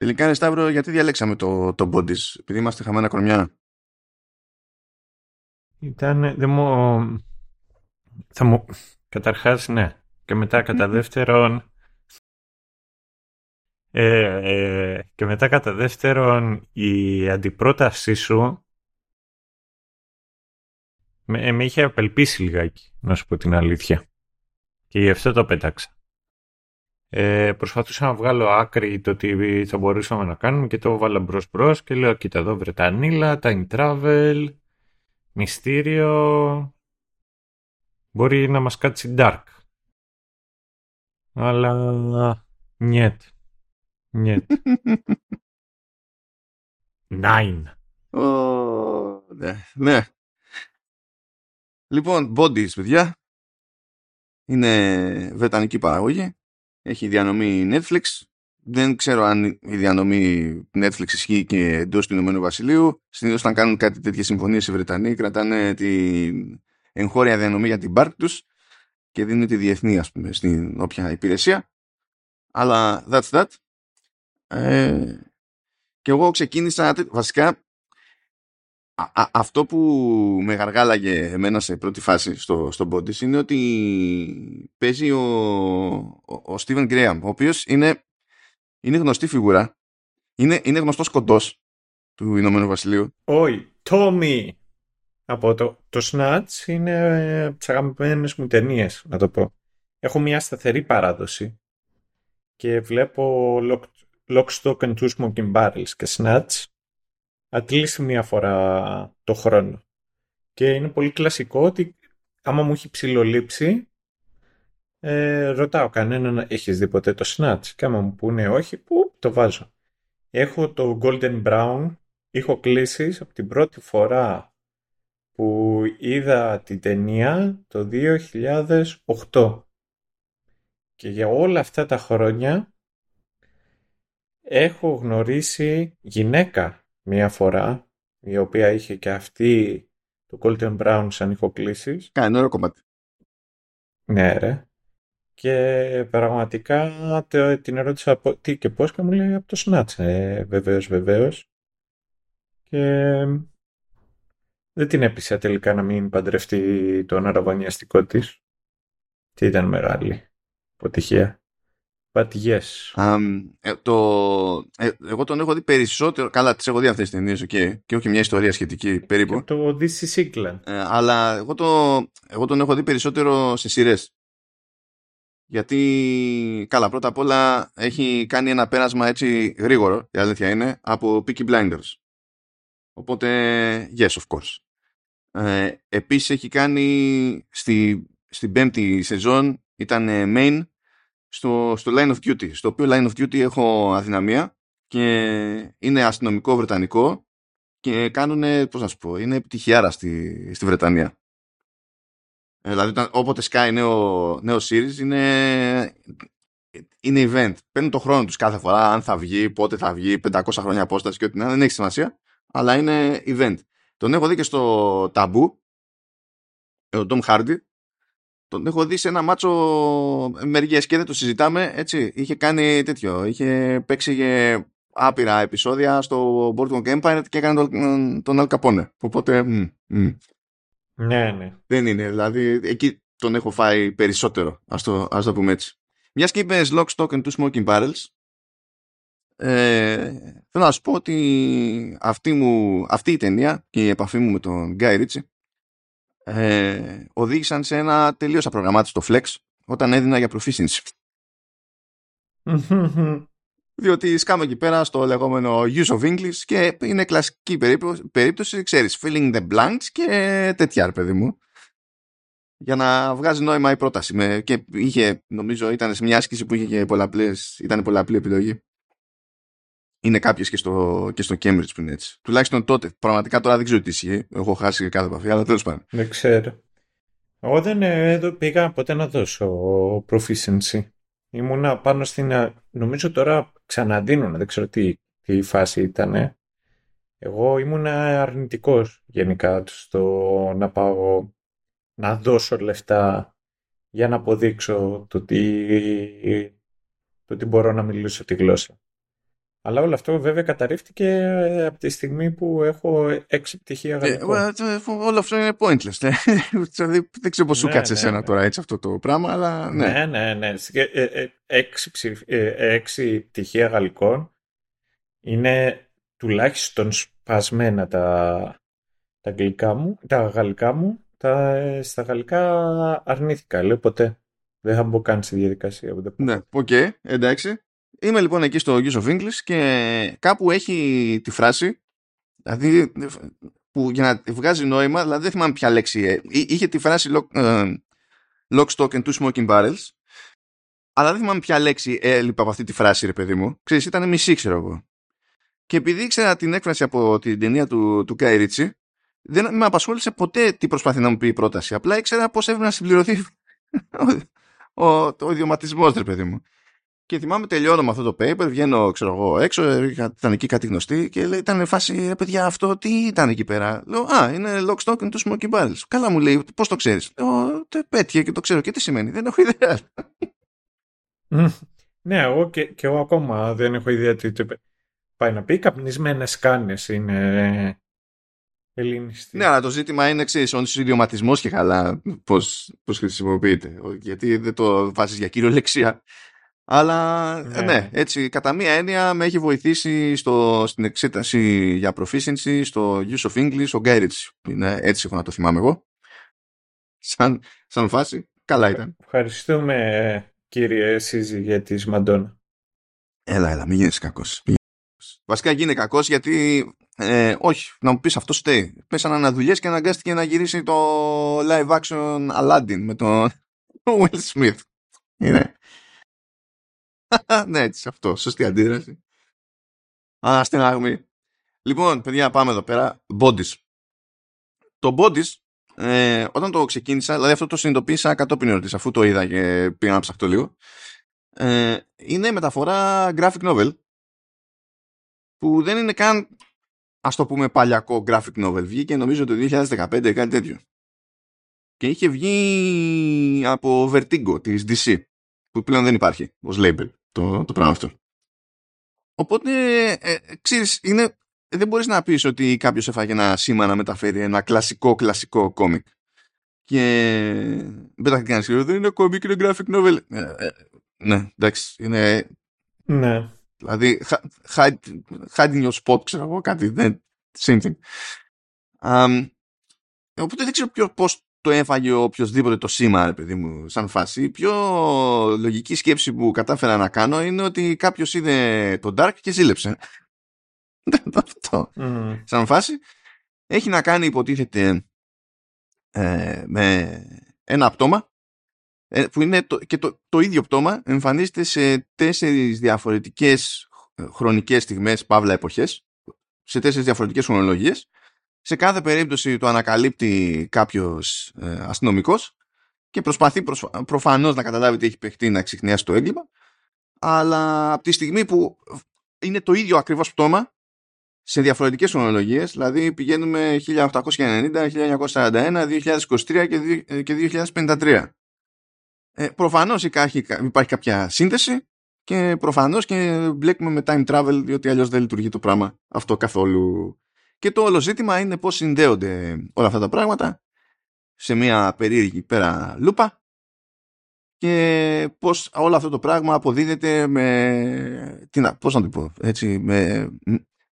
Τελικά, ρε Σταύρο, γιατί διαλέξαμε το, το Bodies, επειδή είμαστε χαμένα κορμιά; Ήταν, δεν μου... Θα μου... Καταρχάς, ναι. Και μετά κατά δεύτερον... Ε, ε, και μετά κατά δεύτερον η αντιπρότασή σου με, με είχε απελπίσει λιγάκι, να σου πω την αλήθεια. Και γι' αυτό το πέταξα. Ε, προσπαθούσα να βγάλω άκρη το τι θα μπορούσαμε να κάνουμε και το βάλα μπρος μπρος και λέω κοίτα εδώ Βρετανίλα, time travel, μυστήριο, μπορεί να μας κάτσει dark. Αλλά νιέτ. Νιέτ. Nine. Oh, ναι, ναι. Λοιπόν, Bodies, παιδιά. Είναι βρετανική παραγωγή. Έχει διανομή Netflix. Δεν ξέρω αν η διανομή Netflix ισχύει και εντός του Ηνωμένου Βασιλείου. Συνήθως, όταν κάνουν κάτι τέτοιες συμφωνίες οι Βρετανοί, κρατάνε την εγχώρια διανομή για την πάρκ τους και δίνουν τη διεθνή, ας πούμε, στην όποια υπηρεσία. Αλλά that's that. Ε, και εγώ ξεκίνησα βασικά αυτό που με γαργάλαγε εμένα σε πρώτη φάση στο, στο Bodies είναι ότι παίζει ο, ο, ο Steven Graham, ο οποίος είναι, είναι γνωστή φιγούρα, είναι, είναι γνωστός κοντός του Ηνωμένου Βασιλείου. Όχι, Tommy από το, το Snatch είναι από τις αγαπημένες μου ταινίες, να το πω. Έχω μια σταθερή παράδοση και βλέπω Lock, Lock Stock and Two Smoking Barrels και Snatch at μία φορά το χρόνο. Και είναι πολύ κλασικό ότι άμα μου έχει ψηλολείψει, ε, ρωτάω κανέναν, έχεις δει ποτέ το Snatch? Και άμα μου πούνε όχι, που το βάζω. Έχω το Golden Brown, έχω κλήσεις από την πρώτη φορά που είδα την ταινία το 2008. Και για όλα αυτά τα χρόνια έχω γνωρίσει γυναίκα μία φορά, η οποία είχε και αυτή το Golden Brown σαν ηχοκλήσεις. Κάνει ωραίο κομμάτι. Ναι, ρε. Και πραγματικά την ερώτησα τι και πώς και μου λέει από το Snatch. Ε, βεβαίως, βεβαίως. Και δεν την έπεισα τελικά να μην παντρευτεί τον αραβωνιαστικό της. Τι ήταν μεγάλη αποτυχία. But yes. ε, το, ε, εγώ τον έχω δει περισσότερο. Καλά, τις έχω δει αυτές τις ταινίες, okay, και όχι μια ιστορία σχετική περίπου. Και το This is England. Ε, αλλά εγώ, το, εγώ τον έχω δει περισσότερο σε σειρές. Γιατί, καλά, πρώτα απ' όλα έχει κάνει ένα πέρασμα έτσι γρήγορο, η αλήθεια είναι, από Peaky Blinders. Οπότε, yes, of course. Ε, επίσης έχει κάνει στη, στην πέμπτη σεζόν, ήταν main στο, στο Line of Duty, στο οποίο Line of Duty έχω αδυναμία και είναι αστυνομικό βρετανικό και κάνουν, πώς να σου πω, είναι επιτυχιάρα στη, στη Βρετανία. Ε, δηλαδή, όποτε σκάει νέο, νέο series είναι, είναι event. Παίρνουν το χρόνο τους κάθε φορά, αν θα βγει, πότε θα βγει, 500 χρόνια απόσταση και ό,τι να δεν έχει σημασία, αλλά είναι event. Τον έχω δει και στο ταμπού, ο Tom Hardy, τον έχω δει σε ένα μάτσο μεριές και δεν το συζητάμε, έτσι. Είχε κάνει τέτοιο, είχε παίξει και άπειρα επεισόδια στο Boardwalk Empire και έκανε τον, τον Al Οπότε, μ, μ. Ναι, ναι. Δεν είναι, δηλαδή εκεί τον έχω φάει περισσότερο, ας το, ας το πούμε έτσι. Μιας και είπες Lock, Stock and Two Smoking Barrels, ε, θέλω να σου πω ότι αυτή, μου, αυτή η ταινία και η επαφή μου με τον Guy Ritchie ε, οδήγησαν σε ένα τελείως απρογραμμάτιστο flex όταν έδινα για proficiency. Διότι σκάμε εκεί πέρα στο λεγόμενο use of English και είναι κλασική περίπτωση, ξέρεις, filling the blanks και τέτοια, παιδί μου. Για να βγάζει νόημα η πρόταση. Με, και είχε, νομίζω, ήταν σε μια άσκηση που είχε και πολλαπλές, ήταν πολλαπλή επιλογή είναι κάποιος και στο, και στο Cambridge που είναι έτσι. Τουλάχιστον τότε. Πραγματικά τώρα δεν ξέρω τι ισχύει. Έχω χάσει κάθε επαφή, αλλά τέλος πάντων. Δεν ξέρω. Εγώ δεν ε, πήγα ποτέ να δώσω proficiency. Ήμουνα πάνω στην. Νομίζω τώρα ξαναδίνουν, δεν ξέρω τι, τι φάση ήταν. Εγώ ήμουνα αρνητικός γενικά στο να πάω να δώσω λεφτά για να αποδείξω το ότι, το ότι μπορώ να μιλήσω τη γλώσσα. Αλλά όλο αυτό βέβαια καταρρίφθηκε ε, από τη στιγμή που έχω έξι πτυχία γαλλικό. Ε, ε, όλο αυτό είναι pointless. Δηλαδή, δεν ξέρω πώς σου ναι, κάτσε ναι, εσένα ναι. τώρα έτσι αυτό το πράγμα, αλλά ναι. Ναι, ναι, ναι. Έξι, έξι πτυχία γαλλικών είναι τουλάχιστον σπασμένα τα, τα, αγγλικά μου, τα γαλλικά μου. Τα, στα γαλλικά αρνήθηκα, λέω ποτέ. Δεν θα μπω καν στη διαδικασία. Ναι, OK, okay, εντάξει. Είμαι λοιπόν εκεί στο Use of English και κάπου έχει τη φράση, δηλαδή που για να βγάζει νόημα, δηλαδή δεν θυμάμαι ποια λέξη, ε, είχε τη φράση lock, uh, lock stock and two smoking barrels, αλλά δεν θυμάμαι ποια λέξη έλειπε από αυτή τη φράση, ρε παιδί μου. Ξέρεις, ήταν μισή, ξέρω εγώ. Και επειδή ήξερα την έκφραση από την ταινία του, του Guy Ritchie, δεν με απασχόλησε ποτέ τι προσπαθεί να μου πει η πρόταση. Απλά ήξερα πώς έπρεπε να συμπληρωθεί ο, ο, ο ιδιωματισμός, ρε παιδί μου. Και θυμάμαι τελειώνω με αυτό το paper, βγαίνω ξέρω εγώ έξω, ήταν εκεί κάτι γνωστή και λέει, ήταν φάση, ρε παιδιά αυτό τι ήταν εκεί πέρα; Λέω, α, είναι lock stock and two smoking barrels. Καλά μου λέει, πώς το ξέρεις; Λέω, το πέτυχε και το ξέρω και τι σημαίνει, δεν έχω ιδέα. ναι, εγώ και, και, εγώ ακόμα δεν έχω ιδέα τι πάει να πει. Καπνισμένες κάνες είναι ελληνιστή. Ναι, αλλά το ζήτημα είναι εξή, ο ιδιωματισμό και καλά πώς, πώς χρησιμοποιείται. Γιατί δεν το βάζεις για κυριολεξία. Αλλά ναι. ναι. έτσι, κατά μία έννοια με έχει βοηθήσει στο, στην εξέταση για proficiency στο use of English ο Γκάιριτς. Είναι έτσι έχω να το θυμάμαι εγώ. Σαν, σαν φάση. Καλά ήταν. Ευχαριστούμε κύριε Σίζη για τη Μαντόνα. Έλα, έλα, μην γίνεις κακός. Βασικά γίνεις κακός γιατί ε, όχι, να μου πεις αυτό στέει. Πέσανε αναδουλειές και αναγκάστηκε να γυρίσει το live action Aladdin με τον Will Smith. Είναι. ναι, έτσι αυτό. Σωστή αντίδραση. Α, στην αγμή. Λοιπόν, παιδιά, πάμε εδώ πέρα. Bodies. Το Bodies, ε, όταν το ξεκίνησα, δηλαδή αυτό το συνειδητοποίησα κατόπιν ερωτής, αφού το είδα και πήγα να ψαχτώ λίγο, ε, είναι μεταφορά graphic novel, που δεν είναι καν, ας το πούμε, παλιακό graphic novel. Βγήκε νομίζω το 2015, κάτι τέτοιο. Και είχε βγει από Vertigo της DC, που πλέον δεν υπάρχει ως label το, το πράγμα αυτό. Οπότε, ε, ξέρεις, είναι, δεν μπορείς να πεις ότι κάποιος έφαγε ένα σήμα να μεταφέρει ένα κλασικό κλασικό κόμικ. Και μετά θα κάνεις δεν είναι κόμικ, είναι graphic novel. Ε, ε, ναι, εντάξει, είναι... Ναι. Δηλαδή, hide, hide in your spot, ξέρω εγώ, κάτι, δεν, same thing. Um, οπότε δεν ξέρω ποιο, πώς το έφαγε οποιοδήποτε το σήμα, ρε παιδί μου, σαν φάση. Η πιο λογική σκέψη που κατάφερα να κάνω είναι ότι κάποιος είδε το Dark και ζήλεψε. Αυτό. Mm. Σαν φάση. Έχει να κάνει, υποτίθεται, ε, με ένα πτώμα ε, που είναι το, και το, το ίδιο πτώμα εμφανίζεται σε τέσσερις διαφορετικές ε, χρονικές στιγμές, παύλα εποχές, σε τέσσερις διαφορετικές χρονολογίες σε κάθε περίπτωση το ανακαλύπτει κάποιος ε, αστυνομικός και προσπαθεί προφανώς να καταλάβει τι έχει παιχτεί να ξεχνιάσει το έγκλημα. Αλλά από τη στιγμή που είναι το ίδιο ακριβώς πτώμα σε διαφορετικές χρονολογίες δηλαδή πηγαίνουμε 1890, 1941, 2023 και 2053 ε, προφανώς υπάρχει, υπάρχει κάποια σύνδεση και προφανώς και μπλέκουμε με time travel διότι αλλιώς δεν λειτουργεί το πράγμα αυτό καθόλου και το όλο ζήτημα είναι πώς συνδέονται όλα αυτά τα πράγματα σε μια περίεργη πέρα λούπα και πώς όλο αυτό το πράγμα αποδίδεται με, τι να, πώς να το πω, έτσι, με,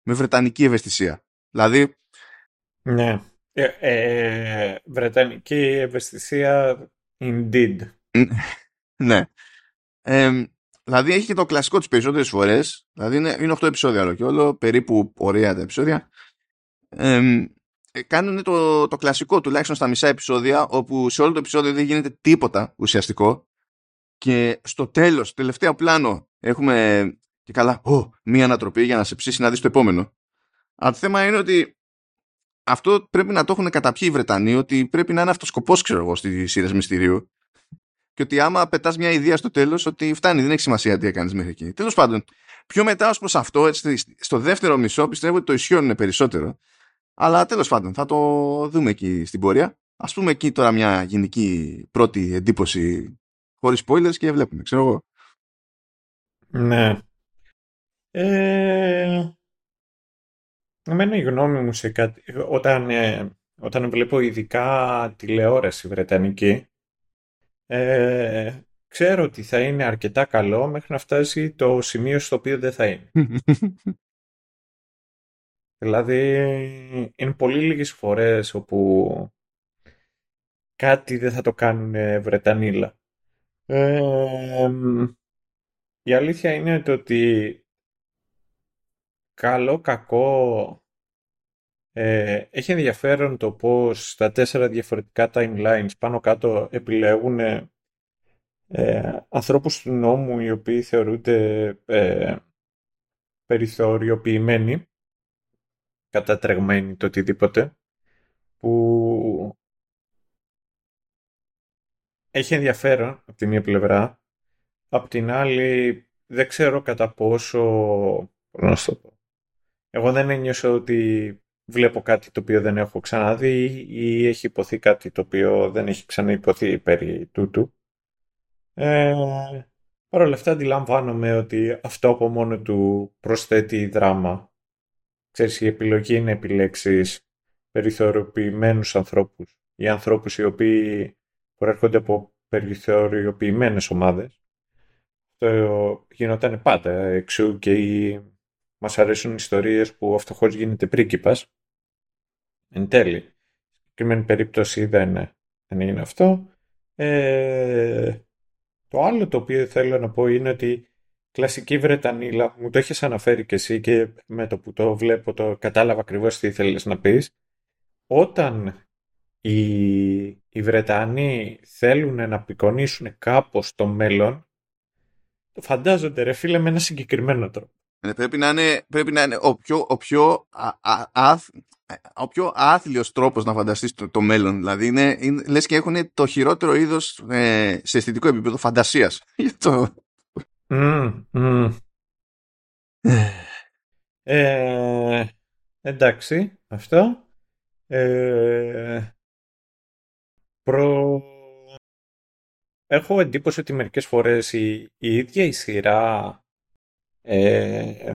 με βρετανική ευαισθησία. Δηλαδή... Ναι. Ε, ε, βρετανική ευαισθησία indeed. ναι. Ε, δηλαδή έχει και το κλασικό τις περισσότερες φορές, δηλαδή είναι, είναι 8 επεισόδια όλο και όλο, περίπου ωραία τα επεισόδια ε, κάνουν το, το κλασικό τουλάχιστον στα μισά επεισόδια όπου σε όλο το επεισόδιο δεν γίνεται τίποτα ουσιαστικό και στο τέλος, τελευταίο πλάνο έχουμε και καλά, oh, μία ανατροπή για να σε ψήσει να δεις το επόμενο. Αλλά το θέμα είναι ότι αυτό πρέπει να το έχουν καταπιεί οι Βρετανοί ότι πρέπει να είναι αυτός σκοπός ξέρω εγώ στις σειρές μυστηρίου και ότι άμα πετάς μια ιδέα στο τέλος ότι φτάνει, δεν έχει σημασία τι έκανες μέχρι εκεί. Τέλος πάντων, πιο μετά ως προς αυτό, έτσι, στο δεύτερο μισό πιστεύω ότι το ισιώνουν περισσότερο αλλά τέλος πάντων θα το δούμε εκεί στην πορεία. Α πούμε εκεί τώρα μια γενική πρώτη εντύπωση χωρίς spoilers και βλέπουμε, ξέρω εγώ. Ναι. Ε, εμένα η γνώμη μου σε κάτι, όταν, ε, όταν βλέπω ειδικά τηλεόραση βρετανική, ε, ξέρω ότι θα είναι αρκετά καλό μέχρι να φτάσει το σημείο στο οποίο δεν θα είναι. δηλαδή, είναι πολύ λίγες φορές όπου κάτι δεν θα το κάνουν Βρετανίλα. Ε, η αλήθεια είναι το ότι καλό, κακό ε, έχει ενδιαφέρον το πώς στα τέσσερα διαφορετικά timelines πάνω κάτω επιλέγουν ε, ανθρώπους του νόμου οι οποίοι θεωρούνται ε, περιθωριοποιημένοι κατατρεγμένοι το οτιδήποτε που έχει ενδιαφέρον από τη μία πλευρά απ' την άλλη δεν ξέρω κατά πόσο να το πω εγώ δεν ένιωσα ότι βλέπω κάτι το οποίο δεν έχω ξαναδεί ή έχει υποθεί κάτι το οποίο δεν έχει ξαναυποθεί περί τούτου. Ε, Παρ' όλα αυτά αντιλαμβάνομαι ότι αυτό από μόνο του προσθέτει δράμα. Ξέρεις, η επιλογή είναι επιλέξεις περιθωριοποιημένους ανθρώπους ή ανθρώπους οι οποίοι προέρχονται από περιθωριοποιημένες ομάδες. Αυτό γινόταν πάντα εξού και οι... μας αρέσουν ιστορίες που ο φτωχός γίνεται πρίγκιπας. Εν τέλει, συγκεκριμένη περίπτωση δεν, δεν είναι αυτό. Ε, το άλλο το οποίο θέλω να πω είναι ότι κλασική Βρετανίλα, μου το έχεις αναφέρει και εσύ και με το που το βλέπω το κατάλαβα ακριβώς τι ήθελες να πεις. Όταν οι, οι Βρετανοί θέλουν να απεικονίσουν κάπως το μέλλον, το φαντάζονται ρε φίλε με ένα συγκεκριμένο τρόπο. Ε, πρέπει, να είναι, πρέπει να είναι ο πιο, ο πιο, α, α, ο πιο άθλιος τρόπος να φανταστείς το, το μέλλον. Δηλαδή είναι, είναι, λες και έχουν το χειρότερο είδος ε, σε αισθητικό επίπεδο φαντασίας. το... Mm, mm. ε, εντάξει, αυτό. Ε, προ... Έχω εντύπωση ότι μερικές φορές η, η ίδια η σειρά ε,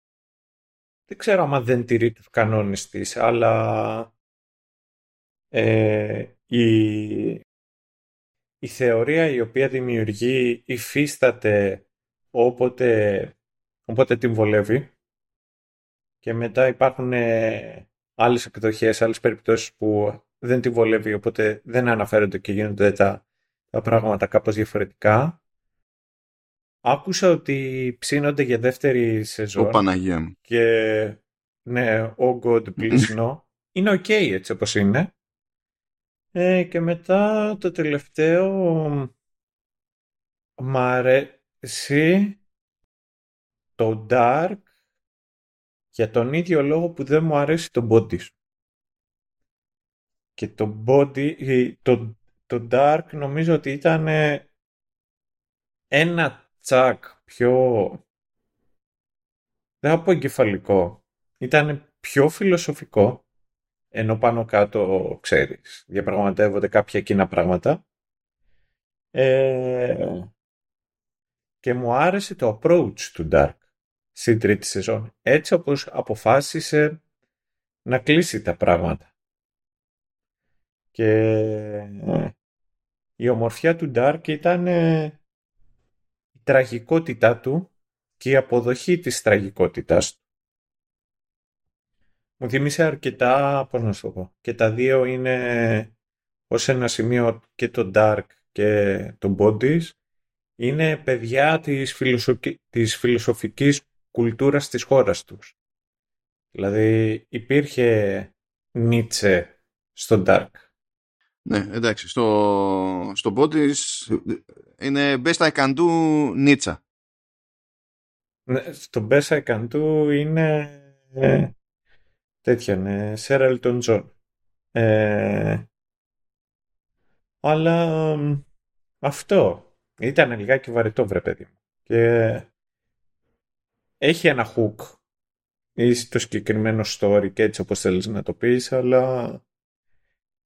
δεν ξέρω αν δεν τηρεί τους κανόνες της, αλλά ε, η, η θεωρία η οποία δημιουργεί υφίσταται όποτε, όποτε την βολεύει και μετά υπάρχουν ε, άλλες εκδοχές, άλλες περιπτώσεις που δεν την βολεύει οπότε δεν αναφέρονται και γίνονται τα, τα πράγματα κάπως διαφορετικά Άκουσα ότι ψήνονται για δεύτερη σεζόν. Ο Παναγία μου. Και ναι, oh God, please no. είναι ok έτσι όπως είναι. Ε, και μετά το τελευταίο μ' αρέσει το Dark για τον ίδιο λόγο που δεν μου αρέσει το Body Και το Body, το, το Dark νομίζω ότι ήταν ένα τσακ πιο... Δεν θα πω εγκεφαλικό. Ήταν πιο φιλοσοφικό, ενώ πάνω κάτω, ξέρεις, διαπραγματεύονται κάποια κοινά πράγματα. Ε, και μου άρεσε το approach του Dark στην τρίτη σεζόν. Έτσι όπως αποφάσισε να κλείσει τα πράγματα. Και ε, η ομορφιά του Dark ήταν τραγικότητά του και η αποδοχή της τραγικότητάς του. Μου θυμίσε αρκετά, πώς να σου πω, και τα δύο είναι ως ένα σημείο και το Dark και το Bodies είναι παιδιά της, φιλοσοφικής, της φιλοσοφικής κουλτούρας της χώρας τους. Δηλαδή υπήρχε Νίτσε στο Dark. Ναι, εντάξει. Στο, στο Bodies είναι best I can do Νίτσα. Ναι, στο best I can do είναι ε, τέτοια, ναι, Sarah Elton John. Ε, αλλά αυτό ήταν λιγάκι βαρετό βρε παιδί μου. Και έχει ένα hook ή το συγκεκριμένο story και έτσι όπως θέλεις να το πεις, αλλά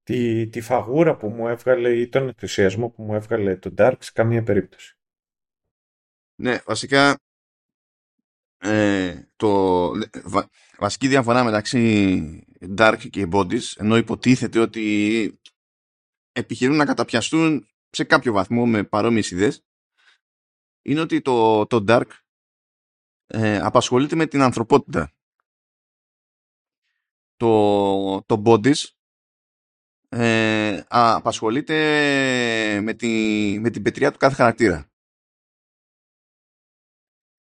τη, τη φαγούρα που μου έβγαλε ή τον ενθουσιασμό που μου έβγαλε το Dark σε καμία περίπτωση. Ναι, βασικά ε, το, βα, βασική διαφορά μεταξύ Dark και Bodies ενώ υποτίθεται ότι επιχειρούν να καταπιαστούν σε κάποιο βαθμό με παρόμοιες ιδέες είναι ότι το, το Dark ε, απασχολείται με την ανθρωπότητα. Το, το Bodies ε, απασχολείται με, τη, με την πετριά του κάθε χαρακτήρα.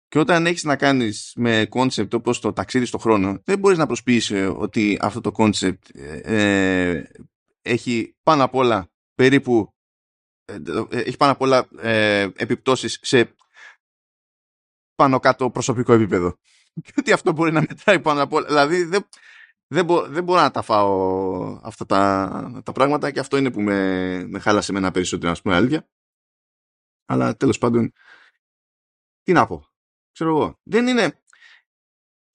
Και όταν έχεις να κάνεις με concept όπως το ταξίδι στο χρόνο, δεν μπορείς να προσποιείς ότι αυτό το concept ε, έχει πάνω απ' όλα περίπου ε, ε, έχει πάνω απ' όλα ε, επιπτώσεις σε πάνω κάτω προσωπικό επίπεδο. Και ότι αυτό μπορεί να μετράει πάνω απ' όλα. Δηλαδή δεν, δεν, μπο, δεν μπορώ να τα φάω αυτά τα, τα πράγματα και αυτό είναι που με, με χάλασε ένα περισσότερο, να πούμε αλήθεια. Αλλά τέλος πάντων, τι να πω. Ξέρω εγώ. Δεν είναι,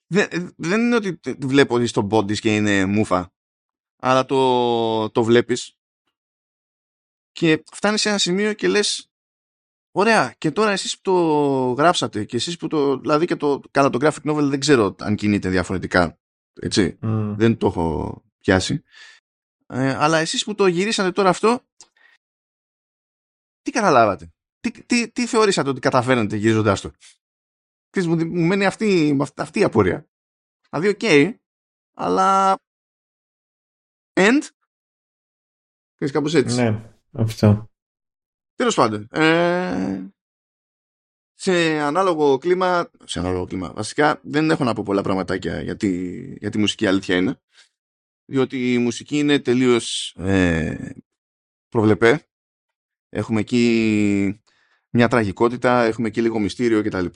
δεν, δεν είναι ότι βλέπω στο body και είναι μούφα. Αλλά το, το βλέπεις και φτάνεις σε ένα σημείο και λες Ωραία, και τώρα εσείς που το γράψατε και εσείς που το, δηλαδή και το, καλά το graphic novel δεν ξέρω αν κινείται διαφορετικά, έτσι, δεν το έχω πιάσει. Ε, αλλά εσείς που το γυρίσατε τώρα αυτό, τι καταλάβατε, τι, τι, τι θεωρήσατε ότι καταφέρνετε γυρίζοντάς το; Ξέρεις, μου, μου μένει αυτή, αυτή η απορία. Δηλαδή, OK, okay, αλλά end, ξέρεις κάπως έτσι. Ναι. Αυτό. Τέλος πάντων. Ε, σε ανάλογο κλίμα. Σε ανάλογο κλίμα. Βασικά δεν έχω να πω πολλά πραγματάκια για τη, για τη μουσική αλήθεια είναι. Διότι η μουσική είναι τελείως ε, προβλεπέ. Έχουμε εκεί μια τραγικότητα, έχουμε εκεί λίγο μυστήριο κτλ.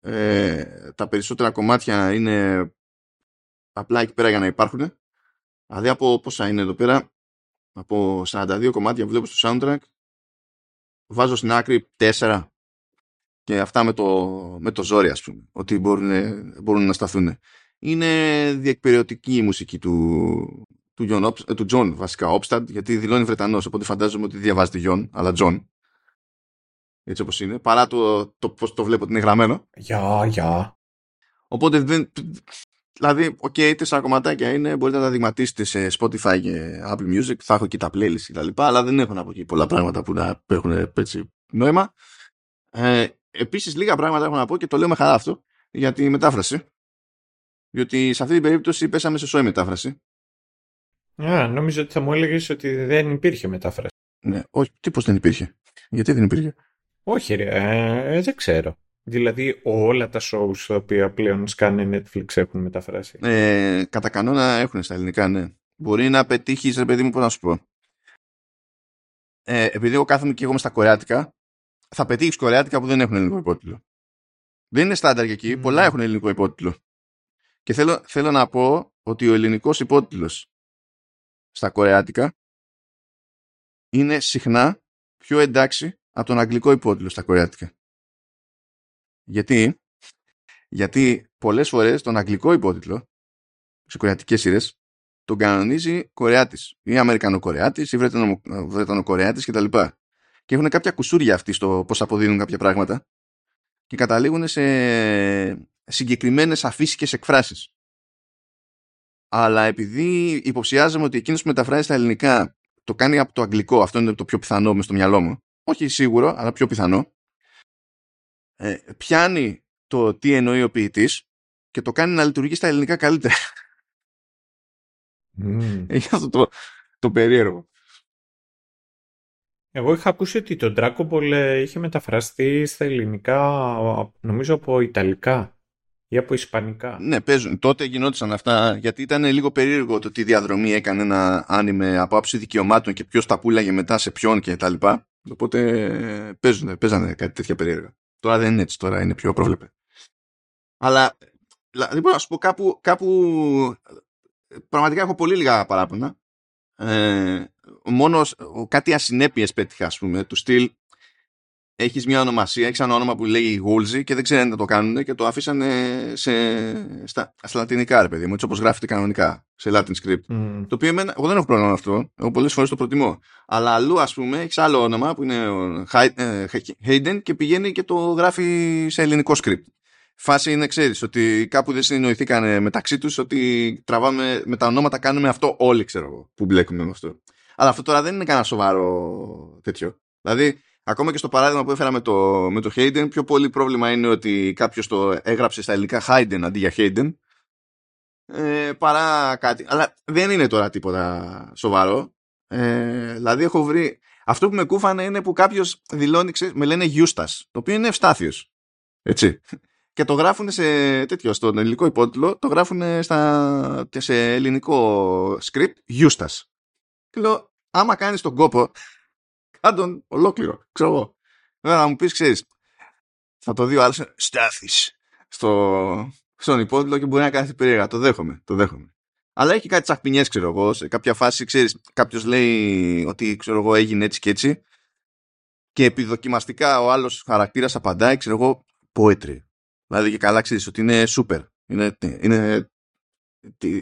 Ε, τα περισσότερα κομμάτια είναι απλά εκεί πέρα για να υπάρχουν. Δηλαδή από πόσα είναι εδώ πέρα, από 42 κομμάτια που βλέπω στο soundtrack βάζω στην άκρη 4 και αυτά με το, με το ζόρι ας πούμε ότι μπορούν, μπορούν να σταθούν είναι διεκπαιρεωτική η μουσική του, του, John, ε, του John βασικά Όπσταντ γιατί δηλώνει Βρετανός οπότε φαντάζομαι ότι διαβάζεται John αλλά John έτσι όπως είναι παρά το, το πώς το βλέπω ότι είναι γραμμένο. Γεια, γεια. Οπότε δεν, Δηλαδή, OK, okay, τέσσερα κομματάκια είναι, μπορείτε να τα δειγματίσετε σε Spotify και Apple Music, θα έχω και τα playlist και τα λοιπά, αλλά δεν έχουν από εκεί πολλά πράγματα που να έχουν έτσι νόημα. Ε, επίσης, λίγα πράγματα έχω να πω και το λέω με χαρά αυτό για τη μετάφραση. Διότι σε αυτή την περίπτωση πέσαμε σε σόι μετάφραση. Α, νόμιζα ότι θα μου έλεγες ότι δεν υπήρχε μετάφραση. Ναι, όχι, τι πώς δεν υπήρχε; Γιατί δεν υπήρχε; Όχι, ρε, ε, δεν ξέρω. Δηλαδή όλα τα shows τα οποία πλέον σκάνε Netflix έχουν μεταφράσει. Ε, κατά κανόνα έχουν στα ελληνικά, ναι. Μπορεί να πετύχεις, ρε παιδί μου, πώς να σου πω. Ε, επειδή εγώ κάθομαι και εγώ με στα κορεάτικα, θα πετύχεις κορεάτικα που δεν έχουν ελληνικό υπότιτλο. Δεν είναι στάνταρ και εκεί, πολλά έχουν ελληνικό υπότιτλο. Και θέλω, θέλω να πω ότι ο ελληνικός υπότιτλος στα κορεάτικα είναι συχνά πιο εντάξει από τον αγγλικό υπότιτλο στα κορεάτικα. Γιατί, γιατί πολλές φορές τον αγγλικό υπότιτλο σε κορεατικές σειρές τον κανονίζει Κορεάτης ή Αμερικανοκορεάτης ή Βρετανο, Βρετανοκορεάτης κτλ. Και έχουν κάποια κουσούρια αυτοί στο πώς αποδίδουν κάποια πράγματα και καταλήγουν σε συγκεκριμένες αφύσικες εκφράσεις. Αλλά επειδή υποψιάζομαι ότι εκείνος που μεταφράζει στα ελληνικά το κάνει από το αγγλικό, αυτό είναι το πιο πιθανό μες στο μυαλό μου, όχι σίγουρο, αλλά πιο πιθανό, ε, πιάνει το τι εννοεί ο ποιητής και το κάνει να λειτουργεί στα ελληνικά καλύτερα. Mm. Έχει αυτό το, το περίεργο. Εγώ είχα ακούσει ότι το Dragon Ball ε, είχε μεταφραστεί στα ελληνικά, νομίζω από Ιταλικά ή από Ισπανικά. Ναι, παίζουν. Τότε γινόντουσαν αυτά, γιατί ήταν λίγο περίεργο το τι διαδρομή έκανε ένα άνιμε από άψη δικαιωμάτων και ποιος τα πουλάγε μετά σε ποιον και τα λοιπά. Οπότε ε, παίζουν, παίζανε κάτι τέτοια περίεργα. Τώρα δεν είναι έτσι, τώρα είναι πιο πρόβλεπε. Αλλά δεν μπορώ να σου πω κάπου, κάπου πραγματικά έχω πολύ λίγα παράπονα. Ε, μόνος κάτι ασυνέπειες πέτυχα, ας πούμε, του στυλ έχεις μια ονομασία, έχεις ένα όνομα που λέει Woolsey και δεν ξέρουν να το κάνουν και το αφήσανε σε, στα, στα λατινικά, ρε παιδί μου, έτσι όπως γράφεται κανονικά, σε Latin script. Το οποίο εμένα, εγώ δεν έχω πρόβλημα με αυτό, εγώ πολλές φορές το προτιμώ. Αλλά αλλού, ας πούμε, έχεις άλλο όνομα που είναι ε, Hayden και πηγαίνει και το γράφει σε ελληνικό script. φάση είναι, ξέρεις, ότι κάπου δεν συνεννοηθήκαν μεταξύ τους ότι τραβάμε, με τα ονόματα κάνουμε αυτό όλοι, ξέρω εγώ, που μπλέκουμε με αυτό. Αλλά αυτό τώρα δεν είναι κανένα σοβαρό τέτοιο. Δηλαδή, ακόμα και στο παράδειγμα που έφερα με το, με το Hayden, πιο πολύ πρόβλημα είναι ότι κάποιος το έγραψε στα ελληνικά Hayden αντί για Hayden. Ε, παρά κάτι. Αλλά δεν είναι τώρα τίποτα σοβαρό. Ε, δηλαδή, έχω βρει. Αυτό που με κούφανε είναι που κάποιος δηλώνει, με λένε Eustace, το οποίο είναι ευστάθιος. Έτσι. Και το γράφουν σε τέτοιο, στον ελληνικό υπότιτλο, το γράφουν στα, σε ελληνικό script Eustace. Και λέω, άμα κάνεις τον κόπο, κάντον ολόκληρο, ξέρω εγώ. Βέβαια να μου πεις, ξέρεις, θα το δει ο άλλος, στάθης στο, στον υπότιτλο και μπορεί να κάνει περίεργα. Το δέχομαι, το δέχομαι. Αλλά έχει κάτι τσαχπινιές, ξέρω εγώ. Σε κάποια φάση, ξέρεις, κάποιος λέει ότι, ξέρω εγώ, έγινε έτσι και έτσι και επιδοκιμαστικά ο άλλος χαρακτήρας απαντάει, ξέρω εγώ, poetry. Δηλαδή και καλά ξέρεις ότι είναι super. Είναι, είναι,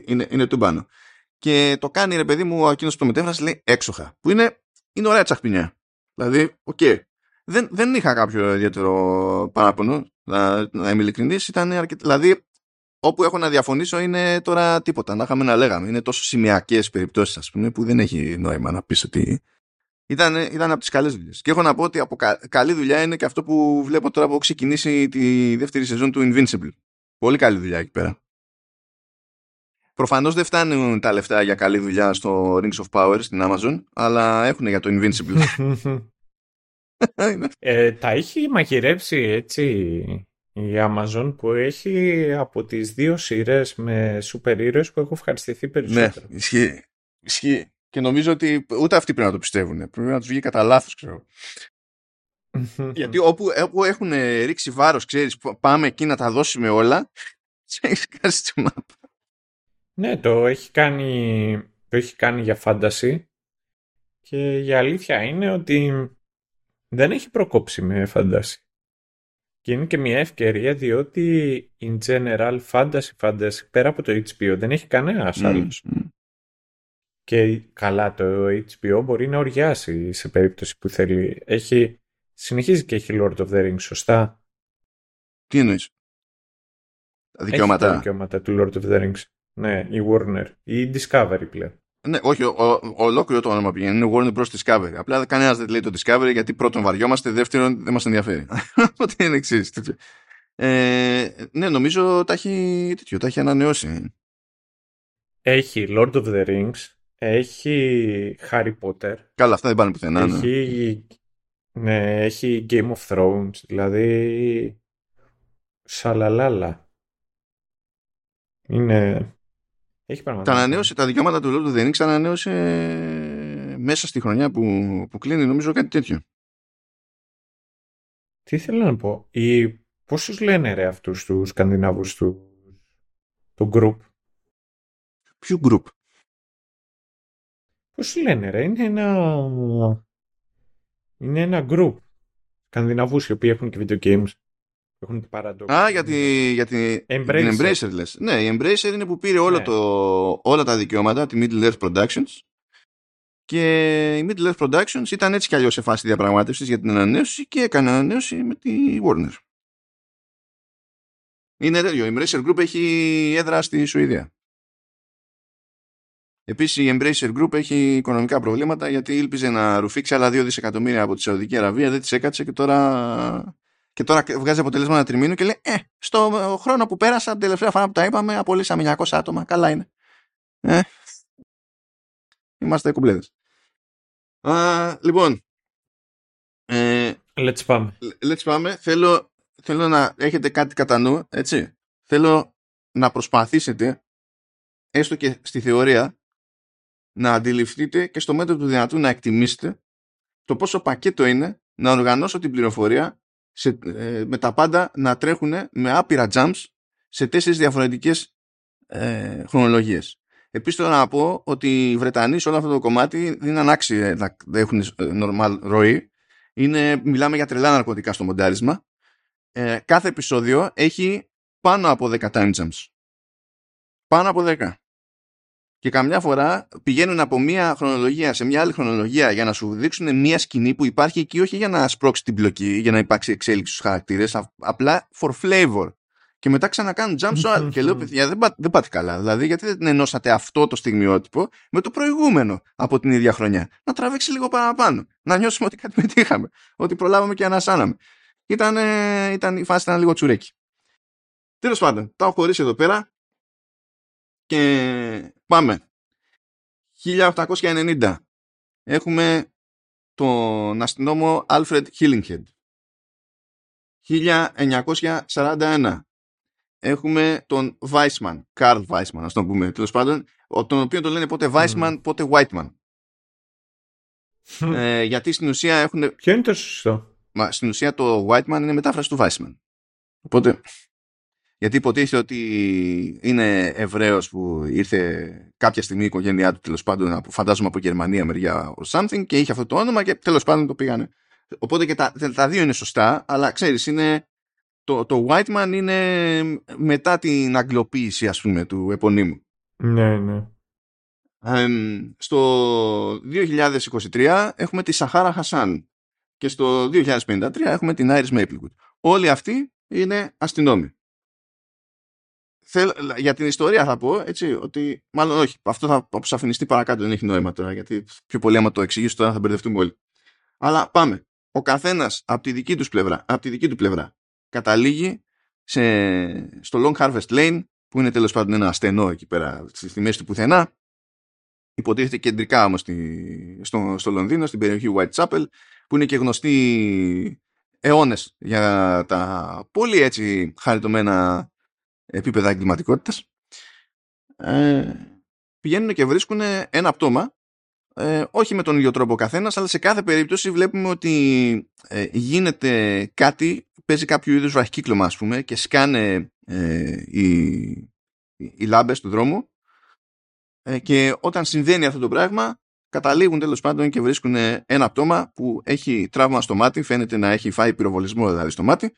είναι, είναι τούμπανο. Και το κάνει ρε παιδί μου εκείνος που το μετέφρασε λέει έξοχα. Που είναι, είναι ωραία τσαχπινιά. Δηλαδή, OK. Okay. Δεν, δεν είχα κάποιο ιδιαίτερο παράπονο, να, να είμαι ειλικρινής. Ήταν αρκετά. Δηλαδή, όπου έχω να διαφωνήσω είναι τώρα τίποτα. Να είχαμε να λέγαμε. Είναι τόσο σημειακές περιπτώσεις, ας πούμε, που δεν έχει νόημα να πεις ότι. Ήταν, ήταν από τις καλές δουλειές. Και έχω να πω ότι από κα, καλή δουλειά είναι και αυτό που βλέπω τώρα που έχω ξεκινήσει τη δεύτερη σεζόν του Invincible. Πολύ καλή δουλειά εκεί πέρα. Προφανώς δεν φτάνουν τα λεφτά για καλή δουλειά στο Rings of Power στην Amazon, αλλά έχουν για το Invincible. ε, τα έχει μαγειρέψει έτσι η Amazon που έχει από τις δύο σειρές με σούπερ ήρωες που έχω ευχαριστηθεί περισσότερο. Ναι, ισχύει. ισχύει. Και νομίζω ότι ούτε αυτοί πρέπει να το πιστεύουν. Πρέπει να τους βγει κατά λάθος, ξέρω. Γιατί όπου, όπου έχουν ρίξει βάρος, ξέρεις, πάμε εκεί να τα δώσουμε όλα, έχει κάνει τη μάπα. Ναι, το έχει κάνει, το έχει κάνει για φάνταση και η αλήθεια είναι ότι δεν έχει προκόψει με φάνταση. Και είναι και μια ευκαιρία διότι in general fantasy fantasy πέρα από το HBO δεν έχει κανένας mm, άλλος. Και καλά το HBO μπορεί να οριάσει σε περίπτωση που θέλει. Έχει, συνεχίζει και έχει Lord of the Rings, σωστά; Τι εννοείς; Τα δικαιώματα. Έχει τα δικαιώματα του Lord of the Rings. Ναι, η Warner. Η Discovery πλέον. Ναι, όχι, ο, ο, ολόκληρο το όνομα πηγαίνει. Είναι Warner Bros. Discovery. Απλά κανένας δεν λέει το Discovery γιατί πρώτον βαριόμαστε, δεύτερον δεν μας ενδιαφέρει. Οπότε είναι εξής. Ε, ναι, νομίζω τα έχει, τέτοιο, τα έχει ανανεώσει. Έχει Lord of the Rings, έχει Harry Potter. Καλά, αυτά δεν πάνε πουθενά. Ναι. Έχει, ναι, έχει Game of Thrones, δηλαδή σαλαλάλα. Είναι έχει Τα ανανέωσε τα δικαιώματα του Lord of the Rings, ανανέωσε μέσα στη χρονιά που, που κλείνει, νομίζω κάτι τέτοιο. Τι ήθελα να πω. Οι... Πόσους λένε ρε αυτούς τους Σκανδινάβους τους, του group; Ποιο group; Πώς λένε ρε. Είναι ένα... Είναι ένα group. Σκανδιναβούς οι οποίοι έχουν και video games. Έχουν Α, για, τη, για τη, Embracer. την Embracer λες. Ναι, η Embracer είναι που πήρε όλο ναι. το, όλα τα δικαιώματα, τη Middle Earth Productions και η Middle Earth Productions ήταν έτσι κι αλλιώς σε φάση διαπραγμάτευσης για την ανανέωση και έκανε ανανέωση με τη Warner. Είναι τέτοιο. Η Embracer Group έχει έδρα στη Σουηδία. Επίσης η Embracer Group έχει οικονομικά προβλήματα γιατί ήλπιζε να ρουφήξει άλλα 2 δισεκατομμύρια από τη Σαουδική Αραβία, δεν της έκατσε και τώρα και τώρα βγάζει αποτελέσμα ένα τριμήνου και λέει Ε, στο χρόνο που πέρασα, την τελευταία φορά που τα είπαμε, απολύσαμε 900 άτομα. Καλά είναι. Ε, είμαστε κουμπλέδες. λοιπόν. Ε, let's πάμε. Let's πάμε. Θέλω, θέλω να έχετε κάτι κατά νου, έτσι. Θέλω να προσπαθήσετε, έστω και στη θεωρία, να αντιληφθείτε και στο μέτρο του δυνατού να εκτιμήσετε το πόσο πακέτο είναι να οργανώσω την πληροφορία σε, ε, με τα πάντα να τρέχουν με άπειρα jumps σε τέσσερις διαφορετικές ε, χρονολογίες. Επίσης θέλω να πω ότι οι Βρετανοί σε όλο αυτό το κομμάτι δεν είναι ανάξιοι να έχουν ε, normal ροή. Είναι, μιλάμε για τρελά ναρκωτικά στο μοντάρισμα. Ε, κάθε επεισόδιο έχει πάνω από 10 time jumps. Πάνω από 10 και καμιά φορά πηγαίνουν από μία χρονολογία σε μια άλλη χρονολογία για να σου δείξουν μία σκηνή που υπάρχει εκεί όχι για να σπρώξει την πλοκή, για να υπάρξει εξέλιξη στους χαρακτήρες, απλά for flavor. και μετά ξανακάνουν jump στο άλλο. και λέω, παιδιά, δεν, πά, δεν πάτε καλά. Δηλαδή, γιατί δεν ενώσατε αυτό το στιγμιότυπο με το προηγούμενο από την ίδια χρονιά; Να τραβήξει λίγο παραπάνω. Να νιώσουμε ότι κάτι πετύχαμε. Ότι προλάβαμε και ανασάναμε. Ήταν, ήταν, η φάση ήταν λίγο τσουρέκι. Τέλος πάντων, τα έχω χωρίσει εδώ πέρα και πάμε. 1890 έχουμε τον αστυνόμο Alfred Hillinghead. 1941 έχουμε τον Weissman, Karl Weissman, ας το πούμε, τέλος πάντων, τον οποίο τον λένε πότε Weissman, πότε Whiteman. ε, γιατί στην ουσία έχουν... Ποιο είναι το σωστό; Μα στην ουσία το Whiteman είναι μετάφραση του Weissman. Οπότε γιατί υποτίθεται ότι είναι Εβραίος που ήρθε κάποια στιγμή η οικογένειά του τέλος πάντων, φαντάζομαι από Γερμανία μεριά ο something και είχε αυτό το όνομα και τέλος πάντων το πήγανε. Οπότε και τα, τα δύο είναι σωστά, αλλά ξέρεις, είναι. Το, το Whiteman είναι μετά την αγγλοποίηση ας πούμε του επωνύμου. Ναι, ναι. στο 2023 έχουμε τη Σαχάρα Χασάν και στο 2053 έχουμε την Iris Maplewood. Όλοι αυτοί είναι αστυνόμοι για την ιστορία θα πω έτσι, ότι μάλλον όχι, αυτό θα αποσαφινιστεί παρακάτω, δεν έχει νόημα τώρα, γιατί πιο πολύ άμα το εξηγήσω τώρα θα μπερδευτούμε όλοι. Αλλά πάμε. Ο καθένας από τη δική τους πλευρά, από τη δική του πλευρά καταλήγει σε, στο Long Harvest Lane, που είναι τέλος πάντων ένα στενό εκεί πέρα στη μέση του πουθενά. Υποτίθεται κεντρικά όμως στο, στο Λονδίνο, στην περιοχή Whitechapel, που είναι και γνωστή αιώνες για τα πολύ έτσι χαριτωμένα επίπεδα εγκληματικότητας. Ε, πηγαίνουν και βρίσκουν ένα πτώμα ε, όχι με τον ίδιο τρόπο ο καθένας, αλλά σε κάθε περίπτωση βλέπουμε ότι ε, γίνεται κάτι, παίζει κάποιο είδους ραχικύκλωμα, ας πούμε, και σκάνε ε, οι, οι λάμπες του δρόμου. Ε, και όταν συμβαίνει αυτό το πράγμα, καταλήγουν τέλος πάντων και βρίσκουν ένα πτώμα που έχει τραύμα στο μάτι, φαίνεται να έχει φάει πυροβολισμό δηλαδή στο μάτι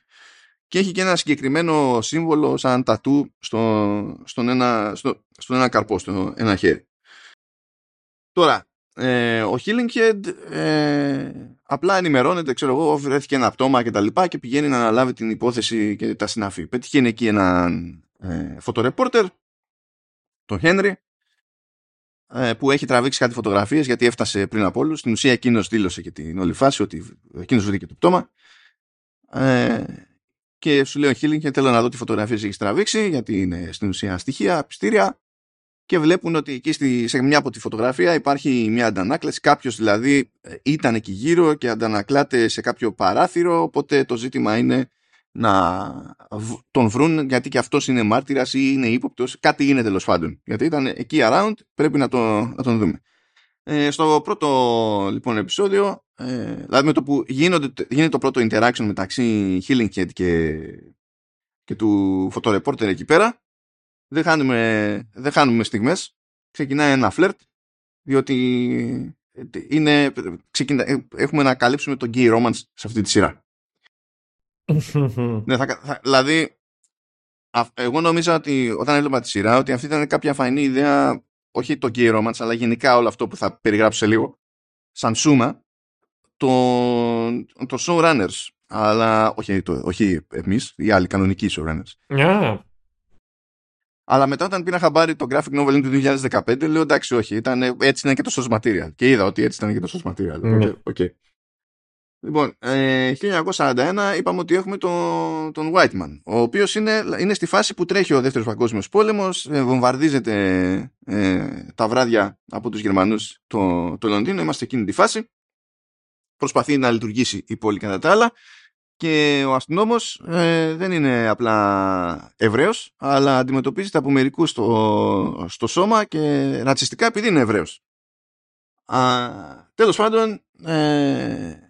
και έχει και ένα συγκεκριμένο σύμβολο σαν τατού στο, στον, ένα, στο, στον ένα καρπό, στο ένα χέρι. Τώρα, ε, ο Head ε, απλά ενημερώνεται, ξέρω εγώ, βρέθηκε ένα πτώμα και τα λοιπά και πηγαίνει να αναλάβει την υπόθεση και τα συναφή. Πετυχαίνει εκεί έναν ε, φωτορεπόρτερ, τον Χένρι, ε, που έχει τραβήξει κάτι φωτογραφίες γιατί έφτασε πριν από όλους. Στην ουσία εκείνος δήλωσε και την όλη φάση ότι εκείνος βρήκε το πτώμα. Ε, και σου λέει ο Χίλινγκ και θέλω να δω τι φωτογραφίες έχεις τραβήξει γιατί είναι στην ουσία στοιχεία, πιστήρια και βλέπουν ότι εκεί στη, σε μια από τη φωτογραφία υπάρχει μια αντανάκλαση. Κάποιος δηλαδή ε, ήταν εκεί γύρω και αντανακλάται σε κάποιο παράθυρο οπότε το ζήτημα είναι να τον βρουν γιατί και αυτός είναι μάρτυρας ή είναι ύποπτος. Κάτι είναι τέλος πάντων. Γιατί ήταν εκεί around πρέπει να, το, να τον δούμε ε, στο πρώτο λοιπόν επεισόδιο, ε, δηλαδή με το που γίνονται, γίνεται το πρώτο interaction μεταξύ Healing Head και, και του φωτορεπόρτερ εκεί πέρα, δεν χάνουμε, δεν χάνουμε στιγμές, ξεκινάει ένα φλερτ, διότι είναι, ξεκινά, έχουμε να καλύψουμε τον gay romance σε αυτή τη σειρά. ναι, θα, θα, δηλαδή, εγώ νόμιζα ότι όταν έβλεπα τη σειρά ότι αυτή ήταν κάποια φανή ιδέα όχι το gay romance, αλλά γενικά όλο αυτό που θα περιγράψω σε λίγο, σαν σούμα, το, το showrunners. Αλλά όχι, το, όχι εμείς, οι άλλοι κανονικοί showrunners. Yeah. Αλλά μετά όταν πήρα χαμπάρι το graphic novel του 2015, λέω εντάξει, όχι, ήταν, έτσι ήταν και το source material. Και είδα ότι έτσι ήταν και το source material. Mm. Okay. Λοιπόν, ε, 1941 είπαμε ότι έχουμε τον, τον Whiteman, ο οποίος είναι, είναι στη φάση που τρέχει ο δεύτερος παγκόσμιος πόλεμος, ε, βομβαρδίζεται ε, τα βράδια από τους Γερμανούς το, το Λονδίνο, είμαστε εκείνη τη φάση, προσπαθεί να λειτουργήσει η πόλη κατά τα άλλα. Και ο αστυνόμος ε, δεν είναι απλά Εβραίος, αλλά αντιμετωπίζεται από μερικούς στο, στο σώμα και ρατσιστικά επειδή είναι Εβραίος. Α, τέλος πάντων, ε,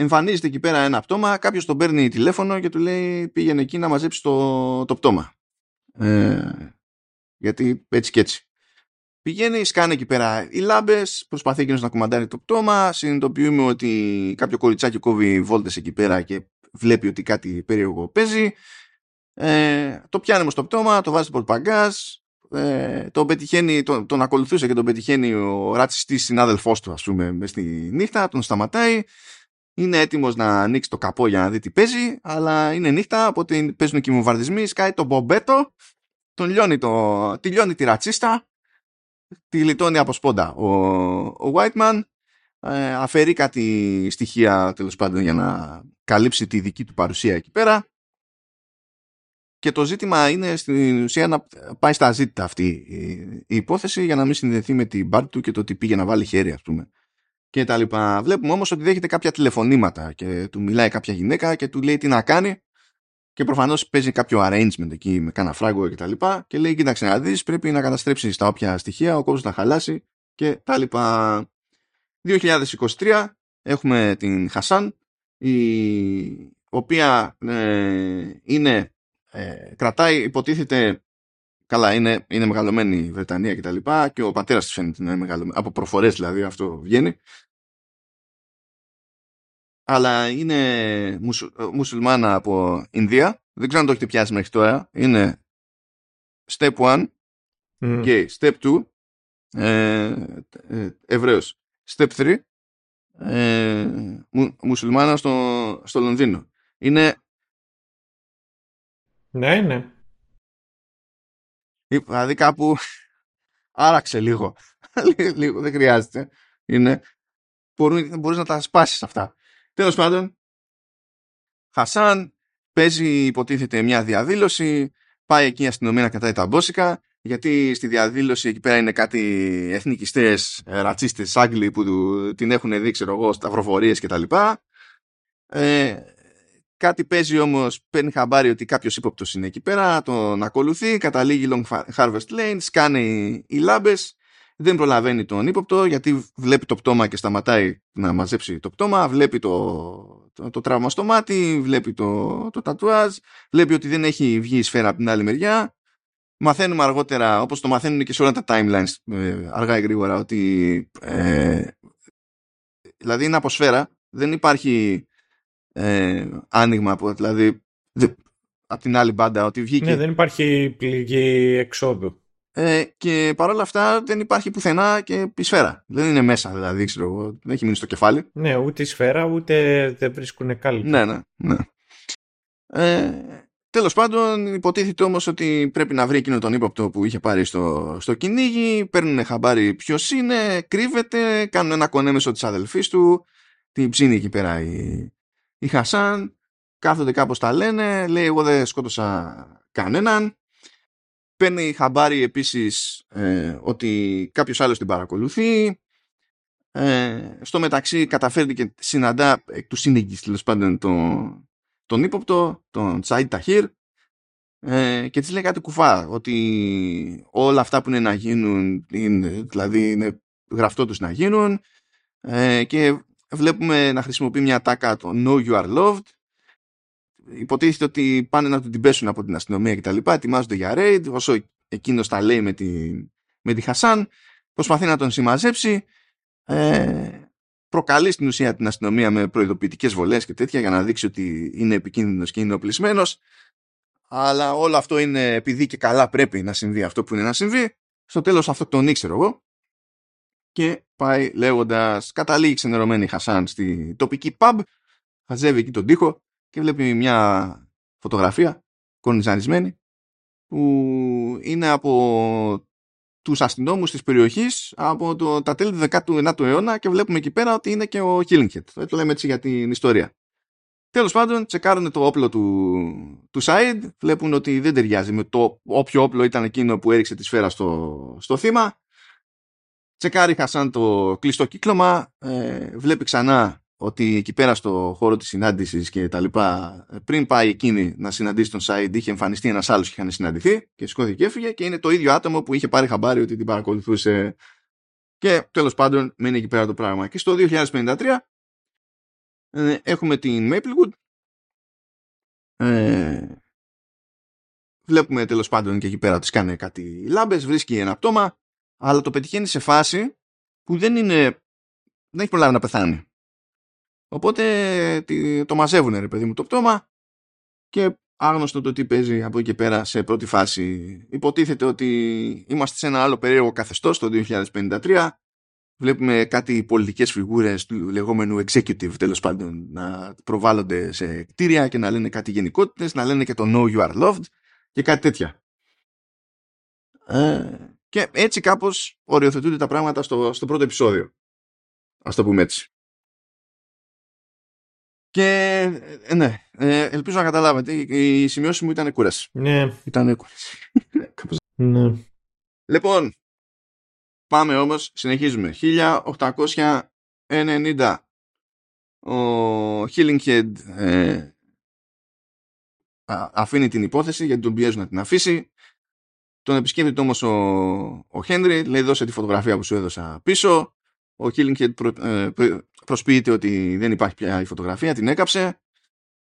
εμφανίζεται εκεί πέρα ένα πτώμα, κάποιος τον παίρνει τηλέφωνο και του λέει πήγαινε εκεί να μαζέψεις το, το πτώμα. Ε, γιατί έτσι και έτσι. Πηγαίνει, σκάνε εκεί πέρα οι λάμπες, προσπαθεί εκείνος να κουμαντάρει το πτώμα. Συνειδητοποιούμε ότι κάποιο κοριτσάκι κόβει βόλτες εκεί πέρα και βλέπει ότι κάτι περίεργο παίζει. Ε, το πιάνει στο πτώμα, το βάζει στο πορπαγκάζ. Ε, τον, πετυχαίνει, τον, τον ακολουθούσε και τον πετυχαίνει ο ρατσιστή συνάδελφός του, ας πούμε, μες στη νύχτα. Τον σταματάει είναι έτοιμος να ανοίξει το καπό για να δει τι παίζει, αλλά είναι νύχτα, οπότε παίζουν και οι βομβαρδισμοί, σκάει το μπομπέτο, τον λιώνει το, τη λιώνει τη ρατσίστα, τη λιτώνει από σπόντα. Ο, ο Whiteman, ε, αφαιρεί κάτι στοιχεία τέλος πάντων για να καλύψει τη δική του παρουσία εκεί πέρα. Και το ζήτημα είναι στην ουσία να πάει στα ζήτητα αυτή η υπόθεση για να μην συνδεθεί με την μπάρ του και το ότι πήγε να βάλει χέρι ας πούμε και τα λοιπά. Βλέπουμε όμως ότι δέχεται κάποια τηλεφωνήματα και του μιλάει κάποια γυναίκα και του λέει τι να κάνει και προφανώς παίζει κάποιο arrangement εκεί με κάνα φράγκο και τα λοιπά και λέει κοίταξε να δεις πρέπει να καταστρέψεις τα όποια στοιχεία, ο κόσμος να χαλάσει και τα λοιπά. 2023 έχουμε την Χασάν η οποία ε, είναι ε, κρατάει υποτίθεται καλά είναι, είναι μεγαλωμένη η Βρετανία και τα λοιπά και ο πατέρας της φαίνεται να είναι μεγαλωμένη από προφορές δηλαδή αυτό βγαίνει. Αλλά είναι μουσου, μουσουλμάνα από Ινδία. Δεν ξέρω αν το έχετε πιάσει μέχρι τώρα. Είναι step 1 και step 2 ε, ε, Εβραίος. Step 3 ε, μου, μουσουλμάνα στο, στο Λονδίνο. Είναι ναι, ναι. Δηλαδή κάπου άραξε λίγο. λίγο δεν χρειάζεται. Είναι, μπορείς να τα σπάσεις αυτά. Τέλος πάντων, Χασάν παίζει υποτίθεται μια διαδήλωση, πάει εκεί η αστυνομία να κατάει τα μπόσικα, γιατί στη διαδήλωση εκεί πέρα είναι κάτι εθνικιστές, ε, ρατσίστες Άγγλοι που την έχουν δει, ξέρω εγώ, σταυροφορίες κτλ. Ε, Κάτι παίζει όμως, παίρνει χαμπάρι ότι κάποιος ύποπτος είναι εκεί πέρα, τον ακολουθεί, καταλήγει Long Harvest Lane, σκάνε οι λάμπες, δεν προλαβαίνει τον ύποπτο γιατί βλέπει το πτώμα και σταματάει να μαζέψει το πτώμα, βλέπει το, το, το τραύμα στο μάτι, βλέπει το, το τατουάζ, βλέπει ότι δεν έχει βγει η σφαίρα από την άλλη μεριά. Μαθαίνουμε αργότερα, όπως το μαθαίνουν και σε όλα τα timelines ε, αργά ή γρήγορα, ότι ε, δηλαδή είναι από σφαίρα, δεν υπάρχει ε, άνοιγμα από, δηλαδή από την άλλη μπάντα ότι βγήκε. Ναι, δεν υπάρχει πληγή εξόδου. Ε, και παρόλα αυτά δεν υπάρχει πουθενά και η σφαίρα. Δεν είναι μέσα δηλαδή, ξέρω εγώ. Δεν έχει μείνει στο κεφάλι. Ναι, ούτε η σφαίρα ούτε δεν βρίσκουν κάλυπο. Ναι, ναι, ναι. Ε, τέλος πάντων υποτίθεται όμως ότι πρέπει να βρει εκείνο τον ύποπτο που είχε πάρει στο, στο κυνήγι παίρνουν χαμπάρι ποιος είναι, κρύβεται κάνουν ένα κονέμεσο της αδελφής του την ψήνει εκεί πέρα η, η Χασάν κάθονται κάπως τα λένε, λέει εγώ δεν σκότωσα κανέναν. Παίρνει χαμπάρι επίσης ε, ότι κάποιος άλλος την παρακολουθεί. Ε, στο μεταξύ καταφέρει και συναντά εκ τους σύνεγγις τέλος πάντων τον, τον ύποπτο, τον Τσάιντ Ταχύρ ε, και της λέει κάτι κουφά ότι όλα αυτά που είναι να γίνουν είναι, δηλαδή είναι γραφτό τους να γίνουν ε, και βλέπουμε να χρησιμοποιεί μια τάκα το Know You Are Loved. Υποτίθεται ότι πάνε να του την πέσουν από την αστυνομία κτλ. Ετοιμάζονται για raid. Όσο εκείνος τα λέει με τη, με τη Χασάν, προσπαθεί να τον συμμαζέψει. Ε, προκαλεί στην ουσία την αστυνομία με προειδοποιητικές βολές και τέτοια για να δείξει ότι είναι επικίνδυνος και είναι οπλισμένος. Αλλά όλο αυτό είναι επειδή και καλά πρέπει να συμβεί αυτό που είναι να συμβεί. Στο τέλος αυτό τον ήξερα εγώ και πάει λέγοντας καταλήγει ξενερωμένη Χασάν στη τοπική pub χαζεύει εκεί τον τοίχο και βλέπει μια φωτογραφία κονιζανισμένη που είναι από τους αστυνόμους της περιοχής από το, τα τέλη του 19ου αιώνα και βλέπουμε εκεί πέρα ότι είναι και ο Hillinghead. Το λέμε έτσι για την ιστορία. Τέλος πάντων, τσεκάρουν το όπλο του, του Σαΐντ, βλέπουν ότι δεν ταιριάζει με το όποιο όπλο ήταν εκείνο που έριξε τη σφαίρα στο, στο θύμα Τσεκάρει Χασάν το κλειστό κύκλωμα, ε, βλέπει ξανά ότι εκεί πέρα στο χώρο της συνάντησης και τα λοιπά, πριν πάει εκείνη να συναντήσει τον Σάιντ, είχε εμφανιστεί ένας άλλος και είχαν συναντηθεί και σηκώθηκε και έφυγε και είναι το ίδιο άτομο που είχε πάρει χαμπάρι ότι την παρακολουθούσε. Και τέλος πάντων μένει εκεί πέρα το πράγμα. Και στο 2053 ε, έχουμε την Maplewood. Ε, βλέπουμε τέλος πάντων και εκεί πέρα ότι κάνει κάτι λάμπες, βρίσκει ένα πτώμα αλλά το πετυχαίνει σε φάση που δεν είναι δεν έχει προλάβει να πεθάνει. Οπότε το μαζεύουν ρε παιδί μου το πτώμα και άγνωστο το τι παίζει από εκεί και πέρα σε πρώτη φάση. Υποτίθεται ότι είμαστε σε ένα άλλο περίεργο καθεστώς το 2053 βλέπουμε κάτι πολιτικές φιγούρες του λεγόμενου executive τέλος πάντων να προβάλλονται σε κτίρια και να λένε κάτι γενικότητες, να λένε και το know you are loved και κάτι τέτοια. Ε, και έτσι κάπως οριοθετούνται τα πράγματα στο, στο πρώτο επεισόδιο. Ας το πούμε έτσι. Και ε, ναι, ε, ελπίζω να καταλάβετε, η, η σημειώση μου ήταν κούραση. Ναι. Ήταν κούραση. ναι. Λοιπόν, πάμε όμως, συνεχίζουμε. 1890 ο Healing Head ε, αφήνει την υπόθεση γιατί τον πιέζουν να την αφήσει. Τον επισκέπτεται όμως ο, ο Henry, λέει δώσε τη φωτογραφία που σου έδωσα πίσω. Ο Healing Head προ, ε, προσποιείται ότι δεν υπάρχει πια η φωτογραφία, την έκαψε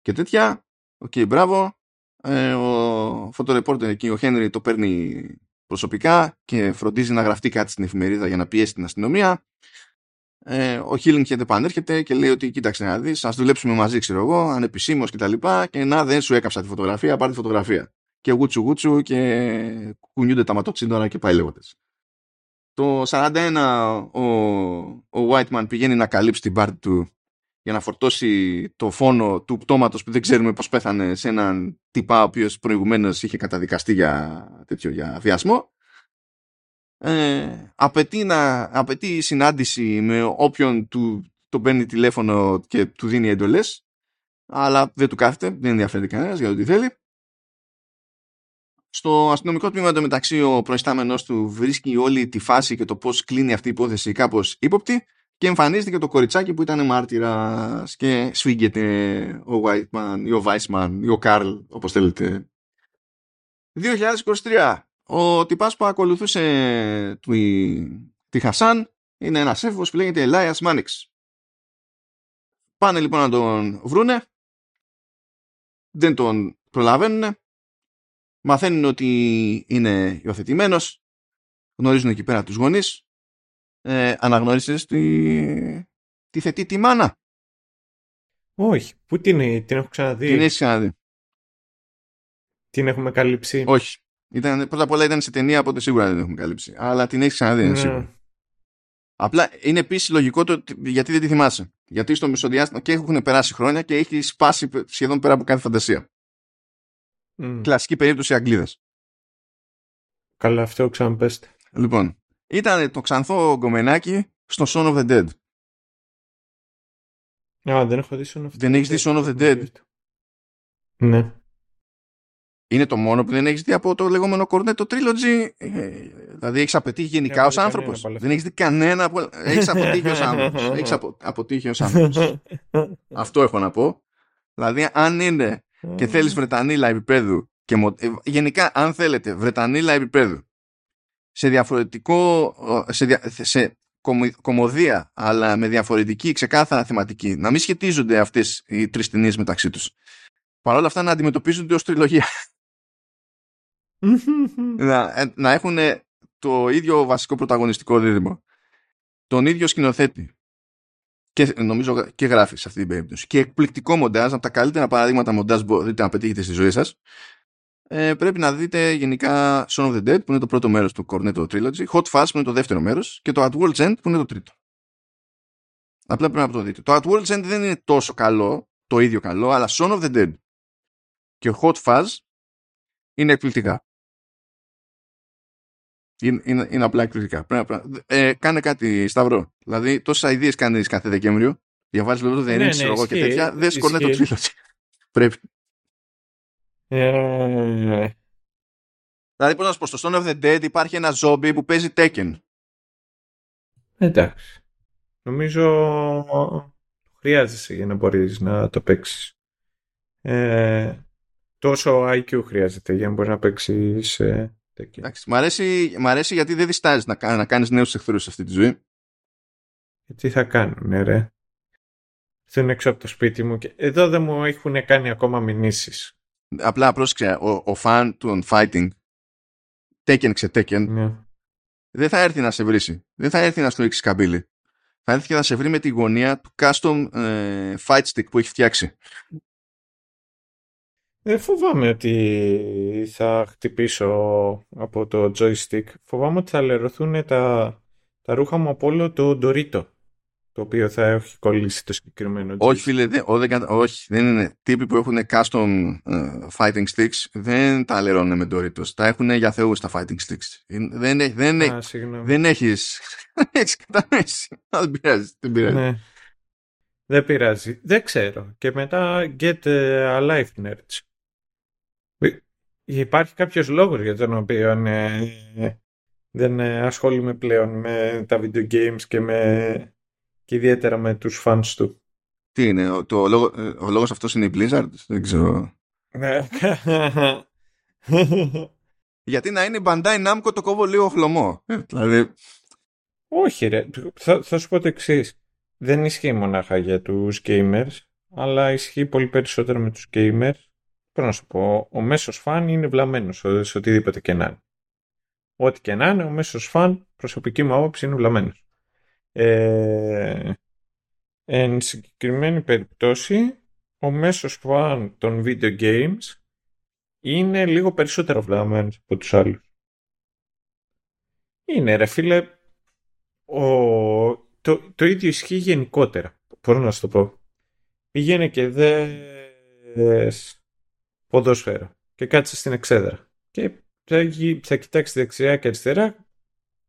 και τέτοια. OK, okay, μπράβο. Ε, ο φωτορεπόρτερ εκεί, ο Henry, το παίρνει προσωπικά και φροντίζει να γραφτεί κάτι στην εφημερίδα για να πιέσει την αστυνομία. Ε, ο Χίλινγκ επανέρχεται και λέει ότι κοίταξε να δεις, ας δουλέψουμε μαζί, ξέρω εγώ, ανεπισήμως κτλ. Και, τα λοιπά, και να δεν σου έκαψα τη φωτογραφία, πάρει τη φωτογραφία. Και γούτσου γούτσου και κουνιούνται τα ματοτσίνορα και πάει λέγοντας. Το 41 ο, ο Whiteman πηγαίνει να καλύψει την πάρτη του για να φορτώσει το φόνο του πτώματος που δεν ξέρουμε πώς πέθανε σε έναν τυπά ο οποίος προηγουμένως είχε καταδικαστεί για, τέτοιο, για βιασμό. Ε, απαιτεί, να, απαιτεί συνάντηση με όποιον του το παίρνει τηλέφωνο και του δίνει εντολές αλλά δεν του κάθεται, δεν ενδιαφέρει κανένας για το τι θέλει. Στο αστυνομικό τμήμα μεταξύ ο προϊστάμενος του βρίσκει όλη τη φάση και το πώς κλείνει αυτή η υπόθεση κάπως ύποπτη και εμφανίζεται και το κοριτσάκι που ήταν μάρτυρας και σφίγγεται ο Whiteman ή ο Weissman ή ο Καρλ όπως θέλετε. 2023 ο τυπάς που ακολουθούσε τη Χασάν είναι ένας έφηβος που λέγεται Elias Mannix. Πάνε λοιπόν να τον βρούνε. Δεν τον προλαβαίνουν μαθαίνουν ότι είναι υιοθετημένος γνωρίζουν εκεί πέρα τους γονείς ε, αναγνώρισες τη, τη θετή τη μάνα. Όχι. Πού την, την έχω ξαναδεί; Την έχεις ξαναδεί. Την έχουμε καλύψει. Όχι. Ήταν, πρώτα απ' όλα ήταν σε ταινία, οπότε σίγουρα δεν την έχουμε καλύψει. Αλλά την έχεις ξαναδεί, είναι ναι. σίγουρα. Απλά είναι επίσης λογικό το γιατί δεν τη θυμάσαι. Γιατί στο μισοδιάστημα και έχουν περάσει χρόνια και έχεις σπάσει σχεδόν πέρα από κάθε φαντασία. Mm. Κλασική περίπτωση Αγγλίδας. Καλά, αυτό ξαναπέστε. Λοιπόν, ήταν το ξανθό γκομενάκι στο Son of the Dead. Α, δεν έχω δει Son of the Dead. Δεν έχεις δει Son of the Dead; Ναι. Είναι το μόνο που δεν έχεις δει από το λεγόμενο Cornetto Trilogy; Ε, δηλαδή έχεις αποτύχει γενικά ως άνθρωπος; Δεν έχεις δει κανένα από... Έχεις αποτύχει ως άνθρωπος. έχεις απο... αποτύχει ως άνθρωπος. Αυτό έχω να πω. Δηλαδή αν είναι και θέλεις Βρετανίλα επίπεδου και ε, γενικά αν θέλετε Βρετανίλα επίπεδου σε διαφορετικό, σε, σε κομμωδία, αλλά με διαφορετική ξεκάθαρα θεματική. Να μην σχετίζονται αυτές οι τρεις ταινίες μεταξύ τους. Παρ' όλα αυτά να αντιμετωπίζονται ως τριλογία. να, ε, να έχουν το ίδιο βασικό πρωταγωνιστικό δίδυμο. Τον ίδιο σκηνοθέτη. Και νομίζω και γράφεις σε αυτή την περίπτωση. Και εκπληκτικό μοντάζ, από τα καλύτερα παραδείγματα μοντάζ μπορείτε να πετύχετε στη ζωή σας ε, πρέπει να δείτε γενικά Son of the Dead που είναι το πρώτο μέρος του Cornetto Trilogy, Hot Fuzz που είναι το δεύτερο μέρος και το At World's End που είναι το τρίτο. Απλά πρέπει να το δείτε. Το At World's End δεν είναι τόσο καλό, το ίδιο καλό, αλλά Son of the Dead και Hot Fuzz είναι εκπληκτικά. Είναι, είναι, είναι απλά εκπληκτικά. Πρέπει, ε, κάνε κάτι, Σταυρό. Δηλαδή, τόσε ιδέες κάνεις κάθε Δεκέμβριο. Διαβάζεις λόγω δεν είναι, εγώ και τέτοια. Δεν σκορνέ το Trilogy. Πρέπει. Ε... Δηλαδή, πώς να σου πω, στο Stone of the Dead υπάρχει ένα ζόμπι που παίζει Tekken. Εντάξει. Νομίζω χρειάζεσαι για να μπορείς να το παίξεις. Ε, τόσο IQ χρειάζεται για να μπορείς να παίξεις ε, Tekken. Εντάξει, μ, αρέσει, μ' αρέσει γιατί δεν διστάζεις να, να κάνεις νέους εχθρούς σε αυτή τη ζωή. Και τι θα κάνουν, ρε. είναι έξω από το σπίτι μου και εδώ δεν μου έχουν κάνει ακόμα μηνύσεις απλά πρόσεξε, ο, ο φαν του fighting, Tekken ξε Tekken, ναι. δεν θα έρθει να σε βρει. Δεν θα έρθει να σου ρίξει καμπύλη. Θα έρθει και να σε βρει με τη γωνία του custom ε, fight stick που έχει φτιάξει. Δεν φοβάμαι ότι θα χτυπήσω από το joystick. Φοβάμαι ότι θα λερωθούν τα, τα ρούχα μου από όλο το Ντορίτο το οποίο θα έχει κολλήσει το συγκεκριμένο Όχι φίλε, δεν, ό, δεν, όχι, δεν είναι. Τύποι που έχουν custom uh, fighting sticks δεν τα λερώνουν με Doritos. Τα έχουν για θεούς τα fighting sticks. Δεν, δεν, δεν, Α, δεν έχεις, έχεις κατανόηση. Δεν πειράζει, δεν πειράζει. Ναι. Δεν πειράζει. Δεν ξέρω. Και μετά get a life nerds. Υπάρχει κάποιος λόγος για τον οποίο ε, δεν ασχολούμαι πλέον με τα video games και με και ιδιαίτερα με τους fans του. Τι είναι, το, ο, λόγο, ο λόγος αυτός είναι η Blizzard, δεν ξέρω. Ναι. Γιατί να είναι η Bandai Namco το κόβω λίγο χλωμό. Ε, δηλαδή... Όχι ρε, θα, θα σου πω το εξής. Δεν ισχύει μονάχα για τους gamers, αλλά ισχύει πολύ περισσότερο με τους gamers. Πρέπει να σου πω, ο μέσος φαν είναι βλαμμένος σε οτιδήποτε και να είναι. Ό,τι και να είναι, ο μέσος φαν, προσωπική μου άποψη, είναι βλαμμένος. Ε, εν συγκεκριμένη περίπτωση, ο μέσος φαν των video games είναι λίγο περισσότερο βλαμμένος από τους άλλους. Είναι ρε φίλε, ο, το, το ίδιο ισχύει γενικότερα. Μπορώ να σου το πω. Πήγαινε και δες ποδόσφαιρα και κάτσε στην εξέδρα. Και θα, θα κοιτάξει δεξιά και αριστερά,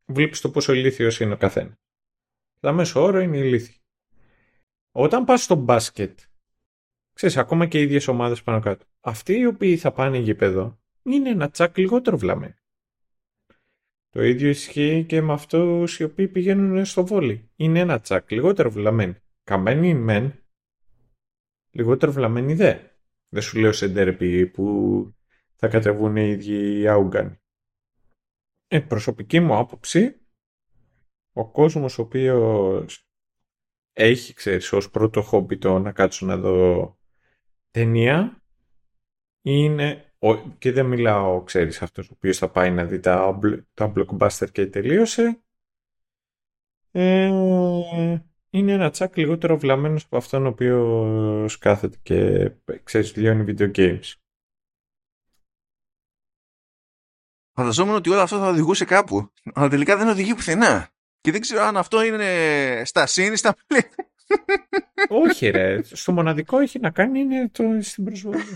βλέπεις το πόσο ηλίθιος είναι ο καθένας. Τα μέσο όρο είναι ηλίθιοι. Όταν πας στο μπάσκετ, ξέρεις, ακόμα και οι ίδιες ομάδες πάνω κάτω, αυτοί οι οποίοι θα πάνε γήπεδο είναι ένα τσακ λιγότερο βλαμμένοι. Το ίδιο ισχύει και με αυτούς οι οποίοι πηγαίνουν στο βόλι. Είναι ένα τσακ λιγότερο βλαμμένοι. Καμένοι μεν, λιγότερο βλαμμένοι δε. Δεν σου λέω σε ντέρπι που θα κατεβούν οι ίδιοι οι Άουγκανοι. Ε, προσωπική μου άποψη, ο κόσμος ο οποίος έχει, ξέρεις, ως πρώτο χόμπι το να κάτσω να δω ταινία είναι, και δεν μιλάω, ξέρεις, αυτός ο οποίος θα πάει να δει τα, τα blockbuster και τελείωσε, ε, είναι ένα τσάκ λιγότερο βλαμμένος από αυτόν ο οποίος κάθεται και, ξέρεις, λιώνει video games. Φανταζόμουν ότι όλο αυτό θα οδηγούσε κάπου, αλλά τελικά δεν οδηγεί πουθενά. Και δεν ξέρω αν αυτό είναι στα συν ή στα πλήν. Όχι ρε. Στο μοναδικό έχει να κάνει είναι το στην προσβολή.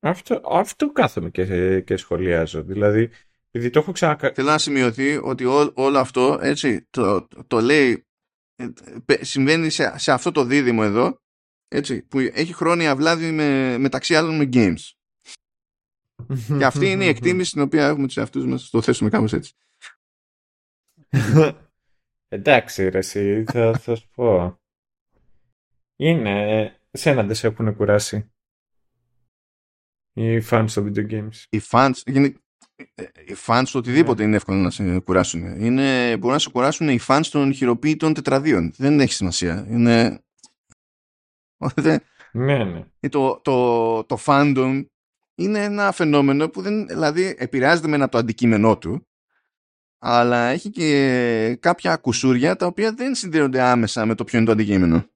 αυτό, αυτό κάθομαι και, και σχολιάζω. Δηλαδή, επειδή το έχω ξανακα... Θέλω να σημειωθεί ότι όλο αυτό έτσι, το, το, λέει ε, συμβαίνει σε, σε, αυτό το δίδυμο εδώ έτσι, που έχει χρόνια βλάβη με, μεταξύ άλλων με games. και αυτή είναι η εκτίμηση την οποία έχουμε τους εαυτούς μας το θέσουμε κάπως έτσι. Εντάξει ρε εσύ, θα, θα σου πω. Είναι, σένα δεν σε έχουν κουράσει. Οι fans των video games. Οι fans, οι fans του οτιδήποτε ναι. είναι εύκολο να σε κουράσουν. Είναι, μπορούν να σε κουράσουν οι fans των χειροποίητων τετραδίων. Δεν έχει σημασία. Είναι... Ναι, ναι. Το, το, το fandom είναι ένα φαινόμενο που δεν, δηλαδή επηρεάζεται με ένα το αντικείμενό του αλλά έχει και κάποια κουσούρια τα οποία δεν συνδέονται άμεσα με το ποιο είναι το αντικείμενο.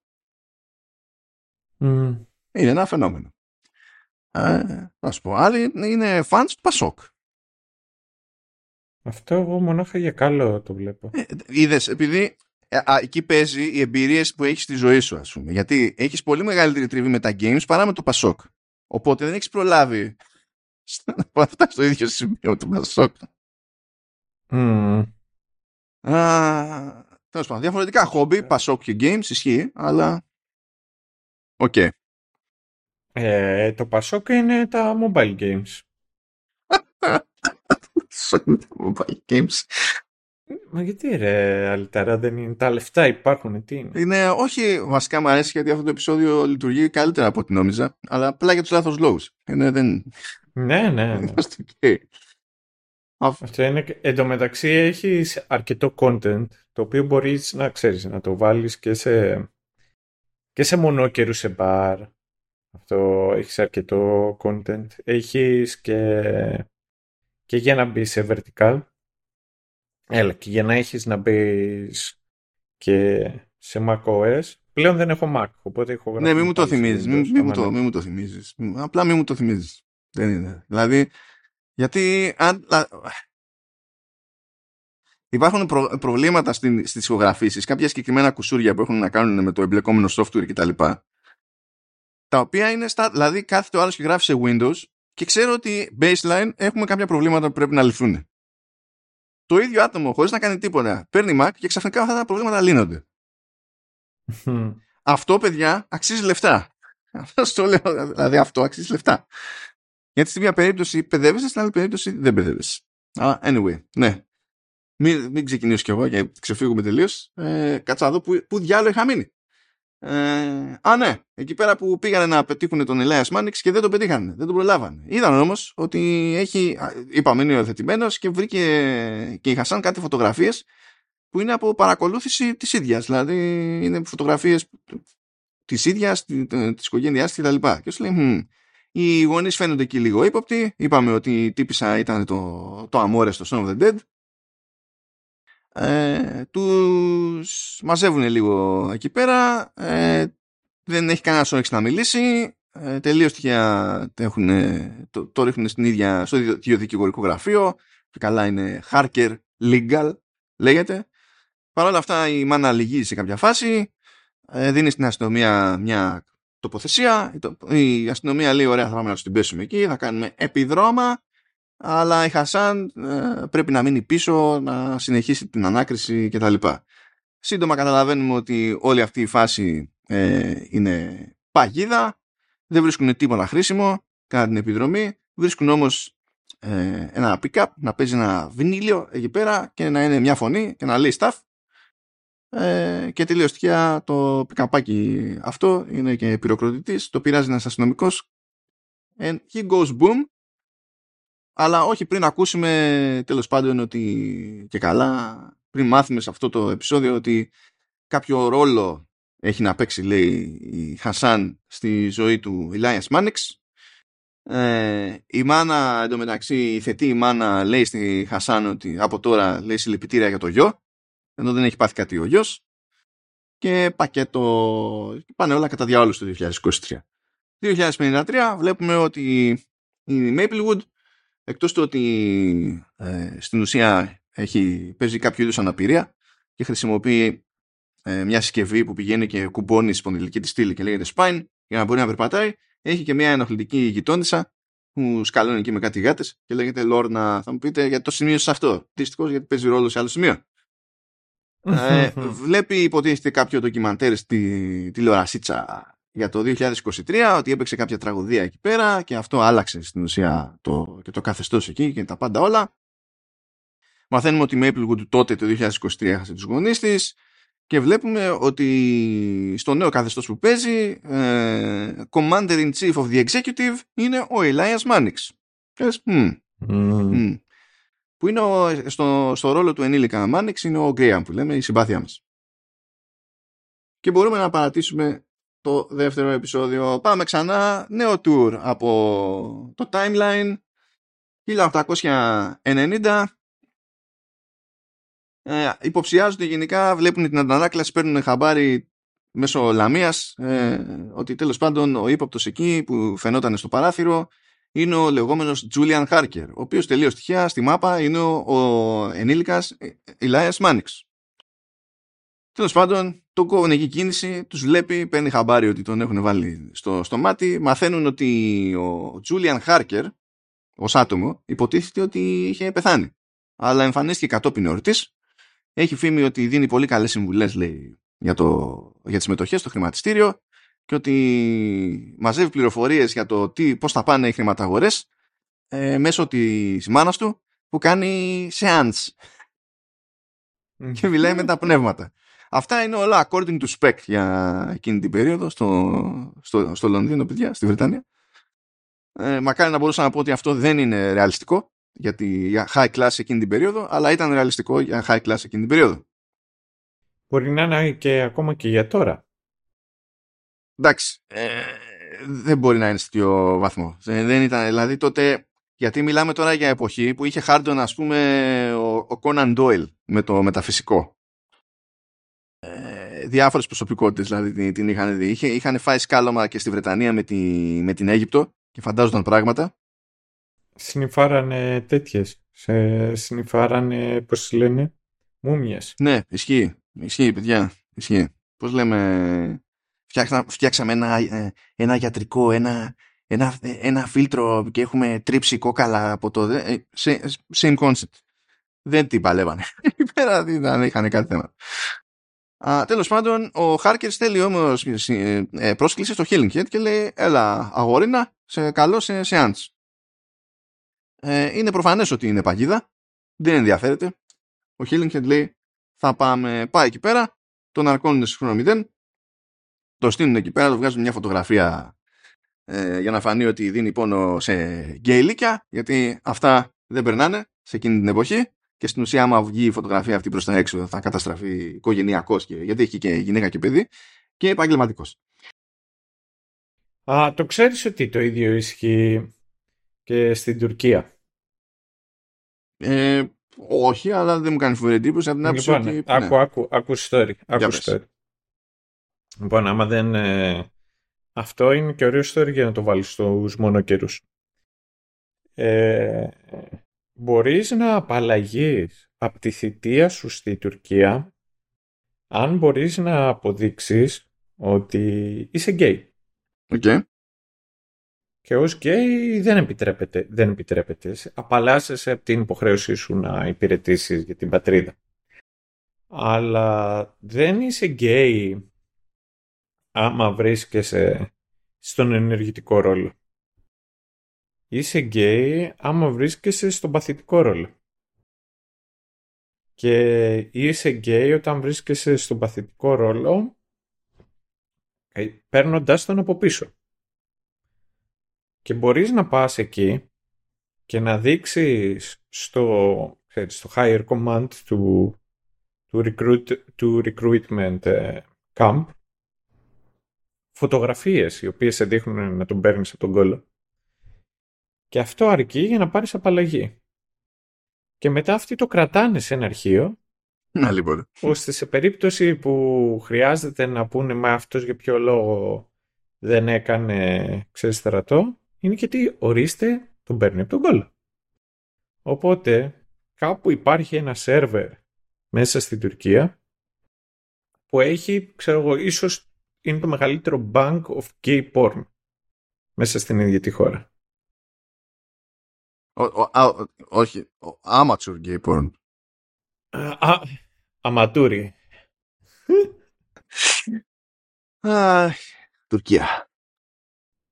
Mm. Είναι ένα φαινόμενο. Ε, να σου πω, άλλοι είναι fans του Πασόκ. Αυτό εγώ μονάχα για καλό το βλέπω. Ε, είδες, επειδή ε, α, εκεί παίζει οι εμπειρίες που έχεις στη ζωή σου, ας πούμε. Γιατί έχεις πολύ μεγαλύτερη τριβή με τα games παρά με το Πασόκ. Οπότε δεν έχεις προλάβει να φτάσει στο ίδιο σημείο του Πασόκ. Mm. Τέλος πάντων, διαφορετικά χόμπι, Πασόκ και games ισχύει, αλλά. OK. Okay. Ε, το Πασόκ είναι τα mobile games. τα mobile games. Μα γιατί ρε αλητάρα δεν είναι τα λεφτά υπάρχουν τι είναι; Είναι όχι βασικά μου αρέσει γιατί αυτό το επεισόδιο λειτουργεί καλύτερα από ό,τι νόμιζα αλλά απλά για τους λάθος λόγους. Είναι, δεν... Ναι, ναι. ναι. okay. Αυτό είναι, εντωμεταξύ έχει αρκετό content το οποίο μπορείς να ξέρεις να το βάλεις και σε, και σε μονόκερου σε μπαρ. Αυτό έχεις αρκετό content. Έχεις και, και για να μπεις σε vertical. Έλα, και για να έχεις να μπεις και σε macOS. Πλέον δεν έχω Mac, οπότε έχω γράψει. Ναι, μην μου το θυμίζεις. Μην, μην, μου το, μην μου το θυμίζεις. Απλά μην μου το θυμίζεις. Δεν είναι. Δηλαδή, γιατί αν... υπάρχουν προ, προβλήματα στις ηχογραφήσεις, κάποια συγκεκριμένα κουσούρια που έχουν να κάνουν με το εμπλεκόμενο software κτλ. Τα οποία είναι στα, δηλαδή κάθεται ο άλλος και γράφεις σε Windows και ξέρω ότι baseline έχουμε κάποια προβλήματα που πρέπει να λυθούν. Το ίδιο άτομο, χωρίς να κάνει τίποτα, παίρνει Mac και ξαφνικά αυτά τα προβλήματα λύνονται. αυτό, παιδιά, αξίζει λεφτά. Αυτό λέω, δηλαδή αυτό αξίζει λεφτά. Γιατί στην μία περίπτωση παιδεύεσαι, στην άλλη περίπτωση δεν παιδεύεσαι. Αλλά anyway, ναι. Μην, μην ξεκινήσω κι εγώ και ξεφύγουμε τελείως. Ε, κάτσα να δω που, που διάλογο είχα μείνει. Ε, α, ναι. Εκεί πέρα που πήγανε να πετύχουν τον Ελέα Μάνιξ και δεν τον πετύχανε. Δεν τον προλάβανε. Είδαν όμως ότι έχει. Είπαμε, είναι υιοθετημένο και βρήκε και η Χασάν κάτι φωτογραφίες που είναι από παρακολούθηση της ίδιας. Δηλαδή είναι φωτογραφίες της ίδιας, τη οικογένειάς της κτλ. Και σου λέει, οι γονείς φαίνονται εκεί λίγο ύποπτοι. Είπαμε ότι η τύπησα ήταν το, το αμόρες στο Son of the Dead. Ε, τους μαζεύουν λίγο εκεί πέρα. Ε, δεν έχει κανένα όρεξη να μιλήσει. Ε, τελείως τυχαία έχουν, το, το ρίχνουν στην ίδια, στο ίδιο δικηγορικό γραφείο. Και καλά είναι Harker Legal, λέγεται. Παρ' όλα αυτά η μάνα λυγίζει σε κάποια φάση. Ε, δίνει στην αστυνομία μια τοποθεσία. Η αστυνομία λέει: Ωραία, θα πάμε να τους την πέσουμε εκεί. Θα κάνουμε επιδρόμα. Αλλά η Χασάν ε, πρέπει να μείνει πίσω, να συνεχίσει την ανάκριση κτλ. Σύντομα καταλαβαίνουμε ότι όλη αυτή η φάση ε, είναι παγίδα. Δεν βρίσκουν τίποτα χρήσιμο κατά την επιδρομή. Βρίσκουν όμως ε, ένα pick-up να παίζει ένα βινίλιο εκεί πέρα και να είναι μια φωνή και να λέει stuff ε, και τελείως τυχαία το πικαπάκι αυτό είναι και πυροκροτητής, το πειράζει ένας αστυνομικός. and he goes boom αλλά όχι πριν ακούσουμε τέλος πάντων ότι και καλά. Πριν μάθουμε σε αυτό το επεισόδιο ότι κάποιο ρόλο έχει να παίξει λέει η Χασάν στη ζωή του Elias Μάνιξ ε, η μάνα εντωμεταξύ η θετή η μάνα λέει στη Χασάν ότι από τώρα λέει συλληπιτήρια για το γιο ενώ δεν έχει πάθει κάτι ο γιος. Και πακέτο πάνε όλα κατά διάολος το 2023 2053 βλέπουμε ότι η Maplewood εκτός του ότι ε, στην ουσία έχει, παίζει κάποιο είδους αναπηρία και χρησιμοποιεί ε, μια συσκευή που πηγαίνει και κουμπώνει σπονδυλική της στήλη και λέγεται spine για να μπορεί να περπατάει έχει και μια ενοχλητική γειτόνισσα που σκαλώνει εκεί με κάτι γάτες και λέγεται Λόρνα θα μου πείτε γιατί το σημείο σε αυτό. Δυστυχώς γιατί παίζει ρόλο σε άλλο σημείο. Ε, βλέπει υποτίθεται κάποιο ντοκιμαντέρ στη τηλεορασίτσα για το 2023 ότι έπαιξε κάποια τραγωδία εκεί πέρα και αυτό άλλαξε στην ουσία το, και το καθεστώς εκεί και τα πάντα όλα. Μαθαίνουμε ότι η Maplewood τότε το 2023 έχασε τους γονείς της και βλέπουμε ότι στο νέο καθεστώς που παίζει ε, Commander in Chief of the Executive είναι ο Elias Mannix. mm που είναι ο, στο, στο ρόλο του ενήλικα Μάνιξ είναι ο Γκρέαμ που λέμε η συμπάθειά μας. Και μπορούμε να παρατήσουμε το δεύτερο επεισόδιο. Πάμε ξανά, νέο tour από το timeline 1890 ε, υποψιάζονται γενικά, βλέπουν την αντανάκλαση, παίρνουν χαμπάρι μέσω λαμίας ε, ότι τέλος πάντων ο ύποπτος εκεί που φαινόταν στο παράθυρο είναι ο λεγόμενος Julian Harker, ο οποίος τελείως τυχαία στη μάπα είναι ο, ο ενήλικας Elias Mannix. Τέλος πάντων, το κόβουν εκεί κίνηση, τους βλέπει, παίρνει χαμπάρι ότι τον έχουν βάλει στο, στο μάτι, μαθαίνουν ότι ο Julian Harker, ως άτομο, υποτίθεται ότι είχε πεθάνει. Αλλά εμφανίστηκε κατόπιν εορτής, έχει φήμη ότι δίνει πολύ καλές συμβουλές, λέει, για, το, για τις μετοχές στο χρηματιστήριο και ότι μαζεύει πληροφορίες για το τι, πώς θα πάνε οι χρηματαγορές ε, μέσω της μάνας του που κάνει seance και μιλάει με τα πνεύματα. Αυτά είναι όλα according to spec για εκείνη την περίοδο στο, στο, στο Λονδίνο, παιδιά, στη Βρετανία. Ε, μακάρι να μπορούσα να πω ότι αυτό δεν είναι ρεαλιστικό γιατί για high class εκείνη την περίοδο, αλλά ήταν ρεαλιστικό για high class εκείνη την περίοδο. Μπορεί να είναι και ακόμα και για τώρα εντάξει, ε, δεν μπορεί να είναι σε τέτοιο βαθμό. Δεν ήταν, δηλαδή τότε, γιατί μιλάμε τώρα για εποχή που είχε χάρτον ας πούμε ο, ο Conan Doyle με το μεταφυσικό. Ε, διάφορες προσωπικότητες δηλαδή την, την είχαν δει. Είχε, είχαν φάει σκάλωμα και στη Βρετανία με, τη, με την Αίγυπτο και φαντάζονταν πράγματα. Συνυφάρανε τέτοιες. Σε, συνυφάρανε, πώς λένε, Μούμιες. Ναι, ισχύει. Ισχύει, παιδιά. Ισχύει. Πώς λέμε... Φτιάξα, φτιάξαμε ένα, ε, ένα γιατρικό, ένα, ένα, ένα φίλτρο και έχουμε τρίψει κόκαλα από το... ε, Same concept. Δεν την παλεύανε. Εκεί πέρα δεν είχαν κάτι θέμα. Α, τέλος πάντων, ο Χάρκερς στέλνει όμως ε, ε, πρόσκληση στο Healing Head και λέει έλα αγόρινα, σε καλό σε seance. Ε, είναι προφανές ότι είναι παγίδα, δεν ενδιαφέρεται. Ο Healing Head λέει θα πάμε, πάει εκεί πέρα, τον αρκώνουν σε χρόνο 0, το στείλουν εκεί πέρα, το βγάζουν μια φωτογραφία ε, για να φανεί ότι δίνει πόνο σε γκέιλικια, γιατί αυτά δεν περνάνε σε εκείνη την εποχή και στην ουσία άμα βγει η φωτογραφία αυτή προς τα έξω θα καταστραφεί οικογενειακός και, γιατί έχει και γυναίκα και παιδί και επαγγελματικός. Α, το ξέρεις ότι το ίδιο ισχύει και στην Τουρκία; Ε, όχι, αλλά δεν μου κάνει φοβερή εντύπωση από την άποψη Λοιπόν, ότι... άκου, ναι. άκου, άκου story. Άκου Για πες. story. Λοιπόν, άμα δεν... ε, αυτό είναι και ωραίο story για να το βάλεις στους μονοκαιρούς. Ε, μπορείς να απαλλαγείς από τη θητεία σου στη Τουρκία αν μπορείς να αποδείξεις ότι είσαι γκέι. Οκ. Και ως γκέι δεν επιτρέπεται, δεν επιτρέπεται. Απαλλάσσεσαι από την υποχρέωσή σου να υπηρετήσεις για την πατρίδα. Αλλά δεν είσαι γκέι άμα βρίσκεσαι στον ενεργητικό ρόλο. Είσαι γκέι άμα βρίσκεσαι στον παθητικό ρόλο. Και είσαι γκέι όταν βρίσκεσαι στον παθητικό ρόλο ε, παίρνοντας τον από πίσω. Και μπορείς να πας εκεί και να δείξεις στο, ξέρεις, στο higher command του, του, recruit, του recruitment ε, camp φωτογραφίες οι οποίες σε δείχνουν να τον παίρνεις από τον κόλλο. Και αυτό αρκεί για να πάρεις απαλλαγή. Και μετά αυτοί το κρατάνε σε ένα αρχείο Να λοιπόν. ώστε σε περίπτωση που χρειάζεται να πούνε μα αυτός για ποιο λόγο δεν έκανε ξέρεις στρατό είναι γιατί ορίστε τον παίρνει από τον κόλλο. Οπότε κάπου υπάρχει ένα σερβερ μέσα στην Τουρκία που έχει, ξέρω εγώ, ίσως είναι το μεγαλύτερο bank of gay porn μέσα στην ίδια τη χώρα. Ο, ο, α, ο- όχι. Ο amateur gay porn. Α, α, αματούρι. Α, Τουρκία.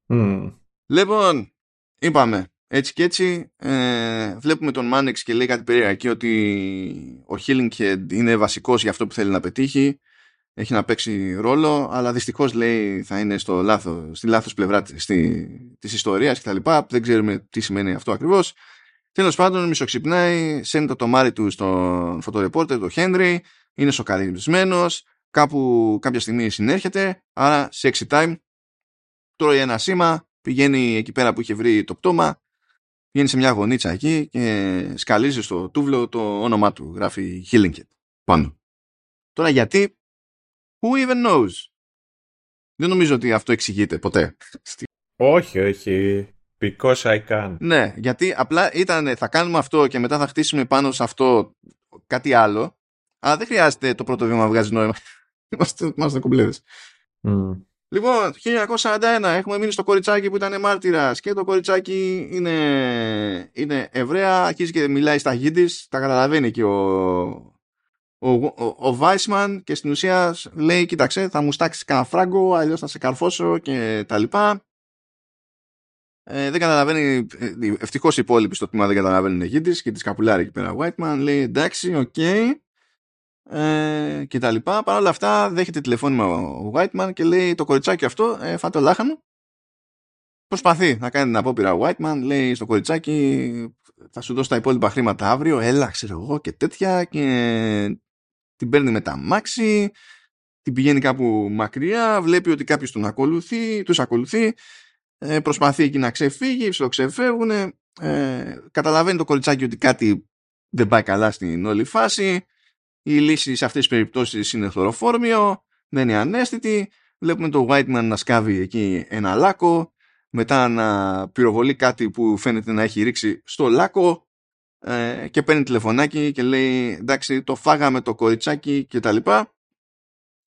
Μμ. Λοιπόν, είπαμε. Έτσι και έτσι ε, βλέπουμε τον Μάνεξ και λέει κάτι περίεργα εκεί ότι ο Healing Head είναι βασικός για αυτό που θέλει να πετύχει. Έχει να παίξει ρόλο, αλλά δυστυχώς λέει θα είναι στο λάθος, στη λάθος πλευρά της, στη, της ιστορίας κτλ. Δεν ξέρουμε τι σημαίνει αυτό ακριβώς. Τέλος πάντων, μισοξυπνάει, σένει το τομάρι του στον φωτορεπόρτερ, τον Χένρι, είναι σοκαρισμένος, κάπου κάποια στιγμή συνέρχεται, άρα sexy time, τρώει ένα σήμα, πηγαίνει εκεί πέρα που είχε βρει το πτώμα, πηγαίνει σε μια γωνίτσα εκεί και σκαλίζει στο τούβλο το όνομά του. Γράφει Healing Kit πάνω. Τώρα γιατί, who even knows; Δεν νομίζω ότι αυτό εξηγείται ποτέ. Όχι, όχι. Because I can. ναι, γιατί απλά ήταν θα κάνουμε αυτό και μετά θα χτίσουμε πάνω σε αυτό κάτι άλλο. Αλλά δεν χρειάζεται το πρώτο βήμα να βγάζει νόημα. Είμαστε, είμαστε κομπλέδες. Μμ. Λοιπόν, 1941 έχουμε μείνει στο κοριτσάκι που ήταν μάρτυρας και το κοριτσάκι είναι, είναι Εβραία, αρχίζει και μιλάει στα γη τα καταλαβαίνει και ο, ο, ο, ο Whiteman και στην ουσία λέει κοίταξε θα μου στάξεις κανένα φράγκο αλλιώς θα σε καρφώσω και τα λοιπά. Ε, δεν καταλαβαίνει, ευτυχώς οι υπόλοιποι στο τμήμα δεν καταλαβαίνουν γίντις και τη σκαπουλάρει εκεί πέρα. Whiteman λέει εντάξει, οκ. Ε, και τα λοιπά. Παρ' όλα αυτά δέχεται τηλεφώνημα ο Whiteman και λέει το κοριτσάκι αυτό ε, φά' το λάχανο. Προσπαθεί να κάνει την απόπειρα ο Whiteman, λέει στο κοριτσάκι θα σου δώσω τα υπόλοιπα χρήματα αύριο, έλα ξέρω εγώ και τέτοια και την παίρνει με τα μάξι, την πηγαίνει κάπου μακριά, βλέπει ότι κάποιος τον ακολουθεί, τους ακολουθεί, ε, προσπαθεί εκεί να ξεφύγει, ψιλοξεφεύγουν, ε, καταλαβαίνει το κοριτσάκι ότι κάτι δεν πάει καλά στην όλη φάση, η λύση σε αυτές τις περιπτώσεις είναι χλωροφόρμιο, δεν είναι ανέστητη, βλέπουμε το Whiteman να σκάβει εκεί ένα λάκκο, μετά να πυροβολεί κάτι που φαίνεται να έχει ρίξει στο λάκκο, ε, και παίρνει τηλεφωνάκι και λέει εντάξει το φάγαμε το κοριτσάκι και τα λοιπά.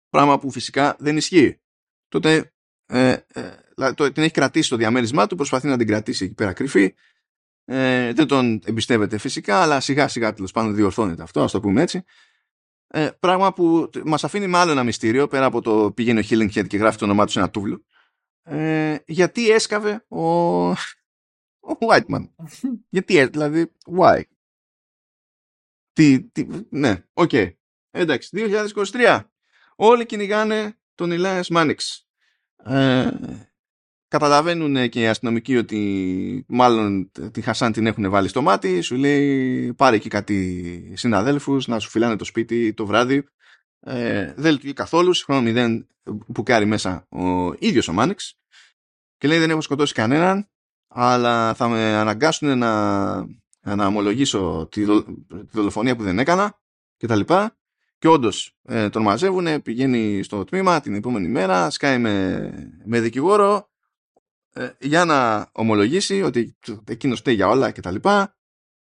Πράγμα που φυσικά δεν ισχύει. Τότε ε, ε, το, την έχει κρατήσει στο διαμέρισμά του προσπαθεί να την κρατήσει εκεί πέρα κρυφή. Ε, δεν τον εμπιστεύεται φυσικά αλλά σιγά σιγά τέλος πάντων διορθώνεται αυτό ας το πούμε έτσι. Ε, πράγμα που μας αφήνει με άλλο ένα μυστήριο πέρα από το πηγαίνει ο Healing Head και γράφει το όνομά του σε ένα τούβλο. Ε, γιατί έσκαβε ο, ο Whiteman γιατί δηλαδή why; Τι, τι, ναι, OK. Okay. Εντάξει, 2023. Όλοι κυνηγάνε τον Elias Mannix. Ε, καταλαβαίνουν και οι αστυνομικοί ότι μάλλον τη Χασάν την έχουν βάλει στο μάτι. Σου λέει πάρε εκεί κάτι συναδέλφους να σου φυλάνε το σπίτι το βράδυ. Ε, δεν λειτουργεί καθόλου. Συγχρόνως μηδέν που κάρει μέσα ο ίδιος ο Μάνιξ. Και λέει δεν έχω σκοτώσει κανέναν αλλά θα με αναγκάσουν να να ομολογήσω τη, δολοφονία που δεν έκανα και τα λοιπά. Και όντως ε, τον μαζεύουν, πηγαίνει στο τμήμα την επόμενη μέρα, σκάει με, με δικηγόρο ε, για να ομολογήσει ότι εκείνος φταίει για όλα και τα λοιπά.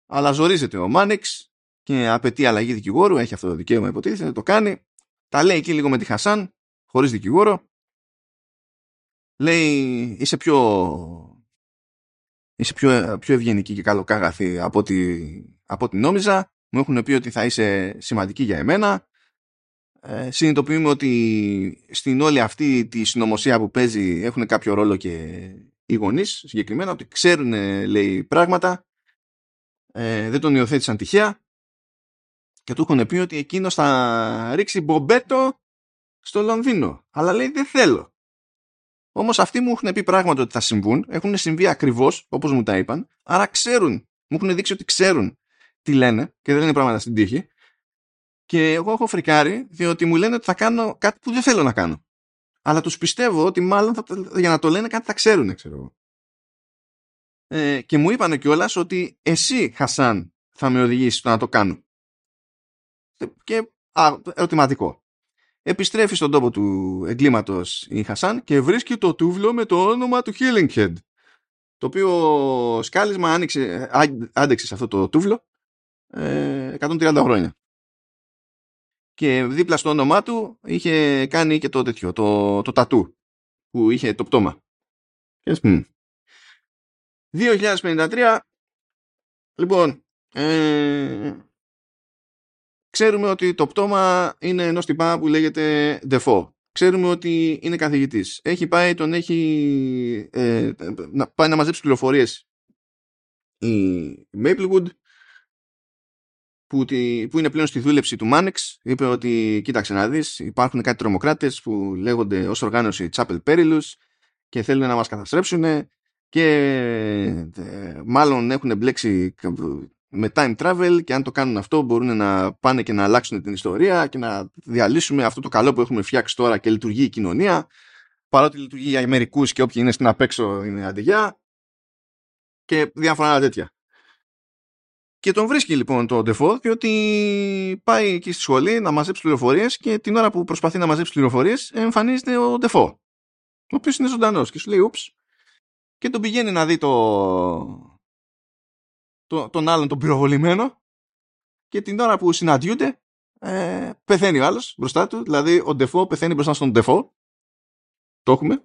Αλλά ζορίζεται ο Μάνεξ και απαιτεί αλλαγή δικηγόρου, έχει αυτό το δικαίωμα υποτίθεται, το κάνει. Τα λέει εκεί λίγο με τη Χασάν, χωρίς δικηγόρο. Λέει είσαι πιο είσαι πιο, πιο ευγενική και καλοκάγαθη από ό,τι, από ό,τι νόμιζα. Μου έχουν πει ότι θα είσαι σημαντική για εμένα. Ε, συνειδητοποιούμε ότι στην όλη αυτή τη συνωμοσία που παίζει έχουν κάποιο ρόλο και οι γονείς συγκεκριμένα, ότι ξέρουν λέει πράγματα, ε, δεν τον υιοθέτησαν τυχαία και του έχουν πει ότι εκείνος θα ρίξει μπομπέτο στο Λονδίνο. Αλλά λέει δεν θέλω. Όμως αυτοί μου έχουν πει πράγματα ότι θα συμβούν, έχουν συμβεί ακριβώς όπως μου τα είπαν, άρα ξέρουν, μου έχουν δείξει ότι ξέρουν τι λένε και δεν είναι πράγματα στην τύχη. Και εγώ έχω φρικάρει, διότι μου λένε ότι θα κάνω κάτι που δεν θέλω να κάνω. Αλλά τους πιστεύω ότι μάλλον θα, για να το λένε κάτι θα ξέρουν, ξέρω εγώ. Ε, και μου είπαν κιόλας ότι εσύ, Χασάν, θα με οδηγήσεις στο να το κάνω. Και α, ερωτηματικό επιστρέφει στον τόπο του εγκλήματος η Χασάν και βρίσκει το τούβλο με το όνομα του Healing Head το οποίο σκάλισμα άνοιξε, άντεξε σε αυτό το τούβλο 130 ε, χρόνια. Και δίπλα στο όνομά του είχε κάνει και το τέτοιο, το, το τατού που είχε το πτώμα. 2053 Λοιπόν, ε, Ξέρουμε ότι το πτώμα είναι ενός τυπά που λέγεται Defoe. Ξέρουμε ότι είναι καθηγητής. Έχει πάει, τον έχει ε, να, πάει να μαζέψει πληροφορίες η Maplewood που, που είναι πλέον στη δούλεψη του Μάνεξ είπε ότι κοίταξε να δεις υπάρχουν κάτι τρομοκράτες που λέγονται ως οργάνωση Chapel Perilous και θέλουν να μας καταστρέψουν και ε, μάλλον έχουν μπλέξει με time travel και αν το κάνουν αυτό μπορούν να πάνε και να αλλάξουν την ιστορία και να διαλύσουμε αυτό το καλό που έχουμε φτιάξει τώρα και λειτουργεί η κοινωνία παρότι λειτουργεί για μερικούς και όποιοι είναι στην απέξω είναι αντιγιά και διάφορα άλλα τέτοια. Και τον βρίσκει λοιπόν το default διότι πάει εκεί στη σχολή να μαζέψει πληροφορίες και την ώρα που προσπαθεί να μαζέψει πληροφορίες εμφανίζεται ο default ο οποίος είναι ζωντανός και σου λέει ούψ και τον πηγαίνει να δει το, το, τον άλλον τον πυροβολημένο και την ώρα που συναντιούνται ε, πεθαίνει ο άλλος μπροστά του δηλαδή ο Ντεφό πεθαίνει μπροστά στον Ντεφό το έχουμε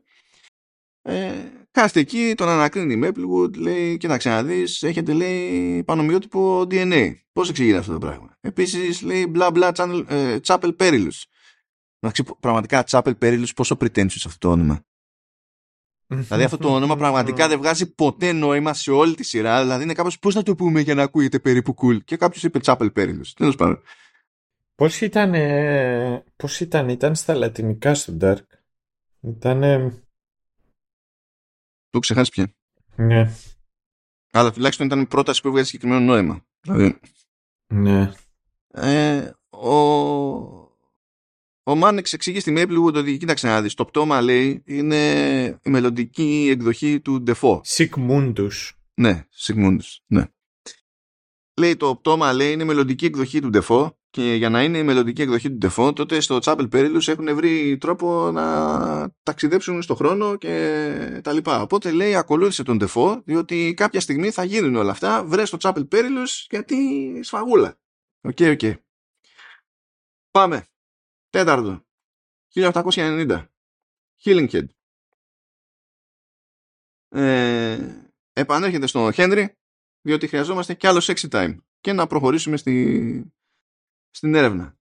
ε, κάθεται εκεί, τον ανακρίνει η Maplewood, λέει, κοίταξε να δεις, έχετε λέει πανομοιότυπο DNA. Πώς εξηγείται αυτό το πράγμα; Επίσης λέει μπλα μπλα Chapel Perilous. Πραγματικά Chapel Perilous πόσο pretentious αυτό το όνομα δηλαδή αυτό το όνομα πραγματικά δεν βγάζει ποτέ νόημα σε όλη τη σειρά. Δηλαδή είναι κάπως πώς να το πούμε για να ακούγεται περίπου cool. Και κάποιος είπε Chapel Perilous. Τέλος πάντων. Πώς ήταν, πώς ήταν, ήταν στα λατινικά στο Dark; Ήταν... Το ξεχάσει πια. Ναι. Αλλά τουλάχιστον ήταν η πρόταση που έβγαζε συγκεκριμένο νόημα. Δηλαδή... Ναι. Ε, ο ο Μάνεξ εξηγεί στη Maplewood ότι κοίταξε να δεις, το πτώμα λέει είναι η μελλοντική εκδοχή του Ντεφό. Σικμούντους. Ναι, Σικμούντους, ναι. Λέει το πτώμα λέει είναι η μελλοντική εκδοχή του Ντεφό και για να είναι η μελλοντική εκδοχή του Default, τότε στο Chapel Perilous έχουν βρει τρόπο να ταξιδέψουν στο χρόνο και τα λοιπά. Οπότε λέει ακολούθησε τον Default, διότι κάποια στιγμή θα γίνουν όλα αυτά, βρες το Chapel Perilous γιατί σφαγούλα. OK, okay, OK. Okay. Πάμε. Τέταρτο. 1890. Hillinghead. Ε, επανέρχεται στο Henry διότι χρειαζόμαστε κι άλλο sexy time και να προχωρήσουμε στη, στην έρευνα.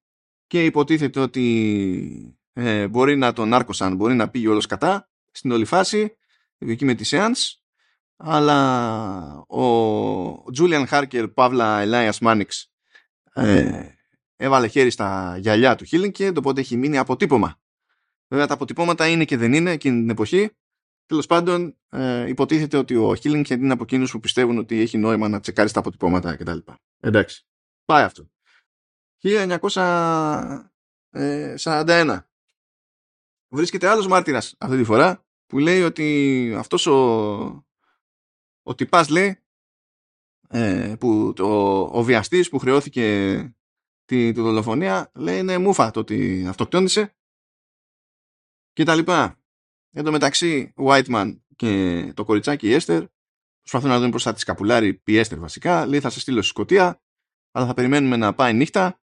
Και υποτίθεται ότι ε, μπορεί να τον άρκωσαν, μπορεί να πήγε όλος κατά στην όλη φάση, εκεί με τη Seance, αλλά ο Julian Harker, Παύλα Elias Mannix, ε, έβαλε χέρι στα γυαλιά του Hillinghead, οπότε έχει μείνει αποτύπωμα. Βέβαια τα αποτυπώματα είναι και δεν είναι εκείνη την εποχή. Τέλος πάντων, ε, υποτίθεται ότι ο Hillinghead είναι από εκείνους που πιστεύουν ότι έχει νόημα να τσεκάρει τα αποτυπώματα κτλ. Εντάξει. Πάει αυτό. 1941. Βρίσκεται άλλος μάρτυρας αυτή τη φορά που λέει ότι αυτός ο, ο τυπάς λέει ε, που το, ο βιαστής που χρεώθηκε τη, τη δολοφονία λέει είναι μούφα το ότι αυτοκτόνησε και τα λοιπά. Εν τω μεταξύ ο Whiteman και το κοριτσάκι η Έστερ προσπαθούν να δουν πώς τη σκαπουλάρει η Έστερ βασικά λέει θα σε στείλω στη Σκωτία αλλά θα περιμένουμε να πάει νύχτα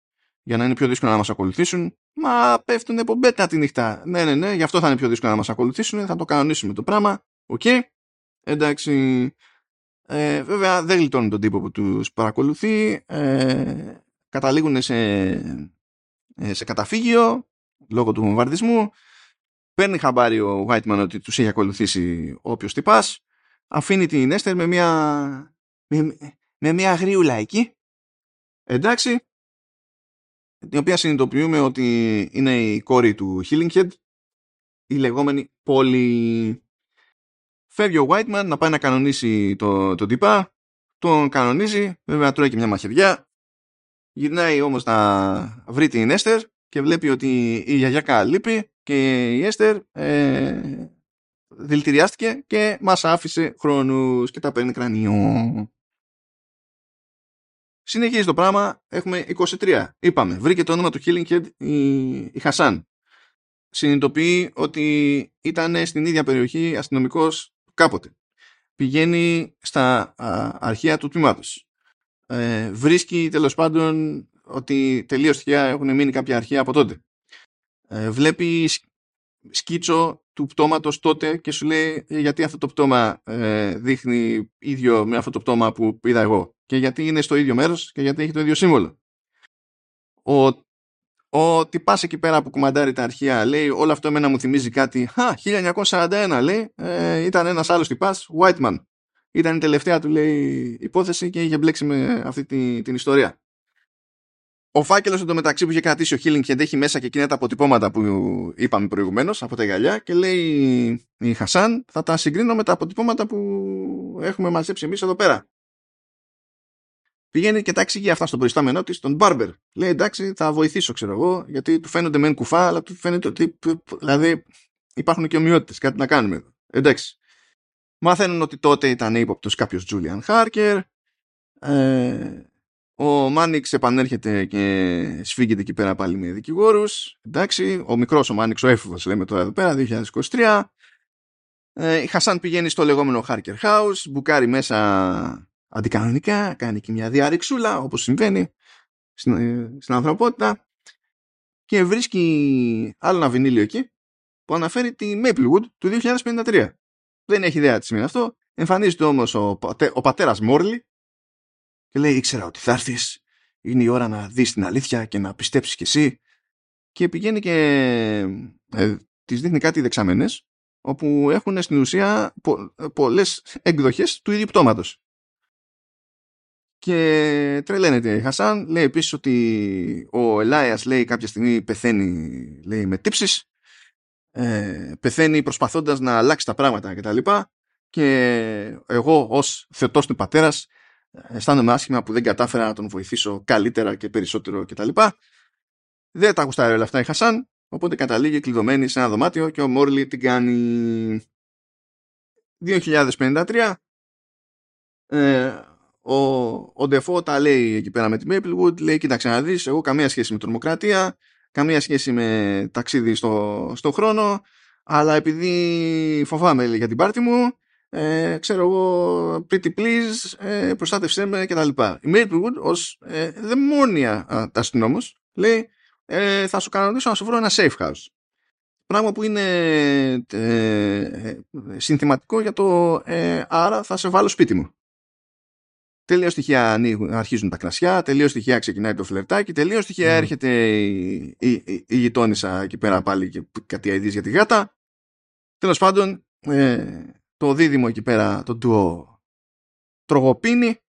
για να είναι πιο δύσκολο να μας ακολουθήσουν. Μα πέφτουν μπομπέτα τη νύχτα. Ναι, ναι, ναι, γι' αυτό θα είναι πιο δύσκολο να μας ακολουθήσουν. Θα το κανονίσουμε το πράγμα. OK. Okay. Εντάξει. Ε, βέβαια δεν γλιτώνουν τον τύπο που τους παρακολουθεί. Ε, καταλήγουν σε, ε, σε καταφύγιο λόγω του βομβαρδισμού. Παίρνει χαμπάρι ο Whiteman ότι τους έχει ακολουθήσει όποιος τυπάς. Αφήνει την Έστερ με μια, με, με μια αγριούλα εκεί. Εντάξει την οποία συνειδητοποιούμε ότι είναι η κόρη του Head, η λεγόμενη πόλη. Φεύγει ο Whiteman να πάει να κανονίσει το, το τυπά, τον κανονίζει, βέβαια τρώει και μια μαχαιριά, γυρνάει όμως να βρει την Έστερ και βλέπει ότι η γιαγιάκα λείπει και η Έστερ ε, δηλητηριάστηκε και μας άφησε χρόνους και τα παίρνει κρανίο. Συνεχίζει το πράγμα, έχουμε 23. Είπαμε, βρήκε το όνομα του Head η, η Χασάν. Συνειδητοποιεί ότι ήταν στην ίδια περιοχή αστυνομικός κάποτε. Πηγαίνει στα αρχεία του τμήματος. Ε, βρίσκει τέλος πάντων ότι τελείως τυχαία έχουν μείνει κάποια αρχεία από τότε. Ε, βλέπει σκίτσο του πτώματος τότε και σου λέει «Ε, γιατί αυτό το πτώμα ε, δείχνει ίδιο με αυτό το πτώμα που είδα εγώ; Και γιατί είναι στο ίδιο μέρος και γιατί έχει το ίδιο σύμβολο; Ο, ο τυπάς εκεί πέρα που κουμαντάρει τα αρχεία λέει όλο αυτό εμένα μου θυμίζει κάτι «Χα, 1941» λέει ε, ήταν ένας άλλος τυπάς, Whiteman. Ήταν η τελευταία του λέει υπόθεση και είχε μπλέξει με αυτή την, την ιστορία. Ο φάκελος εντωμεταξύ που είχε κρατήσει ο Χίλινγκ έχει μέσα και εκείνα τα αποτυπώματα που είπαμε προηγουμένως από τα γυαλιά και λέει η Χασάν θα τα συγκρίνω με τα αποτυπώματα που έχουμε μαζέψει εμείς εδώ πέρα. Πηγαίνει και τα εξηγεί αυτά στον προϊστάμενό της, τον Μπάρμπερ. Λέει εντάξει, θα βοηθήσω, ξέρω εγώ, γιατί του φαίνονται μεν κουφά, αλλά του φαίνεται ότι. Δηλαδή υπάρχουν και ομοιότητες, κάτι να κάνουμε εδώ. Εντάξει. Μαθαίνουν ότι τότε ήταν ύποπτος κάποιος Τζούλιαν Χάρκερ. Ε, ο Μάνιξ επανέρχεται και σφίγγεται εκεί πέρα πάλι με δικηγόρους. Εντάξει, ο μικρός ο Μάνιξ, ο έφηβος λέμε τώρα εδώ πέρα, 2023. Ε, η Χασάν πηγαίνει στο λεγόμενο Harker House, μπουκάρει μέσα αντικανονικά, κάνει και μια διαρρηξούλα όπως συμβαίνει στην, ε, στην ανθρωπότητα και βρίσκει άλλο ένα βινίλιο εκεί που αναφέρει τη Maplewood του 2053. Δεν έχει ιδέα τι σημαίνει αυτό. Εμφανίζεται όμως ο, ο πατέρας Μόρλι και λέει ήξερα ότι θα έρθεις. είναι η ώρα να δεις την αλήθεια και να πιστέψεις κι εσύ και πηγαίνει και ε, τις δείχνει κάτι δεξαμενές όπου έχουν στην ουσία πο, πολλές εκδοχές του ίδιου πτώματος. Και τρελαίνεται η Χασάν. Λέει επίσης ότι ο Ελάιας λέει κάποια στιγμή πεθαίνει λέει, με τύψεις. Ε, πεθαίνει προσπαθώντας να αλλάξει τα πράγματα κτλ. Και, και εγώ ως θεωτός του πατέρας αισθάνομαι άσχημα που δεν κατάφερα να τον βοηθήσω καλύτερα και περισσότερο κτλ. Δεν τα γουστάρει όλα αυτά η Χασάν, οπότε καταλήγει κλειδωμένη σε ένα δωμάτιο και ο Μόρλι την κάνει 2053. Ε, ο, ο Ντεφό τα λέει εκεί πέρα με τη Maplewood, λέει κοίταξε να δεις, εγώ καμία σχέση με τρομοκρατία, καμία σχέση με ταξίδι στο, στο χρόνο, αλλά επειδή φοβάμαι λέει, για την πάρτη μου, ε, ξέρω εγώ, pretty please, ε, προστάτευσέ με κτλ. Η Maplewood ως ε, δαιμόνια αστυνόμος λέει ε, θα σου κανονίσω να σου βρω ένα safe house. Πράγμα που είναι ε, ε, συνθηματικό για το ε, άρα θα σε βάλω σπίτι μου. Τελείως στοιχεία αρχίζουν τα κρασιά, τελείως στοιχεία ξεκινάει το φλερτάκι, τελείως στοιχεία mm. έρχεται η, η, η, η, γειτόνισσα εκεί πέρα πάλι και κάτι αειδής για τη γάτα. Τέλος πάντων, ε, το δίδυμο εκεί πέρα, το τουο τρογοπίνει,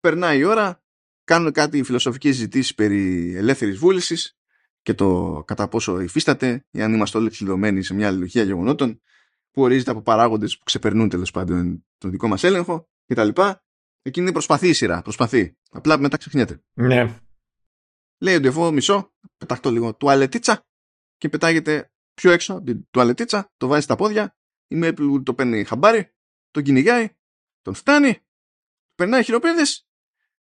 περνάει η ώρα, κάνουν κάτι φιλοσοφική συζητήσει περί ελεύθερης βούλησης και το κατά πόσο υφίσταται ή αν είμαστε όλοι εξηλωμένοι σε μια αλληλουχία γεγονότων που ορίζεται από παράγοντες που ξεπερνούν τέλος πάντων τον δικό μας έλεγχο κτλ. Εκείνη προσπαθεί η σειρά, προσπαθεί. Απλά μετά ξεχνιέται. Ναι. Λέει ο Ντεφό μισό, πεταχτώ λίγο τουαλετίτσα και πετάγεται πιο έξω την τουαλετίτσα, το βάζει στα πόδια, η Maple το παίρνει χαμπάρι, τον κυνηγάει, τον φτάνει, περνάει χειροπέδες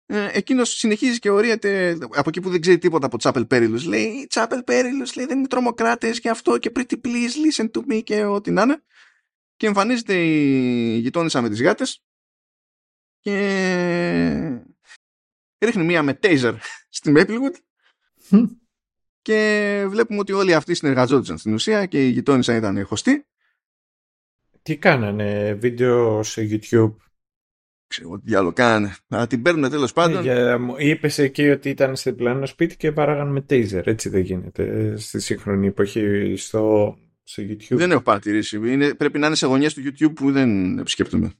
ε, εκείνος συνεχίζει και ορίεται από εκεί που δεν ξέρει τίποτα από Chapel Perilous. Λέει Chapel Perilous λέει, δεν είναι τρομοκράτες και αυτό και pretty please listen to me και ό,τι να είναι. Και εμφανίζεται η γειτόνισσα με τις γάτες και ρίχνει μία με taser στη Maplewood και βλέπουμε ότι όλοι αυτοί συνεργαζόντουσαν στην ουσία και η γειτόνισσα ήταν χωστή. Τι κάνανε, βίντεο σε YouTube; Ξέρω τι άλλο κάνανε. Να την παίρνουν τέλος πάντων. Είπες εκεί ότι ήταν σε πλάνο σπίτι και παράγαν με taser. Έτσι δεν γίνεται στη σύγχρονη εποχή στο, στο YouTube. Δεν έχω παρατηρήσει. Είναι, πρέπει να είναι σε γωνιές του YouTube που δεν επισκέπτομαι.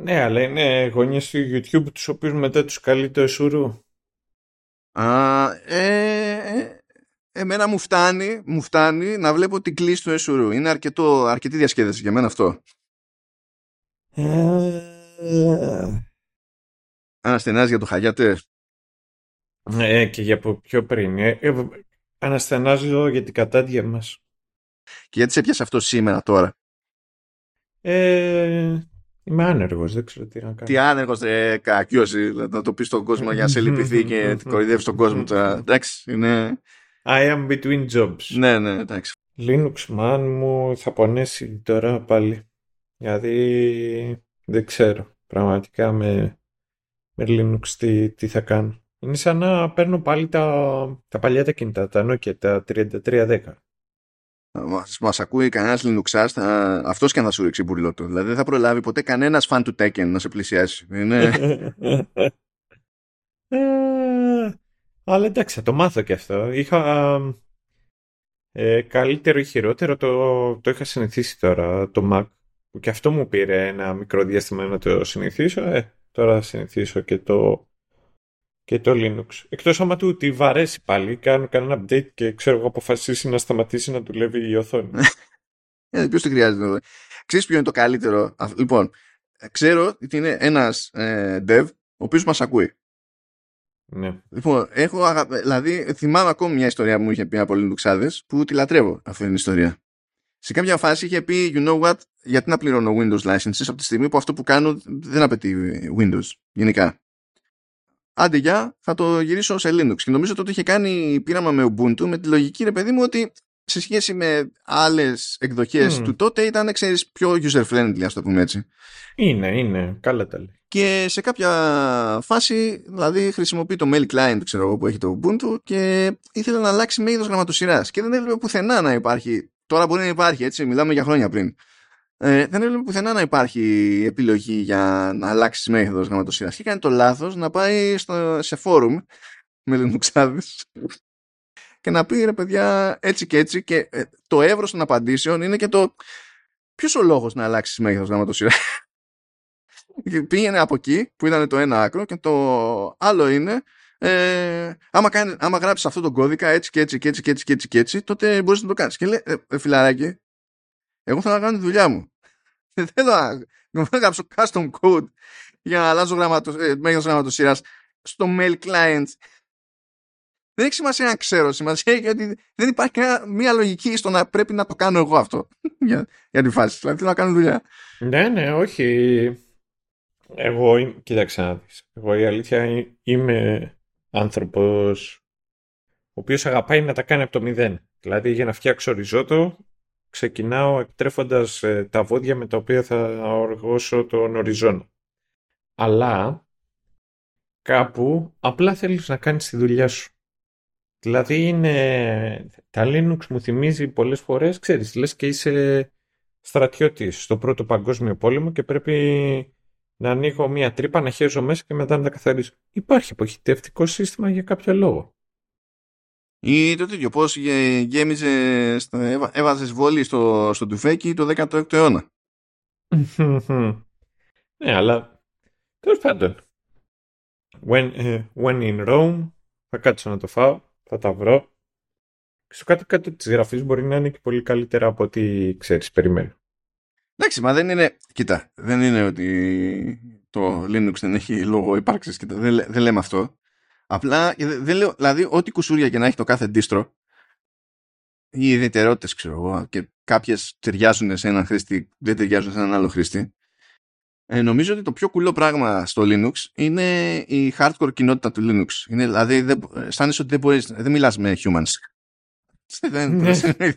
Ναι, αλλά είναι γωνιέ του YouTube τους οποίους μετά τους καλεί το εσουρού. Α, ε, ε, εμένα μου φτάνει, μου φτάνει να βλέπω την κλίση του εσουρού. Είναι αρκετό, αρκετή διασκέδαση για μένα αυτό. Ε, Αναστενάζει για το Χαγιάτε. Ε, και για πιο πριν. Ε, ε, αναστενάζω για την κατάδια μας. Και γιατί σε πιάσε αυτό σήμερα τώρα; Ε, είμαι άνεργος, δεν ξέρω τι να κάνω. Τι άνεργος, ρε, κακιώσει, να το πεις στον κόσμο για να σε λυπηθεί και κοροϊδεύεις τον κόσμο τώρα. Εντάξει, είναι... I am between jobs. Ναι, ναι, εντάξει. Linux, man μου, θα πονέσει τώρα πάλι. Γιατί δεν ξέρω. Πραγματικά με, με Linux τι, τι θα κάνω. Είναι σαν να παίρνω πάλι τα, τα παλιά τα κινητά, τα Nokia, τα 3310. Μας ακούει κανένας Linux, αυτός και αν θα σου ρίξει μπουρλότο. Δηλαδή δεν θα προλάβει ποτέ κανένας fan του Tekken να σε πλησιάσει. Είναι... Ε, αλλά εντάξει, θα το μάθω και αυτό. Είχα ε, καλύτερο ή χειρότερο, το, το είχα συνηθίσει τώρα το Mac που και αυτό μου πήρε ένα μικρό διάστημα να το συνηθίσω, ε, τώρα θα συνηθίσω και το, και το Linux. Εκτός άμα του τη βαρέσει πάλι, κάνω κανένα update και ξέρω εγώ αποφασίσει να σταματήσει να δουλεύει η οθόνη. ε, ποιος το χρειάζεται. Ξέρεις ποιο είναι το καλύτερο; Λοιπόν, ξέρω ότι είναι ένας ε, dev ο οποίος μας ακούει. Ναι. Λοιπόν, έχω, δηλαδή θυμάμαι ακόμη μια ιστορία που μου είχε πει από Linuxάδες που τη λατρεύω αυτή την ιστορία σε κάποια φάση είχε πει you know what, γιατί να πληρώνω Windows licenses από τη στιγμή που αυτό που κάνω δεν απαιτεί Windows γενικά. Άντε για, θα το γυρίσω σε Linux. Και νομίζω ότι είχε κάνει πείραμα με Ubuntu με τη λογική ρε παιδί μου ότι σε σχέση με άλλες εκδοχές του τότε ήταν ξέρεις πιο user friendly ας το πούμε έτσι. Είναι, είναι, καλά τα λέει. Και σε κάποια φάση, δηλαδή χρησιμοποιεί το mail client ξέρω εγώ, που έχει το Ubuntu και ήθελε να αλλάξει μέγεθος γραμματοσυράς και δεν έβλεπε πουθενά να υπάρχει Τώρα μπορεί να υπάρχει, έτσι, μιλάμε για χρόνια πριν. Ε, δεν έβλεπε πουθενά να υπάρχει επιλογή για να αλλάξει μέθοδο γραμματοσύρα. Και κάνει το λάθος να πάει στο, σε φόρουμ με λινουξάδε και να πει ρε παιδιά έτσι και έτσι και ε, το εύρος των απαντήσεων είναι και το ποιος ο λόγος να αλλάξεις μέθοδο γραμματοσύρα. Πήγαινε από εκεί που ήταν το ένα άκρο και το άλλο είναι ε, άμα, κάνει, άμα γράψεις αυτό τον κώδικα έτσι και έτσι και έτσι και έτσι και έτσι, και έτσι τότε μπορείς να το κάνεις. Και λέει, ε, ε, φιλαράκι, εγώ θέλω να κάνω τη δουλειά μου. Δεν θέλω να, να γράψω custom code για να αλλάζω γραμματο, ε, μέγεθος γραμματοσύρας στο mail client. Δεν έχει σημασία να ξέρω, σημασία γιατί δεν υπάρχει μία λογική στο να πρέπει να το κάνω εγώ αυτό για, για τη φάση. Δηλαδή θέλω να κάνω δουλειά. Ναι, ναι, όχι. Εγώ, κοίταξε να δεις. Εγώ η αλήθεια είμαι άνθρωπος ο οποίος αγαπάει να τα κάνει από το μηδέn. Δηλαδή για να φτιάξω ριζότο ξεκινάω εκτρέφοντας ε, τα βόδια με τα οποία θα οργώσω τον οριζόνα. Αλλά κάπου απλά θέλεις να κάνεις τη δουλειά σου. Δηλαδή είναι... Τα Linux μου θυμίζει πολλές φορές, ξέρεις, λες και είσαι στρατιώτης στο πρώτο παγκόσμιο πόλεμο και πρέπει να ανοίγω μία τρύπα, να χέζω μέσα και μετά να τα καθαρίσω. Υπάρχει αποχητευτικό σύστημα για κάποιο λόγο. Ή το τέτοιο, πώς γέμιζε, έβαζες βόλη στο, στο τουφέκι το 16ο αιώνα. ναι, αλλά τέλος πάντων. When, uh, when in Rome, θα κάτσω να το φάω, θα τα βρω. Στο κάτω κάτω της γραφής μπορεί να είναι και πολύ καλύτερα από ό,τι ξέρεις, περιμένω. Εντάξει, μα δεν είναι. Κοίτα, δεν είναι ότι το Linux δεν έχει λόγο ύπαρξης. Δεν, δεν λέμε αυτό. Απλά δεν λέω, δηλαδή, ό,τι κουσούρια και να έχει το κάθε distro ή ιδιαιτερότητες, ξέρω εγώ, και κάποιες ταιριάζουν σε έναν χρήστη, δεν ταιριάζουν σε έναν άλλο χρήστη. Ε, νομίζω ότι το πιο κουλό πράγμα στο Linux είναι η hardcore κοινότητα του Linux. Είναι, δηλαδή, δεν, αισθάνεσαι ότι δεν, μπορείς, δεν μιλάς με humans. δεν ναι. μπορείς να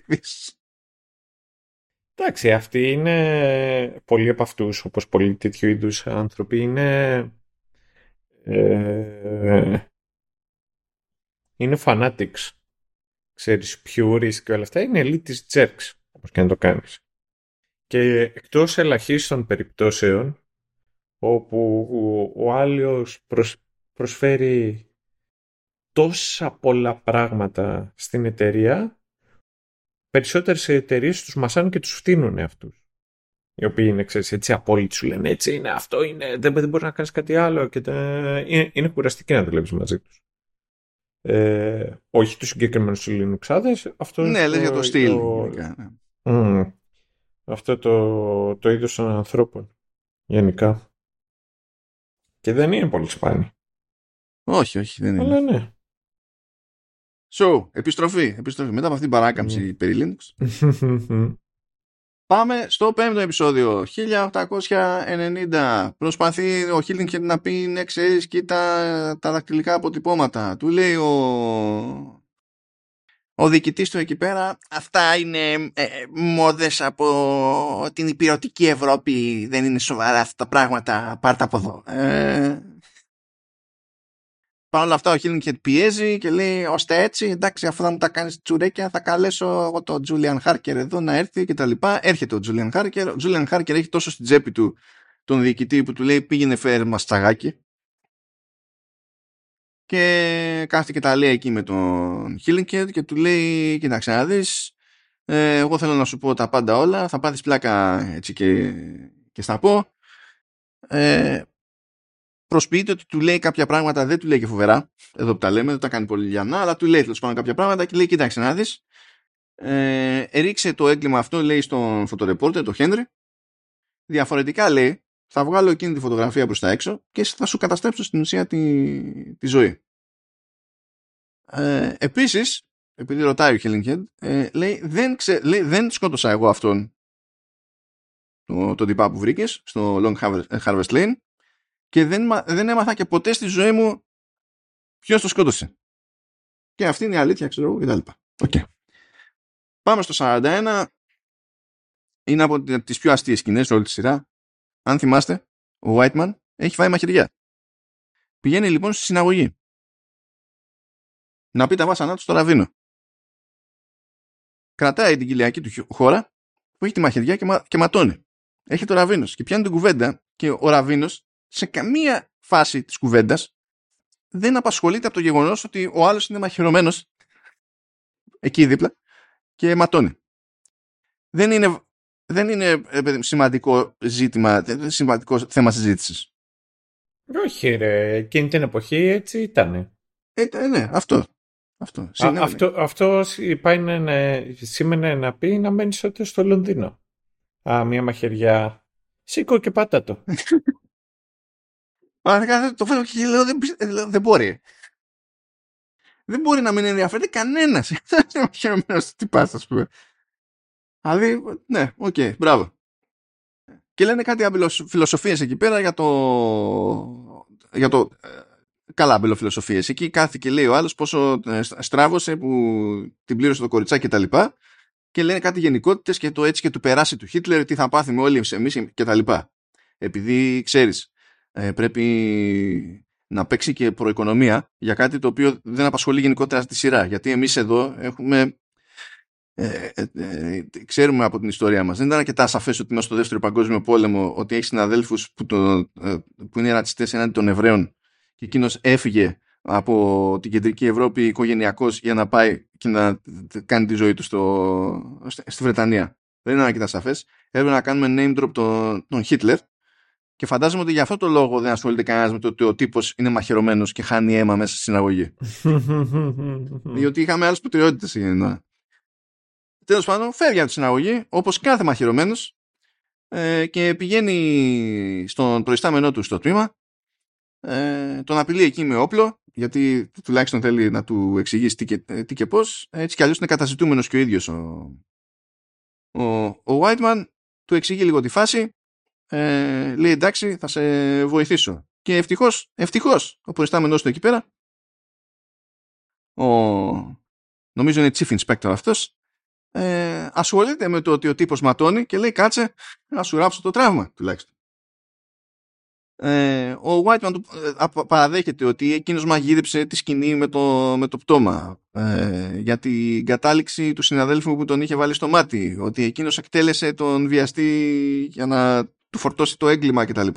Εντάξει, αυτοί είναι πολλοί από αυτούς, όπως πολλοί τέτοιου είδους άνθρωποι, είναι ε, είναι fanatics. Ξέρεις, purists και όλα αυτά. Είναι elitist jerks, όπως και να το κάνεις. Και εκτός ελαχίστων περιπτώσεων, όπου ο άλλος προσφέρει τόσα πολλά πράγματα στην εταιρεία, περισσότερες εταιρείες τους μασάνουν και τους φτύνουν αυτούς. Οι οποίοι είναι, ξέρεις, έτσι απόλυτοι σου λένε έτσι είναι, αυτό είναι, δεν, δεν μπορείς να κάνεις κάτι άλλο και είναι, είναι κουραστική να δουλεύεις μαζί τους. Ε, όχι τους συγκεκριμένους Linux Αυτό ναι, λες για το στυλ. Το... Mm, αυτό το, το είδος των ανθρώπων. Γενικά. Και δεν είναι πολύ σπάνιο. Όχι, όχι, δεν είναι. Αλλά ναι. So, επιστροφή, επιστροφή. Μετά από αυτήν την παράκαμψη mm. περί Linux. Πάμε στο πέμπτο επεισόδιο, 1890. Προσπαθεί ο Χίλινγκερ να πει, ναι ξέρεις, κοίτα τα δακτυλικά αποτυπώματα. Του λέει ο, ο διοικητής του εκεί πέρα, αυτά είναι ε, μόδες από την υπηρετική Ευρώπη, δεν είναι σοβαρά αυτά τα πράγματα, πάρτα από εδώ. Ε, Παρ' όλα αυτά ο Χίλινγκετ πιέζει και λέει ώστε έτσι εντάξει αφού θα μου τα κάνεις τσουρέκια θα καλέσω εγώ τον Τζούλιαν Χάρκερ εδώ να έρθει και τα λοιπά. Έρχεται ο Τζούλιαν Χάρκερ. Ο Τζούλιαν Χάρκερ έχει τόσο στην τσέπη του τον διοικητή που του λέει πήγαινε φέρε μας τσαγάκι. Και κάθεται και τα λέει εκεί με τον Χίλινγκετ και του λέει κοίταξε να δεις ε, εγώ θέλω να σου πω τα πάντα όλα θα πάθεις πλάκα έτσι και, και στα πω. Ε, προσποιείται ότι του λέει κάποια πράγματα, δεν του λέει και φοβερά. Εδώ που τα λέμε, δεν τα κάνει πολύ λιανά, αλλά του λέει τέλος πάντων κάποια πράγματα και λέει: Κοιτάξτε να δεις. Ε, ρίξε το έγκλημα αυτό, λέει στον φωτορεπόρτερ, το Χένρι. Διαφορετικά λέει, θα βγάλω εκείνη τη φωτογραφία προς τα έξω και θα σου καταστρέψω στην ουσία τη, τη ζωή. Ε, Επίσης, επειδή ρωτάει ο Χέλινγκεντ, ε, λέει, δεν, ξε, λέει, δεν σκότωσα εγώ αυτόν τον το τυπά που βρήκες στο Long Harvest Lane και δεν, δεν έμαθα και ποτέ στη ζωή μου ποιος το σκότωσε. Και αυτή είναι η αλήθεια, ξέρω εγώ, κτλ. Okay. Πάμε στο 41. Είναι από τις πιο αστείες σκηνές όλη τη σειρά. Αν θυμάστε, ο Whiteman έχει φάει μαχαιριά. Πηγαίνει λοιπόν στη συναγωγή. Να πει τα βάσανά του στο ραβίνο. Κρατάει την κοιλιακή του χώρα που έχει τη μαχαιριά και, μα, και ματώνει. Έχει το ραβίνος και πιάνει την κουβέντα και ο ραβίνος σε καμία φάση της κουβέντας δεν απασχολείται από το γεγονός ότι ο άλλος είναι μαχαιρωμένος εκεί δίπλα και ματώνει. Δεν είναι, δεν είναι ε, σημαντικό ζήτημα, σημαντικό θέμα συζήτησης. Όχι ρε, εκείνη την εποχή έτσι ήταν. Ε, ε ναι, αυτό. Αυτό, Α, αυτό, αυτό πάει να, σήμαινε να πει να μένεις στο Λονδίνο. Α, μια μαχαιριά. Σήκω και πάτα το. Αλλά το φέρω και λέω δεν, δεν μπορεί. Δεν μπορεί να μην ενδιαφέρεται κανένας. Χαιρετημένο τι πα, ας πούμε. Δηλαδή, ναι, OK, okay, μπράβο. και λένε κάτι φιλοσοφίες εκεί πέρα για το, για το ε, καλά αμπελοφιλοσοφίες. Εκεί κάθε και λέει ο άλλος πόσο ε, στράβωσε που την πλήρωσε το κοριτσάκι και τα λοιπά και λένε κάτι γενικότητες και το έτσι και του περάσει του Χίτλερ τι θα πάθουμε όλοι εμείς και τα λοιπά. Επειδή ξέρεις ε, πρέπει να παίξει και προοικονομία για κάτι το οποίο δεν απασχολεί γενικότερα στη σειρά. Γιατί εμείς εδώ έχουμε ε, ε, ε, ξέρουμε από την ιστορία μας δεν ήταν αρκετά σαφές ότι είμαστε στο δεύτερο παγκόσμιο πόλεμο ότι έχεις συναδέλφους που, το, που είναι ρατσιστές ενάντια των Εβραίων και εκείνος έφυγε από την κεντρική Ευρώπη οικογενειακό για να πάει και να κάνει τη ζωή του στο, στη Βρετανία. Δεν είναι αρκετά σαφές. Έπρεπε να κάνουμε name drop τον, τον Χίτλερ και φαντάζομαι ότι για αυτό το λόγο δεν ασχολείται κανένας με το ότι ο τύπος είναι μαχαιρωμένος και χάνει αίμα μέσα στη συναγωγή. Διότι είχαμε άλλες προτεραιότητες Τέλος πάντων, φεύγει από τη συναγωγή όπως κάθε μαχαιρωμένος ε, και πηγαίνει στον προϊστάμενό του στο τμήμα. Ε, τον απειλεί εκεί με όπλο, γιατί τουλάχιστον θέλει να του εξηγήσει τι και, τι και πώς. Έτσι κι αλλιώς είναι καταζητούμενος και ο ίδιος ο, ο, ο Whiteman. Του εξηγεί λίγο τη φάση. Ε, λέει εντάξει, θα σε βοηθήσω. Και ευτυχώς, ευτυχώς, ο προϊστάμενό του εκεί πέρα, ο, νομίζω είναι chief inspector αυτός, ε, ασχολείται με το ότι ο τύπος ματώνει και λέει κάτσε να σου ράψω το τραύμα τουλάχιστον. Ε, ο Whiteman ε, παραδέχεται ότι εκείνος μαγείρεψε τη σκηνή με το, με το πτώμα ε, για την κατάληξη του συναδέλφου που τον είχε βάλει στο μάτι ότι εκείνος εκτέλεσε τον βιαστή για να του φορτώσει το έγκλημα κτλ.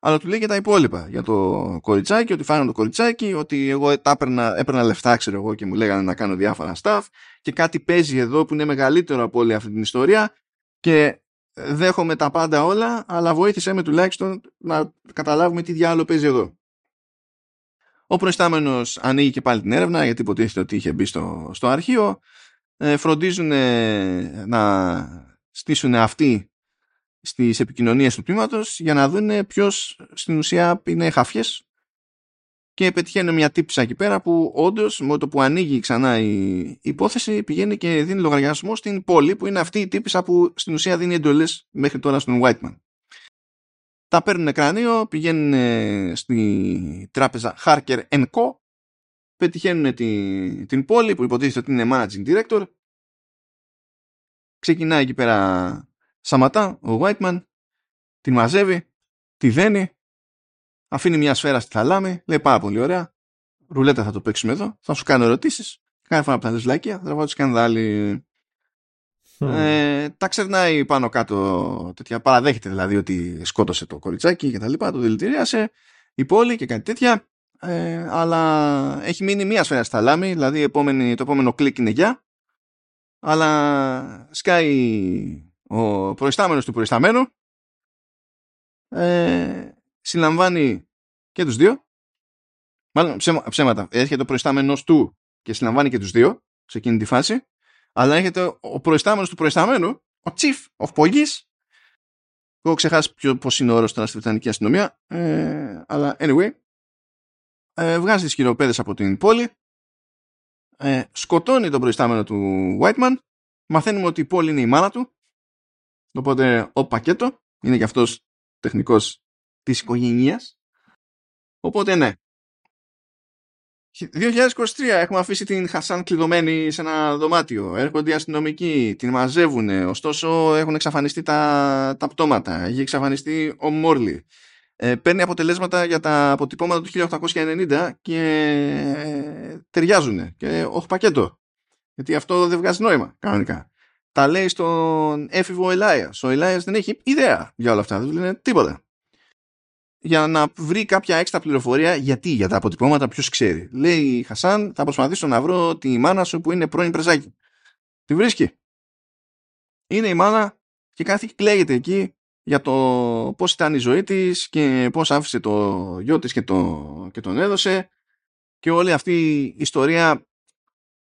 Αλλά του λέει και τα υπόλοιπα για το κοριτσάκι, ότι φάγανε το κοριτσάκι, ότι εγώ τα έπαιρνα, έπαιρνα λεφτά, ξέρω εγώ, και μου λέγανε να κάνω διάφορα stuff. Και κάτι παίζει εδώ που είναι μεγαλύτερο από όλη αυτή την ιστορία. Και δέχομαι τα πάντα όλα, αλλά βοήθησέ με τουλάχιστον να καταλάβουμε τι διάλογο παίζει εδώ. Ο προϊστάμενος ανοίγει και πάλι την έρευνα, γιατί υποτίθεται ότι είχε μπει στο, στο αρχείο. Ε, φροντίζουν να στήσουν αυτοί στις επικοινωνίες του τμήματος για να δουν ποιος στην ουσία είναι χαφιές και πετυχαίνει μια τύψα εκεί πέρα που όντως με το που ανοίγει ξανά η υπόθεση πηγαίνει και δίνει λογαριασμό στην πόλη που είναι αυτή η τύπησα που στην ουσία δίνει εντολές μέχρι τώρα στον Whiteman. Τα παίρνουν κρανίο, πηγαίνουν στη τράπεζα Harker Co. Πετυχαίνουν την, την πόλη που υποτίθεται ότι είναι managing director. Ξεκινάει εκεί πέρα Σαματά ο Whiteman, την μαζεύει, τη δένει, αφήνει μια σφαίρα στη θαλάμη, λέει πάρα πολύ ωραία. Ρουλέτα θα το παίξουμε εδώ, θα σου κάνω ερωτήσεις. Κάθε φορά που θα λες λάκια, θα τραβάω σκανδάλι. Ε, τα ξερνάει πάνω κάτω τέτοια. Παραδέχεται δηλαδή ότι σκότωσε το κοριτσάκι και τα λοιπά, το δηλητηρίασε η πόλη και κάτι τέτοια. Ε, αλλά έχει μείνει μία σφαίρα στη θαλάμη, δηλαδή επόμενη, το επόμενο κλικ είναι γεια. Αλλά σκάει ο προϊστάμενος του προϊσταμένου ε, συλλαμβάνει και τους δύο. Μάλλον ψέματα έρχεται ο προϊστάμενος του και συλλαμβάνει και τους δύο σε εκείνη τη φάση αλλά έρχεται ο προϊστάμενος του προϊσταμένου ο chief of police. Έχω ξεχάσει ποιο, πώς είναι ο όρος τώρα στη Βρετανική αστυνομία ε, αλλά anyway ε, βγάζει τις χειροπέδες από την πόλη ε, σκοτώνει τον προϊστάμενο του Whiteman μαθαίνουμε ότι η πόλη είναι η μάνα του Οπότε ο πακέτο είναι και αυτός τεχνικός της οικογένειας. Οπότε ναι. 2023 έχουμε αφήσει την Χασάν κλειδωμένη σε ένα δωμάτιο. Έρχονται οι αστυνομικοί, την μαζεύουν. Ωστόσο έχουν εξαφανιστεί τα, τα πτώματα. Έχει εξαφανιστεί ο Μόρλι. Ε, παίρνει αποτελέσματα για τα αποτυπώματα του 1890 και ε, ταιριάζουν. Και όχι πακέτο. Γιατί αυτό δεν βγάζει νόημα κανονικά τα λέει στον έφηβο Ελάια. Ο Ελάια δεν έχει ιδέα για όλα αυτά, δεν του λένε τίποτα. Για να βρει κάποια έξτρα πληροφορία, γιατί για τα αποτυπώματα, ποιος ξέρει. Λέει Χασάν, θα προσπαθήσω να βρω τη μάνα σου που είναι πρώην πρεζάκι. Τη βρίσκει. Είναι η μάνα και κάθε και κλαίγεται εκεί για το πώς ήταν η ζωή της και πώς άφησε το γιο της και, το, και τον έδωσε και όλη αυτή η ιστορία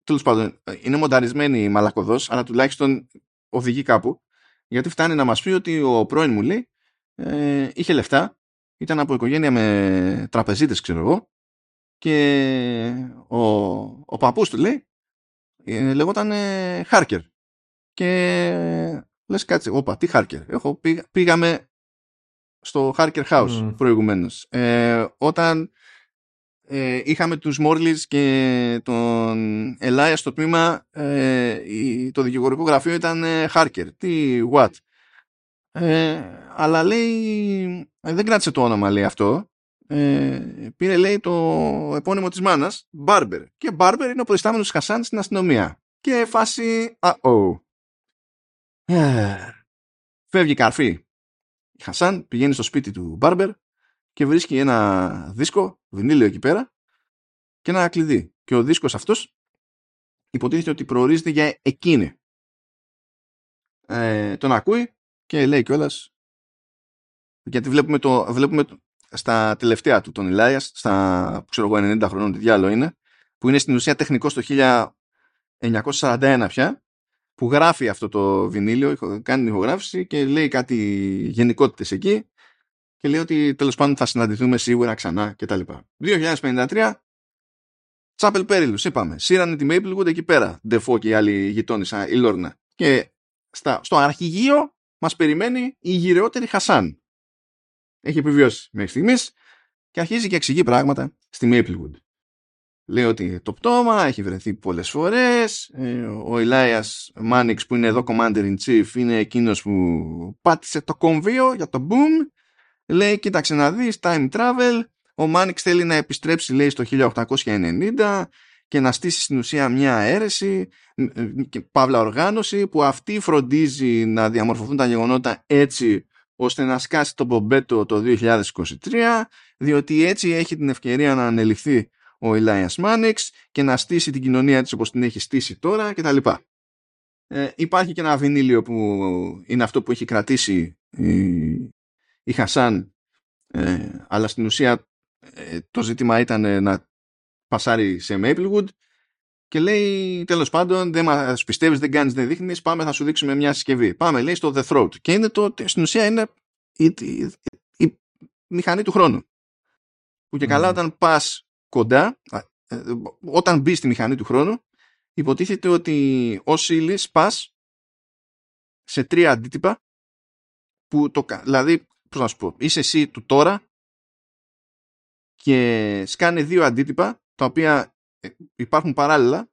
τέλος πάντων, είναι μονταρισμένη μαλακοδό, αλλά τουλάχιστον οδηγεί κάπου. Γιατί φτάνει να μας πει ότι ο πρώην μου λέει ε, είχε λεφτά, ήταν από οικογένεια με τραπεζίτες, ξέρω εγώ, και ο, ο παππούς του λέει ε, λεγόταν ε, Χάρκερ. Και λες κάτσε, όπα, τι Χάρκερ. Έχω, πήγα, πήγαμε στο Harker House Mm. προηγουμένως. Ε, όταν ε, είχαμε τους Μόρλις και τον Ελάια στο τμήμα ε, η- το δικηγορικό γραφείο ήταν ε, Harker. Τι, what; Ε, αλλά λέει ε, δεν κράτησε το όνομα λέει αυτό ε, πήρε λέει το επώνυμο της μάνας Barber και Barber είναι ο προϊστάμενος Χασάν στην αστυνομία και φάση uh-oh. Ε, φεύγει καρφί η Χασάν πηγαίνει στο σπίτι του Barber και βρίσκει ένα δίσκο βινίλιο εκεί πέρα και ένα κλειδί και ο δίσκος αυτός υποτίθεται ότι προορίζεται για εκείνη ε, τον ακούει και λέει κιόλας. Γιατί βλέπουμε, το, βλέπουμε το- στα τελευταία του τον Ηλάιας, στα ξέρω εγώ 90 χρονών, τι διάλογο είναι, που είναι στην ουσία τεχνικός στο 1941 πια, που γράφει αυτό το βινίλιο, ηχο- κάνει την ηχογράφηση και λέει κάτι γενικότητες εκεί και λέει ότι τέλος πάντων θα συναντηθούμε σίγουρα ξανά κτλ. 2053 Τσάπελ Πέριλους, είπαμε. Σύρανε τη Maplewood εκεί πέρα. Ντεφό και οι άλλοι γειτόνισσα, η Λόρνα. Και στα, στο αρχηγείο μας περιμένει η γυρεότερη Χασάν. Έχει επιβιώσει μέχρι στιγμής και αρχίζει και εξηγεί πράγματα στη Maplewood. Λέει ότι το πτώμα έχει βρεθεί πολλές φορές. ε, Ο Ηλάιας Μάνιξ που είναι εδώ Commander in Chief είναι εκείνος που πάτησε το κομβίο για το boom. Λέει κοίταξε να δεις time travel. Ο Μάνιξ θέλει να επιστρέψει λέει στο 1890 και να στήσει στην ουσία μια αίρεση ε, και παύλα οργάνωση που αυτή φροντίζει να διαμορφωθούν τα γεγονότα έτσι ώστε να σκάσει τον Μπομπέτο το 2023 διότι έτσι έχει την ευκαιρία να ανελιχθεί ο Ηλάιας Μάνιξ και να στήσει την κοινωνία της όπως την έχει στήσει τώρα κτλ. Ε, υπάρχει και ένα βινίλιο που είναι αυτό που έχει κρατήσει η, η Χασάν ε, αλλά στην ουσία ε, το ζήτημα ήταν ε, να πασάρει σε Maplewood και λέει τέλος πάντων δεν μας πιστεύεις, δεν κάνεις, δεν δείχνεις πάμε θα σου δείξουμε μια συσκευή πάμε λέει στο The Throat και είναι το, στην ουσία είναι η, η, η μηχανή του χρόνου που και καλά Μμμ. όταν πας κοντά α, ε, όταν μπει στη μηχανή του χρόνου υποτίθεται ότι ως ύλη πας σε τρία αντίτυπα που το, κα- δηλαδή πώς να σου πω είσαι εσύ του τώρα και σκάνε δύο αντίτυπα τα οποία ε, υπάρχουν παράλληλα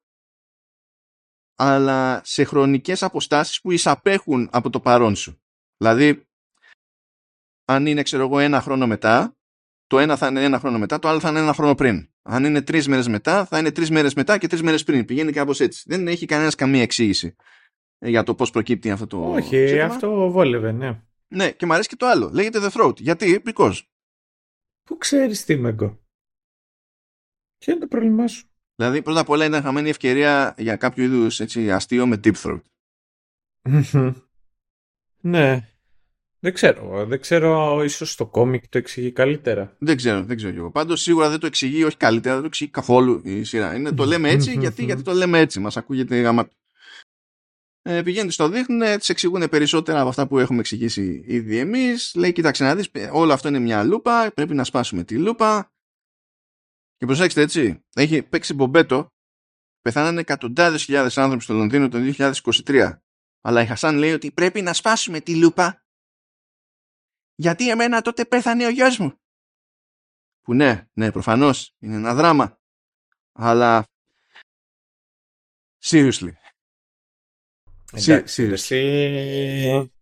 αλλά σε χρονικές αποστάσεις που εισαπέχουν από το παρόν σου. Δηλαδή, αν είναι, ξέρω εγώ, ένα χρόνο μετά, το ένα θα είναι ένα χρόνο μετά, το άλλο θα είναι ένα χρόνο πριν. Αν είναι τρεις μέρες μετά, θα είναι τρεις μέρες μετά και τρεις μέρες πριν. Πηγαίνει κάπως έτσι. Δεν έχει κανένας καμία εξήγηση ε, για το πώς προκύπτει αυτό το Όχι, ζήτημα. αυτό βόλευε, ναι. Ναι, και μου αρέσει και το άλλο. Λέγεται The Throat. Γιατί, because. Πού ξέρεις τι, Μέγκο; Ποιο είναι το πρόβλημά σου; Δηλαδή, πρώτα απ' όλα ήταν χαμένη ευκαιρία για κάποιο είδους αστείο με Deep Throat. ναι. Δεν ξέρω. Δεν ξέρω, ίσως το κόμικ το εξηγεί καλύτερα. Δεν ξέρω, δεν ξέρω κι εγώ. Πάντως σίγουρα δεν το εξηγεί, όχι καλύτερα, δεν το εξηγεί καθόλου η σειρά. Είναι, το λέμε έτσι, γιατί, γιατί το λέμε έτσι. Μας ακούγεται γάμα. Ε, πηγαίνει στο δείχνουν, τη εξηγούν περισσότερα από αυτά που έχουμε εξηγήσει ήδη εμείς. Λέει, κοίταξε να δεις, όλο αυτό είναι μια λούπα. Πρέπει να σπάσουμε τη λούπα. Και προσέξτε έτσι, έχει παίξει μπομπέτο. Πεθάνανε εκατοντάδες χιλιάδες άνθρωποι στο Λονδίνο το 2023. Αλλά η Χασάν λέει ότι πρέπει να σπάσουμε τη λούπα. Γιατί εμένα τότε πέθανε ο γιος μου. Που ναι, ναι, προφανώς είναι ένα δράμα. Αλλά seriously. Εντάξει, seriously. εσύ...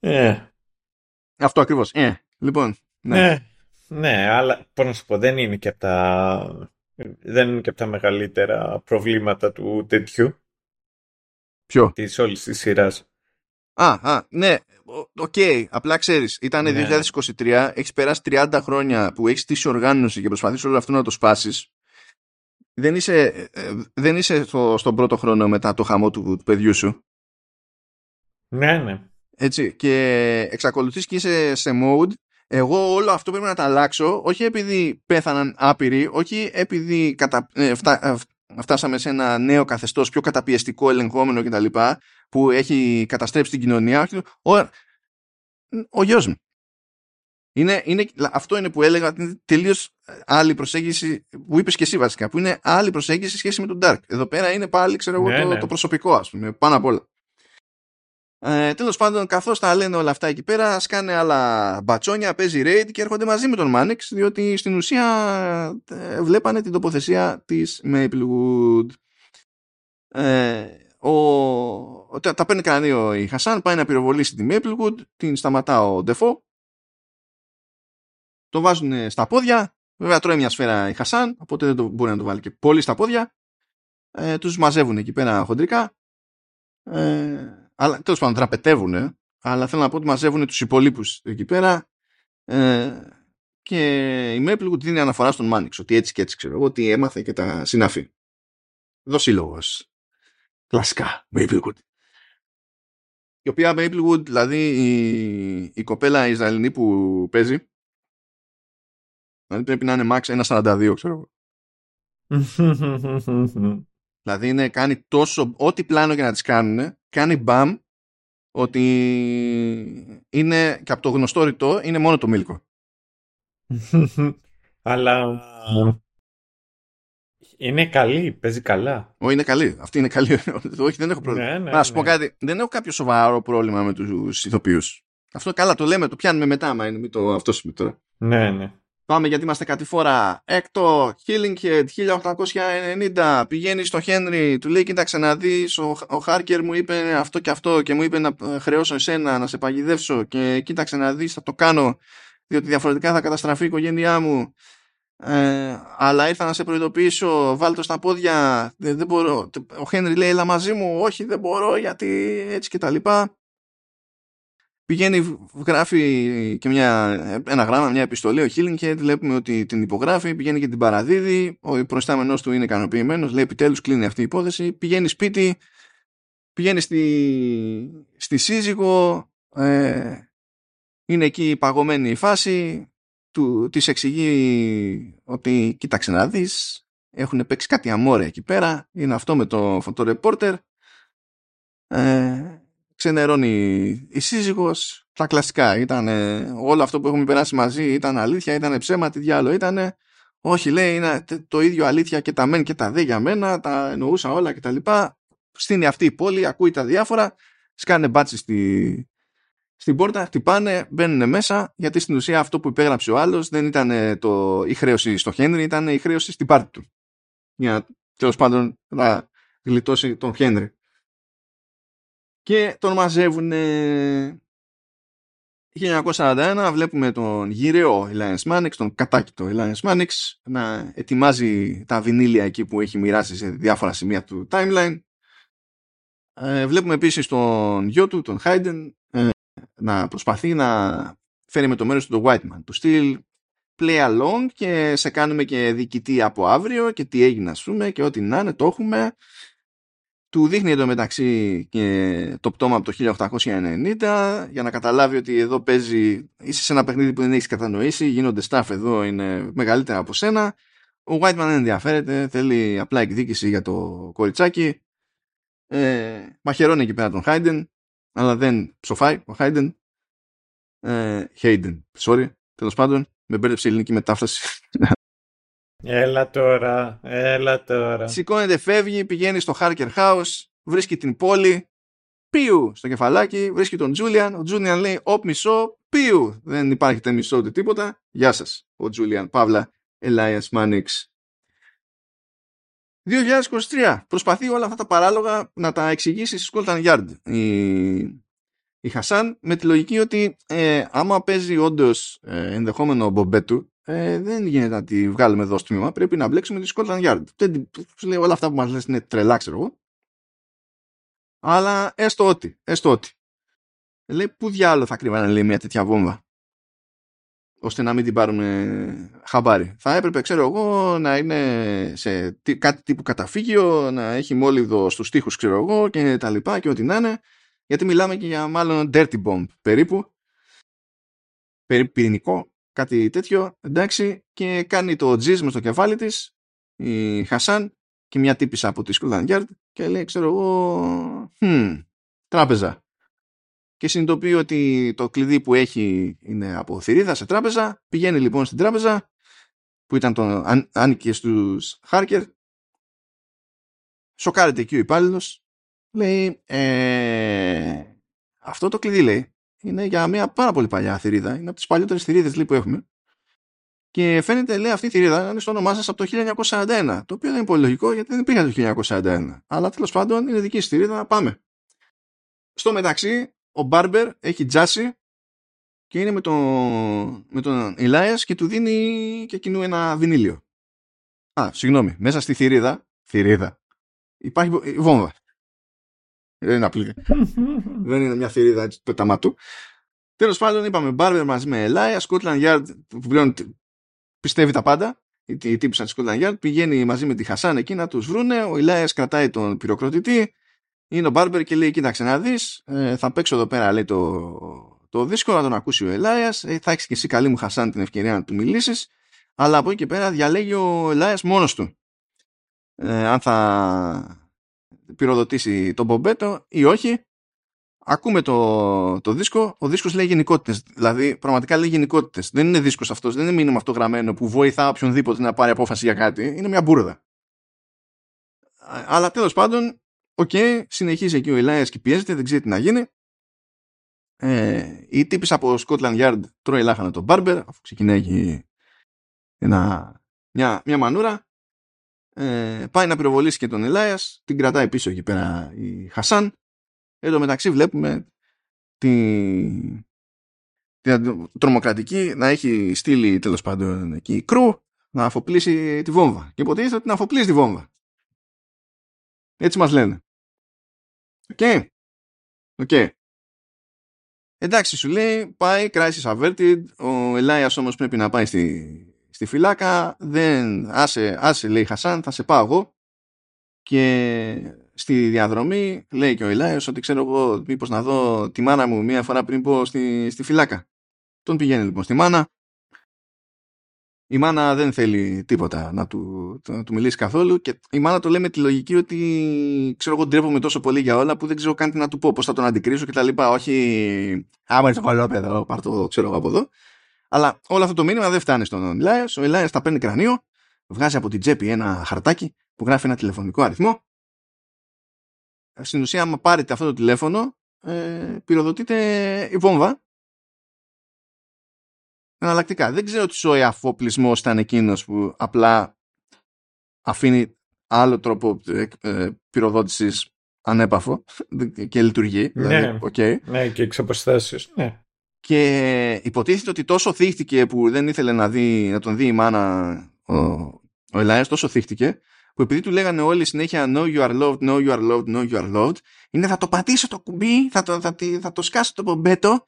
Ε, Αυτό ακριβώς. Ε, λοιπόν, ναι. ναι. ναι, αλλά πώς να σου πω, δεν είναι και από τα... Δεν είναι και από τα μεγαλύτερα προβλήματα του τέτοιου, Ποιο; της όλης της σειράς. Α, α, ναι, O- OK, απλά ξέρεις, ήταν Ναι. 2023, έχεις περάσει 30 χρόνια που έχεις στήσει οργάνωση και προσπαθείς όλο αυτό να το σπάσεις. Δεν είσαι, ε, ε, δεν είσαι στο, στον πρώτο χρόνο μετά το χαμό του, του παιδιού σου; Ναι, ναι. Έτσι, και εξακολουθείς και είσαι σε mode εγώ όλο αυτό πρέπει να τα αλλάξω όχι επειδή πέθαναν άπειροι όχι επειδή κατα... ε, φτά... ε, φτάσαμε σε ένα νέο καθεστώς πιο καταπιεστικό ελεγχόμενο κτλ που έχει καταστρέψει την κοινωνία όχι, ο, ο γιος μου είναι, είναι, αυτό είναι που έλεγα ότι είναι τελείως άλλη προσέγγιση που είπες και εσύ βασικά που είναι άλλη προσέγγιση σε σχέση με τον Dark εδώ πέρα είναι πάλι ξέρω εγώ Ναι, το, ναι. το προσωπικό ας πούμε πάνω απ' όλα Ε, Τέλος πάντων, καθώς τα λένε όλα αυτά εκεί πέρα, σκάνε άλλα μπατσόνια, παίζει raid και έρχονται μαζί με τον Μάνιξ, διότι στην ουσία ε, βλέπανε την τοποθεσία της Maplewood. Ε, ο, τα, τα παίρνει κανένα η Χασάν, πάει να πυροβολήσει τη Maplewood, την σταματά ο Ντεφό, το βάζουν στα πόδια, βέβαια τρώει μια σφαίρα η Χασάν, οπότε δεν το, μπορεί να το βάλει και πολύ στα πόδια, ε, τους μαζεύουν εκεί πέρα χοντρικά, ε, αλλά τέλος πάντων τραπετεύουν, αλλά θέλω να πω ότι μαζεύουν τους υπολείπους εκεί πέρα. Ε, και η Maplewood δίνει αναφορά στον Μάνιξ ότι έτσι και έτσι ξέρω εγώ ότι έμαθε και τα συναφή. Δοσύλλογο. Κλασικά Maplewood. Η οποία Maplewood, δηλαδή η, η κοπέλα Ισραηλινή που παίζει, δηλαδή πρέπει να είναι max 1,42 ξέρω εγώ. δηλαδή είναι, κάνει τόσο, ό,τι πλάνο για να τις κάνουν, κάνει μπαμ ότι είναι και από το γνωστό ρητό είναι μόνο το μίλκο. Αλλά είναι καλή, παίζει καλά. Όχι, είναι καλή. Αυτή είναι καλή. Όχι, δεν έχω πρόβλημα. Ναι, ναι, να σου πω ναι. κάτι. Δεν έχω κάποιο σοβαρό πρόβλημα με τους ηθοποιούς. Αυτό καλά το λέμε, το πιάνουμε μετά, μα είναι το αυτός τώρα. Ναι, ναι. Πάμε γιατί είμαστε κάτι φορά. Έκτο, Healing Head, 1890. Πηγαίνει στο Henry, του λέει: Κοίταξε να δεις. Ο, ο Χάρκερ μου είπε αυτό και αυτό και μου είπε να χρεώσω εσένα, να σε παγιδεύσω. Και κοίταξε να δεις, θα το κάνω, διότι διαφορετικά θα καταστραφεί η οικογένειά μου. Ε, αλλά ήρθα να σε προειδοποιήσω, βάλτο στα πόδια. Δεν, δεν μπορώ. Ο Χένρι λέει: Έλα μαζί μου. Όχι, δεν μπορώ γιατί έτσι και τα λοιπά πηγαίνει, γράφει και μια, ένα γράμμα, μια επιστολή, ο Χίλινγκ βλέπουμε ότι την υπογράφει, πηγαίνει και την παραδίδει, ο προϊστάμενο του είναι ικανοποιημένος, λέει επιτέλους κλείνει αυτή η υπόθεση, πηγαίνει σπίτι, πηγαίνει στη, στη σύζυγο, ε, είναι εκεί παγωμένη η φάση, του, της εξηγεί ότι κοίταξε να δεις, έχουν παίξει κάτι αμόρια εκεί πέρα, είναι αυτό με το φωτορεπόρτερ, ε, ξενερώνει η σύζυγος, τα κλασικά. Ήταν όλο αυτό που έχουμε περάσει μαζί ήταν αλήθεια, ήταν ψέμα, τι διάλογο ήταν. Όχι, λέει, είναι το ίδιο αλήθεια και τα μεν και τα δε για μένα, τα εννοούσα όλα κτλ. Στείνει αυτή η πόλη, ακούει τα διάφορα, σκάνε μπάτσι στη, στην πόρτα, χτυπάνε, μπαίνουν μέσα, γιατί στην ουσία αυτό που υπέγραψε ο άλλος δεν ήταν το, η χρέωση στο Χένρι, ήταν η χρέωση στην πάρτη του. Για τέλος πάντων να γλιτώσει τον Χένρι και τον μαζεύουν 1941 βλέπουμε τον γυραιό Elias Mannix, τον κατάκητο Elias Mannix να ετοιμάζει τα βινίλια εκεί που έχει μοιράσει σε διάφορα σημεία του timeline. Ε, βλέπουμε επίσης τον γιο του, τον Hayden ε, να προσπαθεί να φέρει με το μέρος του τον Whiteman του στυλ play along και σε κάνουμε και διοικητή από αύριο και τι έγινε ας πούμε και ό,τι να είναι το έχουμε του δείχνει εντωμεταξύ και το πτώμα από το 1890 για να καταλάβει ότι εδώ παίζει, είσαι σε ένα παιχνίδι που δεν έχεις κατανοήσει, γίνονται staff εδώ, είναι μεγαλύτερα από σένα. Ο Whiteman δεν ενδιαφέρεται, θέλει απλά εκδίκηση για το κοριτσάκι. Ε, μαχαιρώνει εκεί πέρα τον Hayden, αλλά δεν ψοφάει ο Hayden. Ε, Hayden, sorry, τέλος πάντων, με μπέρδεψε η ελληνική μετάφραση. Έλα τώρα, έλα τώρα. Σηκώνεται, φεύγει, πηγαίνει στο Harker House, βρίσκει την πόλη, πίου στο κεφαλάκι, βρίσκει τον Τζούλιαν. Ο Τζούλιαν λέει: Όπ, μισό, πίου. Δεν υπάρχει τε μισό ούτε τίποτα. Γεια σας, ο Τζούλιαν Παύλα Elias Μάνιξ. 2023. Προσπαθεί όλα αυτά τα παράλογα να τα εξηγήσει στη Scotland Yard η, η Χασάν με τη λογική ότι ε, άμα παίζει όντως ε, ενδεχόμενο μπομπέτου ε, δεν γίνεται να τη βγάλουμε εδώ στο τμήμα. Πρέπει να μπλέξουμε τη Scotland Yard. Δεν, λέει, όλα αυτά που μας λες είναι τρελά, ξέρω εγώ. Αλλά έστω ότι, έστω ότι. Λέει, πού διάλογο θα κρύβανε λέει, μια τέτοια βόμβα. Ώστε να μην την πάρουμε χαμπάρι. Θα έπρεπε, ξέρω εγώ, να είναι σε κάτι τύπου καταφύγιο, να έχει μόλιδο στους τοίχους, ξέρω εγώ, και τα λοιπά και ό,τι να είναι. Γιατί μιλάμε και για μάλλον dirty bomb περίπου. Περίπου πυρηνικό κάτι τέτοιο, εντάξει, και κάνει το τζιζ με στο κεφάλι της, η Χασάν και μια τύπησα από τη Scotland Yard και λέει, ξέρω εγώ, hm, τράπεζα. Και συνειδητοποιεί ότι το κλειδί που έχει είναι από θηρίδα σε τράπεζα. Πηγαίνει λοιπόν στην τράπεζα που ήταν το άνοικε στους Χάρκερ. Σοκάρεται εκεί ο υπάλληλος. Λέει, ε, αυτό το κλειδί λέει είναι για μια πάρα πολύ παλιά θηρίδα. Είναι από τις παλιότερες θηρίδες που έχουμε. Και φαίνεται, λέει, αυτή η θηρίδα να είναι στο όνομά σας από το 1941. Το οποίο δεν είναι πολύ λογικό γιατί δεν υπήρχε το 1941. Αλλά τέλος πάντων είναι δική στη θηρίδα. Πάμε. Στο μεταξύ, ο Μπάρμπερ έχει τζάσει και είναι με τον, με τον Ηλάιας και του δίνει και εκείνου ένα βινίλιο. Α, συγγνώμη. Μέσα στη θηρίδα, θηρίδα, υπάρχει βόμβα. Δεν είναι απλή. Δεν είναι μια θηρίδα έτσι πεταμάτου. Τέλος πάντων, είπαμε Μπάρμπερ μαζί με Ελάια, Scotland Yard που πλέον πιστεύει τα πάντα. Η, η τύπησα τη Scotland Yard πηγαίνει μαζί με τη Χασάν εκεί να τους βρούνε. Ο Ηλάια κρατάει τον πυροκροτητή. Είναι ο Μπάρμπερ και λέει: Κοίταξε να δεις, ε, θα παίξω εδώ πέρα λέει, το, το δίσκο να τον ακούσει ο Ελάια. Ε, θα έχεις και εσύ καλή μου Χασάν την ευκαιρία να του μιλήσεις. Αλλά από εκεί και πέρα διαλέγει ο Ελάιας μόνος του. Ε, αν θα πυροδοτήσει τον μπομπέτο ή όχι. Ακούμε το, το δίσκο, ο δίσκος λέει γενικότητες, δηλαδή πραγματικά λέει γενικότητες. Δεν είναι δίσκος αυτός, δεν είναι μήνυμα αυτό γραμμένο που βοηθά οποιονδήποτε να πάρει απόφαση για κάτι, είναι μια μπουρδα. Αλλά τέλος πάντων, OK, okay, συνεχίζει εκεί ο Ελάιας και πιέζεται, δεν ξέρει τι να γίνει. Ε, η τύπισσα από Scotland Yard τρώει λάχανο τον Barber, αφού ξεκινάει ένα, μια, μια μανούρα ε, πάει να πυροβολήσει και τον Ελάιας, την κρατάει πίσω εκεί πέρα η Χασάν. Εν τω μεταξύ βλέπουμε την, την τρομοκρατική να έχει στείλει τέλος πάντων εκεί crew να αφοπλίσει τη βόμβα. Και υποτίθεται ότι να αφοπλίσει τη βόμβα. Έτσι μας λένε. OK. Okay. Okay. Εντάξει σου λέει πάει crisis averted ο Ελάιας όμως πρέπει να πάει στη, στη φυλάκα, δεν, άσε, άσε λέει Χασάν, θα σε πάω εγώ και στη διαδρομή λέει και ο Ηλάιος ότι ξέρω εγώ μήπως να δω τη μάνα μου μία φορά πριν πω στη, στη φυλάκα. Τον πηγαίνει λοιπόν στη μάνα. Η μάνα δεν θέλει τίποτα να του, να του μιλήσει καθόλου και η μάνα το λέει με τη λογική ότι ξέρω εγώ ντρέπομαι τόσο πολύ για όλα που δεν ξέρω καν τι να του πω, πώς θα τον αντικρίσω και τα λοιπά. Όχι, άμα είσαι κολόπεδο, πάρ' το ξέρω εγώ από εδώ. Αλλά όλο αυτό το μήνυμα δεν φτάνει στον Ηλάια. Ο Ηλάια τα παίρνει κρανίο, βγάζει από την τσέπη ένα χαρτάκι που γράφει ένα τηλεφωνικό αριθμό. Στην ουσία, άμα πάρετε αυτό το τηλέφωνο, ε, πυροδοτείται η βόμβα. Εναλλακτικά. Δεν ξέρω τι ο αφοπλισμός ήταν εκείνος που απλά αφήνει άλλο τρόπο ε, ε πυροδότησης ανέπαφο και λειτουργεί. Ναι, δηλαδή, okay. ναι και εξ Ναι. Και υποτίθεται ότι τόσο θύχτηκε που δεν ήθελε να, δει, να τον δει η μάνα ο, ο Ελάιας, τόσο θύχτηκε που επειδή του λέγανε όλοι συνέχεια No you are loved, no you are loved, no you are loved είναι θα το πατήσω το κουμπί, θα το, θα, θα το σκάσω το πομπέτο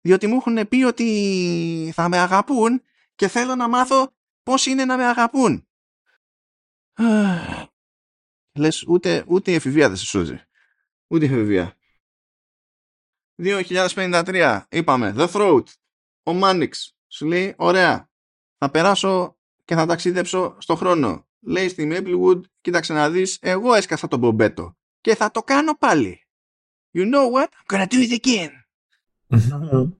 διότι μου έχουν πει ότι θα με αγαπούν και θέλω να μάθω πώς είναι να με αγαπούν. Λες ούτε, ούτε η εφηβεία δεν σε σώζει. Ούτε η εφηβεία. 2053 είπαμε The Throat ο Μάνιξ σου λέει ωραία θα περάσω και θα ταξιδέψω στο χρόνο. Λέει στη Maplewood κοίταξε να δεις εγώ έσκασα τον Μπομπέτο και θα το κάνω πάλι. You know what; I'm gonna do it again.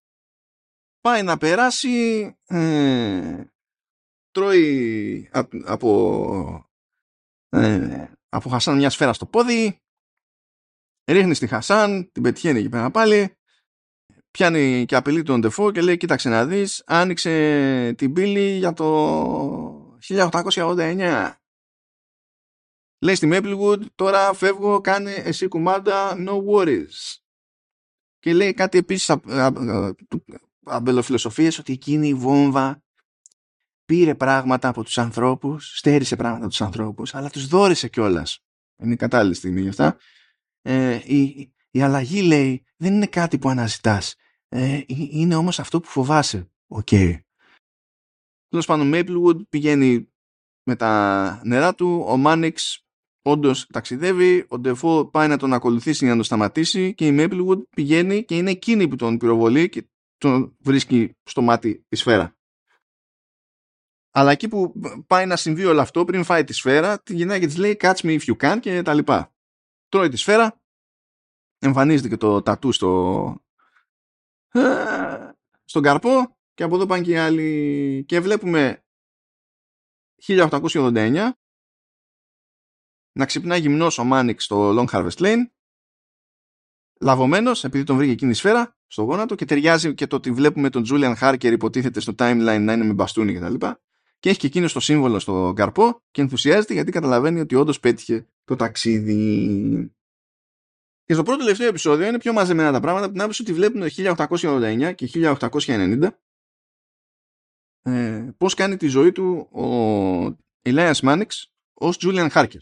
Πάει να περάσει ε, τρώει από ε, από Χασάν μια σφαίρα στο πόδι ρίχνει στη Χασάν, την πετυχαίνει εκεί πέρα πάλι, πιάνει και απειλεί τον Ντεφό και λέει κοίταξε να δεις, άνοιξε την πύλη για το 1889. Λέει στη Maplewood, τώρα φεύγω, κάνε εσύ κουμάντα, no worries. Και λέει κάτι επίσης αμπελοφιλοσοφίες ότι εκείνη η βόμβα πήρε πράγματα από τους ανθρώπους, στέρισε πράγματα από τους ανθρώπους, αλλά τους δόρισε κιόλας. Είναι η κατάλληλη στιγμή γι' αυτά ε, η, η αλλαγή λέει δεν είναι κάτι που αναζητάς. Ε, είναι όμως αυτό που φοβάσαι. OK. Okay. Τέλος πάντων Maplewood πηγαίνει με τα νερά του ο Μάνιξ όντως ταξιδεύει ο Ντεφό πάει να τον ακολουθήσει για να τον σταματήσει και η Maplewood πηγαίνει και είναι εκείνη που τον πυροβολεί και τον βρίσκει στο μάτι η σφαίρα. Αλλά εκεί που πάει να συμβεί όλο αυτό πριν φάει τη σφαίρα τη γυρνάει και της λέει catch me if you can και τα λοιπά τρώει τη σφαίρα, εμφανίζεται και το τατού στο, ε, στον καρπό και από εδώ πάνε και οι άλλοι και βλέπουμε 1889 να ξυπνάει γυμνός ο Μάνικ στο Long Harvest Lane λαβωμένος, επειδή τον βρήκε εκείνη η σφαίρα στο γόνατο και ταιριάζει και το ότι βλέπουμε τον Τζούλιαν Χάρκερ υποτίθεται στο timeline να είναι με μπαστούνι κτλ. Και, και έχει και εκείνο το σύμβολο στο καρπό και ενθουσιάζεται γιατί καταλαβαίνει ότι όντως πέτυχε το ταξίδι. Και στο πρώτο τελευταίο επεισόδιο είναι πιο μαζεμένα τα πράγματα από την άποψη ότι βλέπουν το 1889 και 1890 ε, πώς κάνει τη ζωή του ο Elias Μάνιξ ως Julian Harker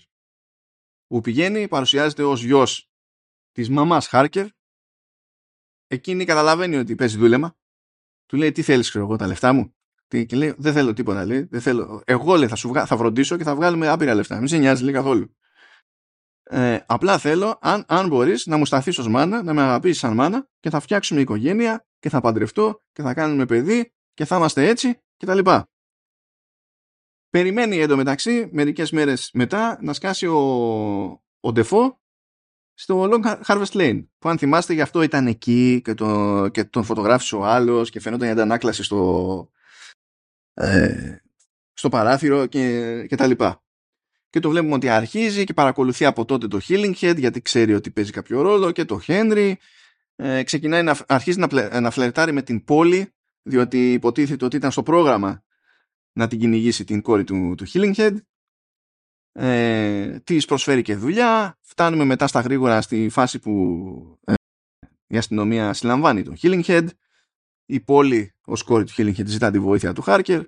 που πηγαίνει, παρουσιάζεται ως γιος της μαμάς Harker εκείνη καταλαβαίνει ότι παίζει δούλεμα του λέει τι θέλεις ξέρω εγώ τα λεφτά μου; Και λέει δεν θέλω τίποτα λέει, δεν θέλω. εγώ λέει θα, σου βγα... θα φροντίσω και θα βγάλουμε άπειρα λεφτά μην σε νοιάζει λέει καθόλου ε, απλά θέλω, αν, αν μπορείς, να μου σταθείς ως μάνα, να με αγαπήσεις σαν μάνα και θα φτιάξουμε οικογένεια και θα παντρευτώ και θα κάνουμε παιδί και θα είμαστε έτσι και τα λοιπά. Περιμένει εντωμεταξύ μερικές μέρες μετά να σκάσει ο, ο Ντεφό στο Long Harvest Lane που αν θυμάστε γι' αυτό ήταν εκεί και, το, και τον φωτογράφησε ο άλλος και φαινόταν η αντανάκλαση στο, ε, στο παράθυρο και, και τα λοιπά. Και το βλέπουμε ότι αρχίζει και παρακολουθεί από τότε το Healing Head γιατί ξέρει ότι παίζει κάποιο ρόλο και το Henry ε, ξεκινάει να αρχίζει να, να φλερτάρει με την πόλη διότι υποτίθεται ότι ήταν στο πρόγραμμα να την κυνηγήσει την κόρη του, του Healing Head. Ε, της προσφέρει και δουλειά. Φτάνουμε μετά στα γρήγορα στη φάση που ε, η αστυνομία συλλαμβάνει τον Healing Head η πόλη ως κόρη του Healing Head ζητά τη βοήθεια του Χάρκερ.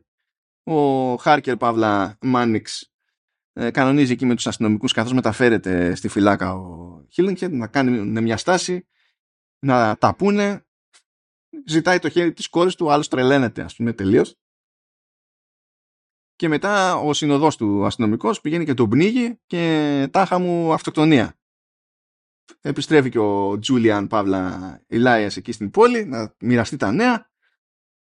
Ο Χάρκερ Παύλα Μάνιξ ε, κανονίζει εκεί με τους αστυνομικούς καθώς μεταφέρεται στη φυλάκα ο Χίλινγκχεντ να κάνει μια στάση να τα πούνε. Ζητάει το χέρι της κόρης του άλλος τρελαίνεται ας πούμε τελείως. Και μετά ο συνοδός του αστυνομικός πηγαίνει και τον πνίγει και τάχα μου αυτοκτονία επιστρέφει και ο Τζούλιαν Παύλα Ηλάιας εκεί στην πόλη να μοιραστεί τα νέα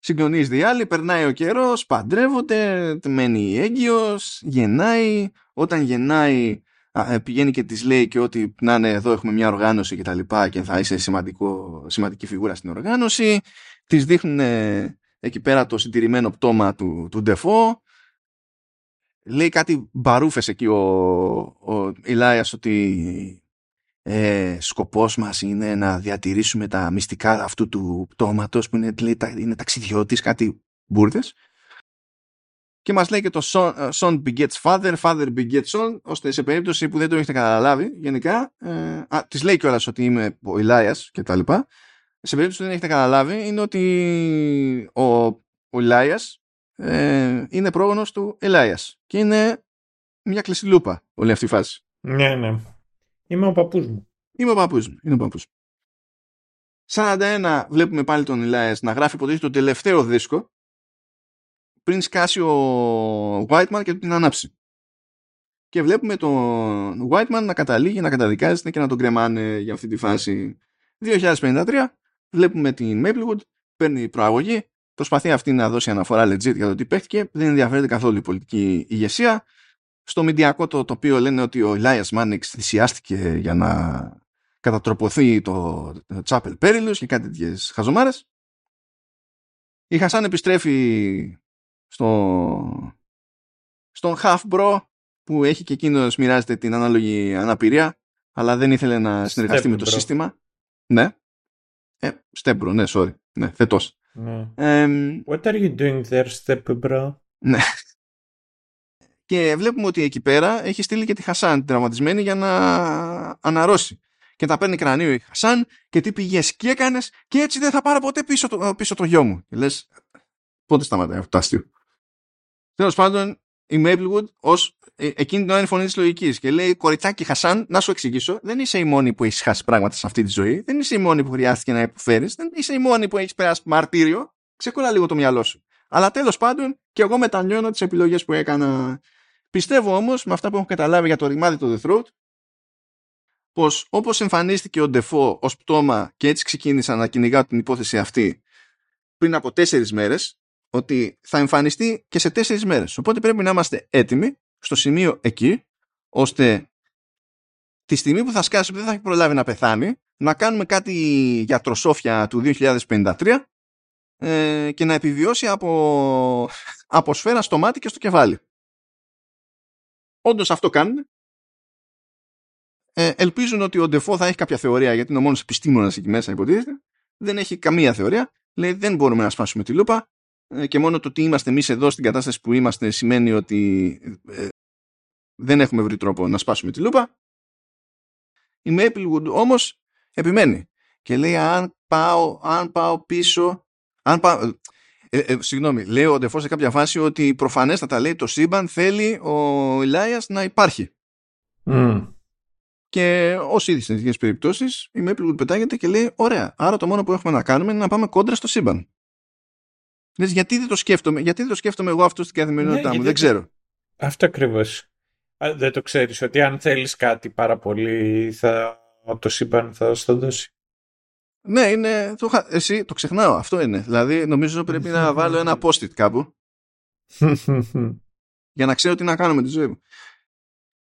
συγκλονίζεται η άλλη, περνάει ο καιρός, παντρεύονται, μένει έγκυος, γεννάει. Όταν γεννάει, ε, πηγαίνει και της λέει και ότι να είναι εδώ έχουμε μια οργάνωση και τα λοιπά και θα είσαι σημαντικό, σημαντική φιγούρα στην οργάνωση. Της δείχνουν εκεί πέρα το συντηρημένο πτώμα του, του Ντεφό. Λέει κάτι μπαρούφες εκεί ο, ο Ηλάιας ότι ε, σκοπός μας είναι να διατηρήσουμε τα μυστικά αυτού του πτώματος που είναι, λέει, είναι ταξιδιώτης, κάτι μπουρδες. Και μας λέει και το son, ε, son begets father, father begets son, ώστε σε περίπτωση που δεν το έχετε καταλάβει, γενικά, ε, α, της λέει κιόλας ότι είμαι ο Ηλάιας και τα λοιπά, σε περίπτωση που δεν έχετε καταλάβει, είναι ότι ο, ο Ηλάιας ε, είναι πρόγονος του Ηλάιας και είναι μια κλεισιλούπα όλη αυτή η φάση. Ναι, ναι. Είμαι ο παππούς μου. Είμαι ο παππούς μου. Είναι ο παππούς. 41 βλέπουμε πάλι τον Ηλάες να γράφει ποτέ το τελευταίο δίσκο πριν σκάσει ο Whiteman και του την ανάψει. Και βλέπουμε τον Whiteman να καταλήγει, να καταδικάζεται και να τον κρεμάνε για αυτή τη φάση. 2053 βλέπουμε την Maplewood, παίρνει προαγωγή, προσπαθεί αυτή να δώσει αναφορά legit για το τι παίχτηκε, δεν ενδιαφέρεται καθόλου η πολιτική ηγεσία στο μηντιακό το τοπίο λένε ότι ο Elias Μάνιξ θυσιάστηκε για να κατατροποθεί το Chapel Perilous και κάτι τέτοιες χαζομάρες. Η Χασάν επιστρέφει στο, στον Half Bro που έχει και εκείνος μοιράζεται την ανάλογη αναπηρία αλλά δεν ήθελε να συνεργαστεί με το σύστημα. Ναι. Ε, Step Bro, ναι, sorry. Ναι, θετός. Ναι. What are you doing there, Step Bro? Ναι. Και βλέπουμε ότι εκεί πέρα έχει στείλει και τη Χασάν την τραυματισμένη για να αναρρώσει. Και τα παίρνει κρανίο η Χασάν και τι πηγές και έκανες και έτσι δεν θα πάρω ποτέ πίσω το, πίσω το γιο μου. Και λες, πότε σταματάει αυτό το αστείο. Τέλος πάντων, η Maplewood ως ε, εκείνη την ώρα είναι φωνής της λογικής και λέει: Κοριτσάκι Χασάν, να σου εξηγήσω, δεν είσαι η μόνη που έχεις χάσει πράγματα σε αυτή τη ζωή. Δεν είσαι η μόνη που χρειάστηκε να υποφέρεις. Δεν είσαι η μόνη που έχεις περάσει μαρτύριο. Ξεκολλά λίγο το μυαλό σου. Αλλά τέλος πάντων, και εγώ μετανιώνω τις επιλογές που έκανα. Πιστεύω όμως, με αυτά που έχω καταλάβει για το ρημάδι του The Throat, πως όπως εμφανίστηκε ο Ντεφό ως πτώμα και έτσι ξεκίνησα να κυνηγάω την υπόθεση αυτή πριν από τέσσερις μέρες, ότι θα εμφανιστεί και σε τέσσερις μέρες. Οπότε πρέπει να είμαστε έτοιμοι στο σημείο εκεί, ώστε τη στιγμή που θα σκάσει που δεν θα έχει προλάβει να πεθάνει, να κάνουμε κάτι για τροσόφια του 2053 ε, και να επιβιώσει από, από σφαίρα στο μάτι και στο κεφάλι. Όντως αυτό κάνουν. ε, ελπίζουν ότι ο Ντεφό θα έχει κάποια θεωρία γιατί είναι ο μόνος επιστήμονας εκεί μέσα υποτίθεται. Δεν έχει καμία θεωρία. Λέει δεν μπορούμε να σπάσουμε τη λούπα. Ε, και μόνο το ότι είμαστε εμείς εδώ στην κατάσταση που είμαστε σημαίνει ότι ε, δεν έχουμε βρει τρόπο να σπάσουμε τη λούπα. Η Maplewood όμως επιμένει και λέει αν πάω, αν πάω πίσω αν πάω, ε, ε, συγγνώμη, λέει ο Ντεφός σε κάποια φάση ότι προφανέστατα λέει το σύμπαν θέλει ο Ηλάιας να υπάρχει. Mm. Και ως ήδη σε τέτοιε περιπτώσεις, η Maplewood πετάγεται και λέει: Ωραία, άρα το μόνο που έχουμε να κάνουμε είναι να πάμε κόντρα στο σύμπαν. Λες, γιατί δεν το σκέφτομαι, γιατί δεν το σκέφτομαι εγώ αυτό στην καθημερινότητά Ναι, μου, γιατί- δεν ξέρω. Αυτό ακριβώς. Δεν το ξέρεις ότι αν θέλεις κάτι πάρα πολύ θα, το σύμπαν θα σου το δώσει. Ναι, είναι. Το, είχα- εσύ το ξεχνάω. Αυτό είναι. Δηλαδή, νομίζω πρέπει να βάλω ένα post-it κάπου για να ξέρω τι να κάνω με τη ζωή μου.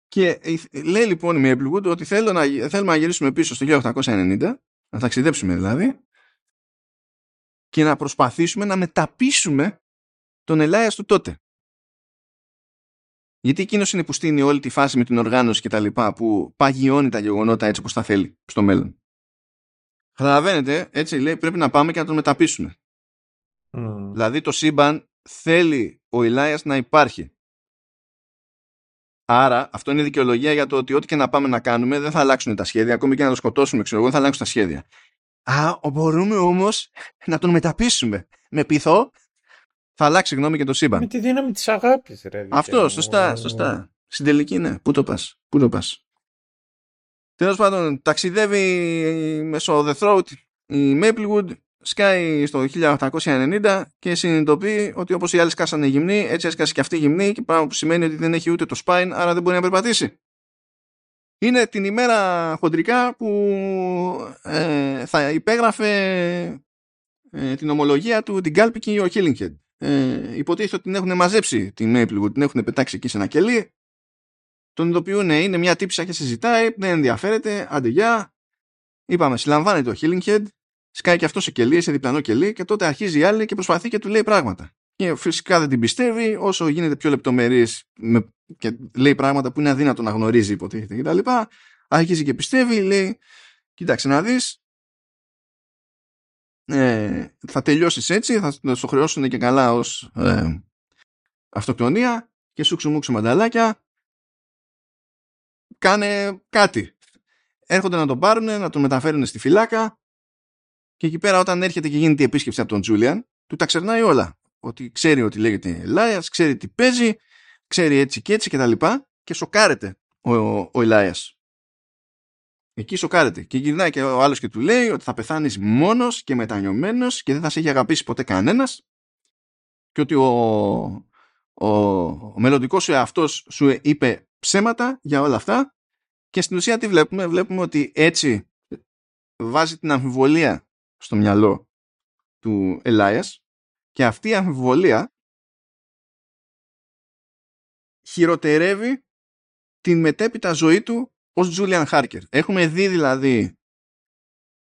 Και ε, λέει λοιπόν η Maplewood ότι θέλω να, θέλουμε να γυρίσουμε πίσω στο 1890, να ταξιδέψουμε δηλαδή, και να προσπαθήσουμε να μεταπίσουμε τον Ελάιας του τότε. Γιατί εκείνος είναι που στείνει όλη τη φάση με την οργάνωση και τα λοιπά που παγιώνει τα γεγονότα έτσι όπως τα θέλει στο μέλλον. Καταλαβαίνετε, έτσι λέει, πρέπει να πάμε και να τον μεταπίσουμε. Mm. Δηλαδή το σύμπαν θέλει ο Ηλάιας να υπάρχει. Άρα αυτό είναι δικαιολογία για το ότι ό,τι και να πάμε να κάνουμε δεν θα αλλάξουν τα σχέδια. Ακόμη και να το σκοτώσουμε, ξέρω εγώ, δεν θα αλλάξουν τα σχέδια. Α, μπορούμε όμως να τον μεταπίσουμε. Με πειθό θα αλλάξει γνώμη και το σύμπαν. Με τη δύναμη της αγάπης, ρε. δικέ Αυτό, μου. σωστά, σωστά. Στην τελική, ναι. Πού το πας, πού το πας. Τέλος πάντων, ταξιδεύει μέσω The Throat η Maplewood, σκάει στο 1890 και συνειδητοποιεί ότι όπως οι άλλοι σκάσανε γυμνή, έτσι έσκασε και αυτή γυμνή και πράγμα που σημαίνει ότι δεν έχει ούτε το spine, άρα δεν μπορεί να περπατήσει. Είναι την ημέρα χοντρικά που ε, θα υπέγραφε ε, την ομολογία του την κάλπη και ο Hillinghead. Ε, υποτίθεται ότι την έχουν μαζέψει την Maplewood, την έχουν πετάξει εκεί σε ένα κελί. Τον ειδοποιούν, είναι μια τύψα και συζητάει, δεν ενδιαφέρεται, άντε γεια. Είπαμε, συλλαμβάνεται ο Hillinghead, σκάει και αυτό σε κελί, σε διπλανό κελί και τότε αρχίζει η άλλη και προσπαθεί και του λέει πράγματα. Και φυσικά δεν την πιστεύει, όσο γίνεται πιο λεπτομερής με, και λέει πράγματα που είναι αδύνατο να γνωρίζει υποτίθεται κτλ. Αρχίζει και πιστεύει, λέει, κοίταξε να δεις, ε, θα τελειώσεις έτσι, θα σου χρεώσουν και καλά ως ε, αυτοκτονία και σούξου μουξου μανταλάκια. Κάνε κάτι. Έρχονται να τον πάρουν, να τον μεταφέρουν στη φυλάκα και εκεί πέρα όταν έρχεται και γίνεται η επίσκεψη από τον Τζούλιαν, του τα ξερνάει όλα. Ότι ξέρει ότι λέγεται Ελάιας, ξέρει τι παίζει, ξέρει έτσι και έτσι και τα λοιπά και σοκάρεται ο, ο, ο Ελάιας. Εκεί σοκάρεται. Και γυρνάει και ο άλλος και του λέει ότι θα πεθάνεις μόνος και μετανιωμένος και δεν θα σε έχει αγαπήσει ποτέ κανένας και ότι ο, ο, ο μελλοντικός σου εαυτός σου είπε ψέματα για όλα αυτά και στην ουσία τι βλέπουμε; Βλέπουμε ότι έτσι βάζει την αμφιβολία στο μυαλό του Ελάιας και αυτή η αμφιβολία χειροτερεύει την μετέπειτα ζωή του ως Τζούλιαν Χάρκερ. Έχουμε δει δηλαδή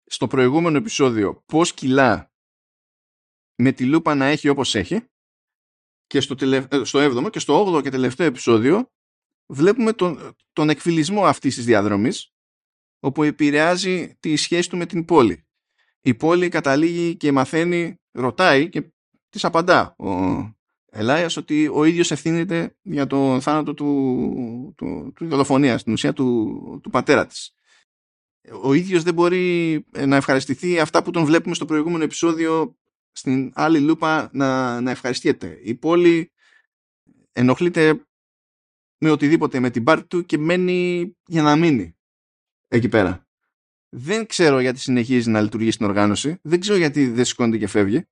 στο προηγούμενο επεισόδιο πώς κιλά με τη λούπα να έχει όπως έχει και στο, τελε... στο 7ο και στο 8ο και τελευταίο επεισόδιο βλέπουμε τον, τον εκφυλισμό αυτής της διαδρομής όπου επηρεάζει τη σχέση του με την πόλη. Η πόλη καταλήγει και μαθαίνει, ρωτάει και της απαντά ο Ελάιας ότι ο ίδιος ευθύνεται για το θάνατο του, του, του δολοφονίας, στην ουσία του, του πατέρα της. Ο ίδιος δεν μπορεί να ευχαριστηθεί αυτά που τον βλέπουμε στο προηγούμενο επεισόδιο στην άλλη λούπα να, να ευχαριστιέται. Η πόλη ενοχλείται με οτιδήποτε με την πάρτη του και μένει για να μείνει εκεί πέρα. Δεν ξέρω γιατί συνεχίζει να λειτουργεί στην οργάνωση. Δεν ξέρω γιατί δεν σηκώνεται και φεύγει.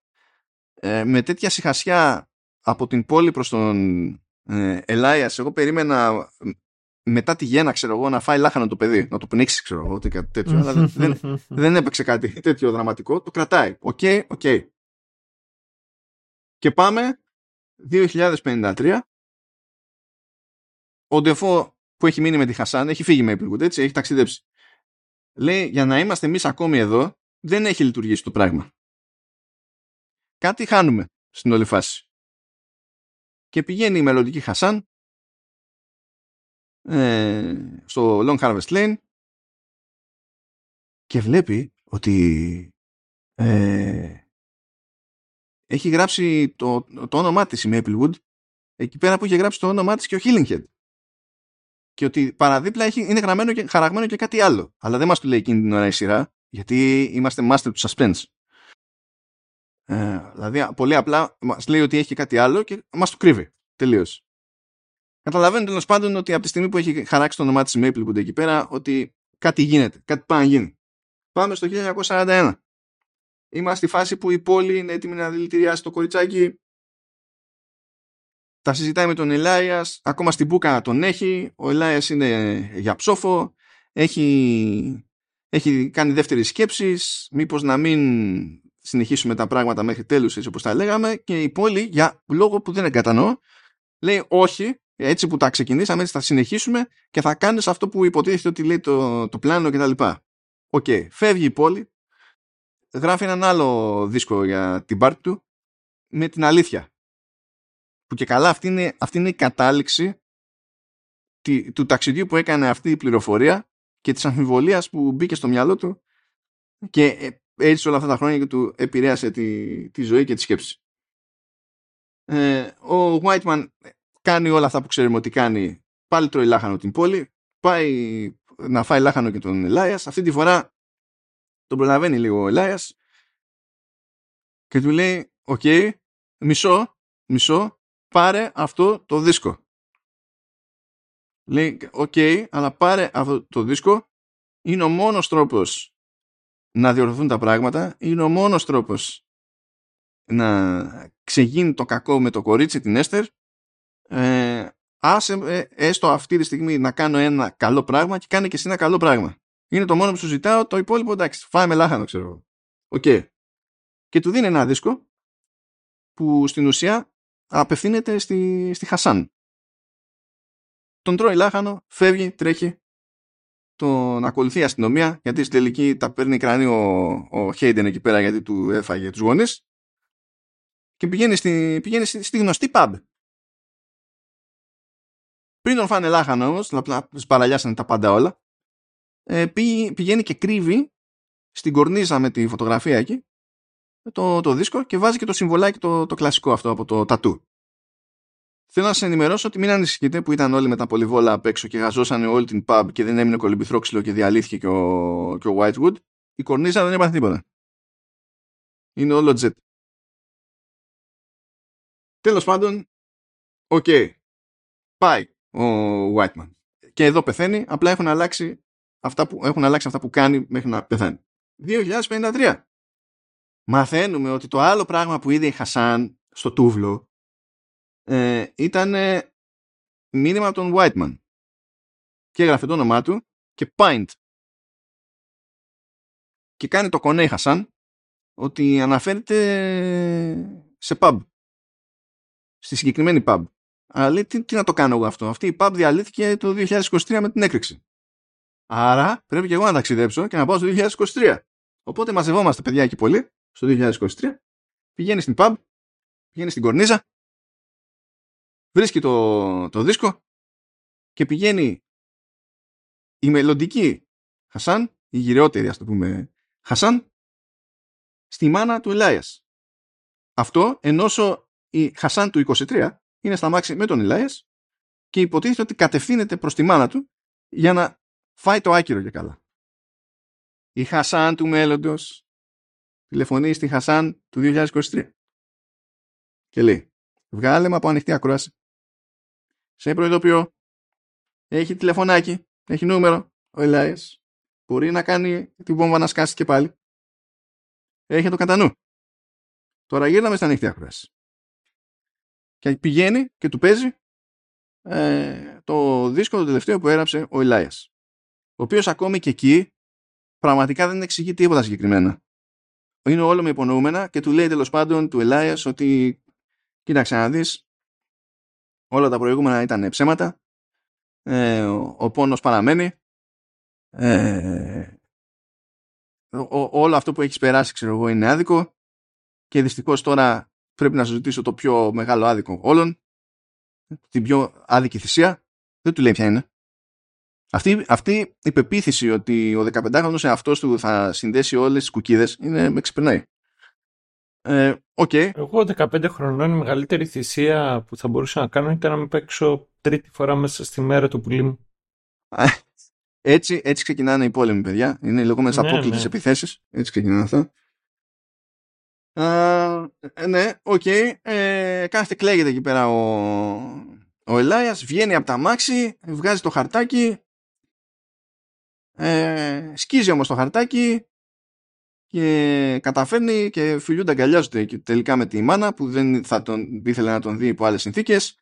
Ε, με τέτοια συχασιά από την πόλη προς τον ε, Ελάιας εγώ περίμενα μετά τη γέννα ξέρω εγώ να φάει λάχανο το παιδί να το πνίξει ξέρω εγώ κάτι τέτοιο αλλά δεν, δεν έπαιξε κάτι τέτοιο δραματικό το κρατάει OK, okay, OK okay. και πάμε 2053 ο Ντεφό που έχει μείνει με τη Χασάν έχει φύγει με Maplewood έτσι έχει ταξιδέψει. Λέει για να είμαστε εμείς ακόμη εδώ δεν έχει λειτουργήσει το πράγμα. Κάτι χάνουμε στην όλη φάση. Και πηγαίνει η μελλοντική Χασάν ε, στο Long Harvest Lane και βλέπει ότι ε, έχει γράψει το, το όνομά της η Maplewood εκεί πέρα που είχε γράψει το όνομά της και ο Head και ότι παραδίπλα έχει, είναι γραμμένο και, χαραγμένο και κάτι άλλο αλλά δεν μας το λέει εκείνη την ώρα η σειρά γιατί είμαστε master του suspense ε, δηλαδή πολύ απλά μας λέει ότι έχει κάτι άλλο και μας το κρύβει τελείως Καταλαβαίνετε τέλος πάντων ότι από τη στιγμή που έχει χαράξει το όνομά της Maplewood εκεί πέρα, ότι κάτι γίνεται, κάτι πάει να γίνει. Πάμε στο 1941. Είμαστε στη φάση που η πόλη είναι έτοιμη να δηλητηριάσει το κοριτσάκι. Τα συζητάει με τον Ελάιας, ακόμα στην μπουκα τον έχει. Ο Ελάιας είναι για ψόφο. Έχει, έχει κάνει δεύτερες σκέψεις. Μήπως να μην συνεχίσουμε τα πράγματα μέχρι τέλους έτσι όπως τα λέγαμε και η Polly για λόγο που δεν κατανοώ λέει όχι έτσι που τα ξεκινήσαμε, έτσι θα συνεχίσουμε και θα κάνεις αυτό που υποτίθεται ότι λέει το, το πλάνο κτλ. OK, okay. φεύγει η Polly, γράφει έναν άλλο δίσκο για την πάρτη του με την αλήθεια. Που και καλά αυτή είναι, αυτή είναι η κατάληξη του ταξιδιού που έκανε αυτή η πληροφορία και της αμφιβολίας που μπήκε στο μυαλό του και ε, έτσι όλα αυτά τα χρόνια και του επηρέασε τη, τη ζωή και τη σκέψη. Ε, ο Whiteman κάνει όλα αυτά που ξέρουμε ότι κάνει, πάλι τρώει λάχανο την Polly, πάει να φάει λάχανο και τον Ελάιας. Αυτή τη φορά τον προλαβαίνει λίγο ο Ελάιας και του λέει «OK, μισό, μισό, πάρε αυτό το δίσκο». Λέει «OK, αλλά πάρε αυτό το δίσκο, είναι ο μόνος τρόπος να διορθωθούν τα πράγματα, είναι ο μόνος τρόπος να ξεγίνει το κακό με το κορίτσι την Έστερ ε, άσε ε, έστω αυτή τη στιγμή να κάνω ένα καλό πράγμα και κάνε και εσύ ένα καλό πράγμα. Είναι το μόνο που σου ζητάω, το υπόλοιπο εντάξει, φά' με λάχανο ξέρω εγώ. Οκ. Και του δίνει ένα δίσκο που στην ουσία απευθύνεται στη, στη Χασάν. Τον τρώει λάχανο, φεύγει, τρέχει, τον ακολουθεί η αστυνομία γιατί στην τελική τα παίρνει κρανίο ο, ο Χέιντεν εκεί πέρα γιατί του έφαγε τους γονείς. Και πηγαίνει στη, πηγαίνει στη, στη γνωστή pub. Πριν τον φάνε λάχανο όμως, σπαραλιάσανε τα πάντα όλα, ε, πηγαίνει και κρύβει στην κορνίζα με τη φωτογραφία εκεί το, το δίσκο και βάζει και το συμβολάκι το, το κλασικό αυτό από το τατού. Θέλω να σας ενημερώσω ότι μην ανησυχείτε που ήταν όλοι με τα πολυβόλα απ' έξω και γαζώσανε όλη την pub και δεν έμεινε κολυμπηθρόξυλο και διαλύθηκε και ο, και ο Whitewood. Η κορνίζα δεν έπαθε τίποτα. Είναι όλο jet. Τέλος πάντων, OK. Okay. Πάει ο Whiteman. Και εδώ πεθαίνει, απλά έχουν αλλάξει αυτά που, έχουν αλλάξει αυτά που κάνει μέχρι να πεθάνει. 2053. Μαθαίνουμε ότι το άλλο πράγμα που είδε η Χασάν στο τούβλο ε, ήταν μήνυμα από τον Whiteman. Και έγραφε το όνομά του και Pint. Και κάνει το κονέ η Χασάν ότι αναφέρεται σε pub. Στη συγκεκριμένη pub. Αλλά λέει, τι, τι να το κάνω εγώ αυτό; Αυτή η pub διαλύθηκε το 2023 με την έκρηξη. Άρα πρέπει και εγώ να ταξιδέψω και να πάω στο 2023. Οπότε μαζευόμαστε παιδιά εκεί πολύ, στο 2023. Πηγαίνει στην pub, πηγαίνει στην κορνίζα, βρίσκει το, το δίσκο και πηγαίνει η μελλοντική Χασάν, η γυρεότερη ας το πούμε Χασάν, στη μάνα του Ελάιας. Αυτό ενώ η Χασάν του 23 είναι στα μάξι με τον Ηλάιας και υποτίθεται ότι κατευθύνεται προς τη μάνα του για να φάει το άκυρο και καλά. Η Χασάν του μέλλοντος τηλεφωνεί στη Χασάν του 2023 και λέει βγάλε με από ανοιχτή ακρόαση. Σε προειδοποιώ. Έχει τηλεφωνάκι έχει νούμερο ο Ηλάιας μπορεί να κάνει την βόμβα να σκάσει και πάλι. Έχει το κατά νου τώρα γύρναμε στα ανοιχτή ακρόαση. Και πηγαίνει και του παίζει ε, το δίσκο το τελευταίο που έγραψε ο Ηλάιας ο οποίος ακόμη και εκεί πραγματικά δεν εξηγεί τίποτα συγκεκριμένα είναι όλο με υπονοούμενα και του λέει τέλος πάντων του Ελάιας ότι κοίταξε να δεις όλα τα προηγούμενα ήταν ψέματα ε, ο, ο πόνος παραμένει ε, όλο αυτό που έχεις περάσει ξέρω εγώ είναι άδικο και δυστυχώς τώρα πρέπει να σου ζητήσω το πιο μεγάλο άδικο όλων, την πιο άδικη θυσία. Δεν του λέει ποια είναι. Αυτή, αυτή η πεποίθηση ότι ο 15χρονος εαυτός του θα συνδέσει όλες τις κουκίδες είναι με ξεπερνάει. Ε, okay. Εγώ 15 χρονών η μεγαλύτερη θυσία που θα μπορούσα να κάνω ήταν να με παίξω τρίτη φορά μέσα στη μέρα του πουλί μου. έτσι, έτσι ξεκινάνε οι πόλεμοι, παιδιά. Είναι οι λεγόμενες ναι, απρόκλητες ναι. επιθέσεις. Έτσι ξεκινάνε αυτά. Uh, ναι, OK. Okay. Ε, κάθεται κλαίγεται εκεί πέρα ο, ο Ελάιας, βγαίνει από το αμάξι, βγάζει το χαρτάκι, ε, σκίζει όμως το χαρτάκι και καταφέρνει και φιλιούνται αγκαλιάζονται τελικά με τη μάνα που δεν θα τον ήθελε να τον δει υπό άλλες συνθήκες.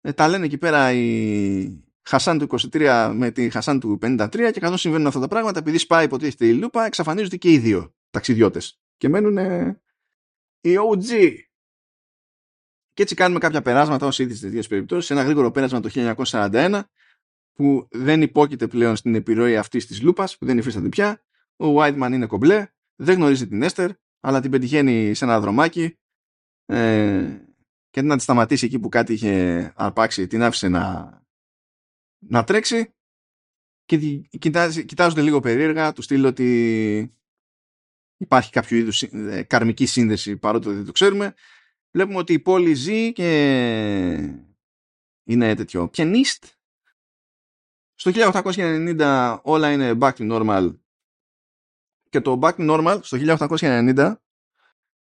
Ε, τα λένε εκεί πέρα η Χασάν του 23 με τη Χασάν του 53 και καθώς συμβαίνουν αυτά τα πράγματα επειδή σπάει υποτίθεται η λούπα εξαφανίζονται και οι δύο ταξιδιώτες και μένουν οι OG. Και έτσι κάνουμε κάποια περάσματα ως ήδη στις δύο περιπτώσεις. Ένα γρήγορο πέρασμα το 1941 που δεν υπόκειται πλέον στην επιρροή αυτής της λούπας, που δεν υφίσταται πια. Ο Whiteman είναι κομπλέ, δεν γνωρίζει την Έστερ, αλλά την πετυχαίνει σε ένα δρομάκι ε, και να τη σταματήσει εκεί που κάτι είχε αρπάξει, την άφησε να, να τρέξει και κοιτάζονται λίγο περίεργα, του στείλω ότι υπάρχει κάποιο είδους ε, καρμική σύνδεση παρότι δεν το ξέρουμε. Βλέπουμε ότι η πόλη ζει και είναι τέτοιο πιανίστ στο 1890 όλα είναι back to normal. Και το back to normal στο 1890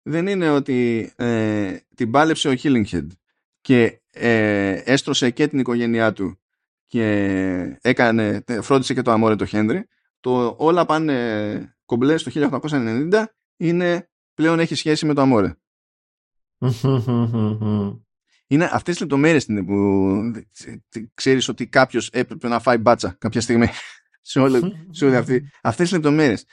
δεν είναι ότι ε, την πάλεψε ο Hillinghead και ε, έστρωσε και την οικογένειά του και έκανε, φρόντισε και το αμόρε το Χένρι. Το όλα πάνε κομπλέ στο 1890 είναι πλέον έχει σχέση με το αμόρε είναι αυτές τις λεπτομέρειες που ξέρεις ότι κάποιος έπρεπε να φάει μπάτσα κάποια στιγμή. σε όλη, σε όλη αυτή. Αυτές τις λεπτομέρειες.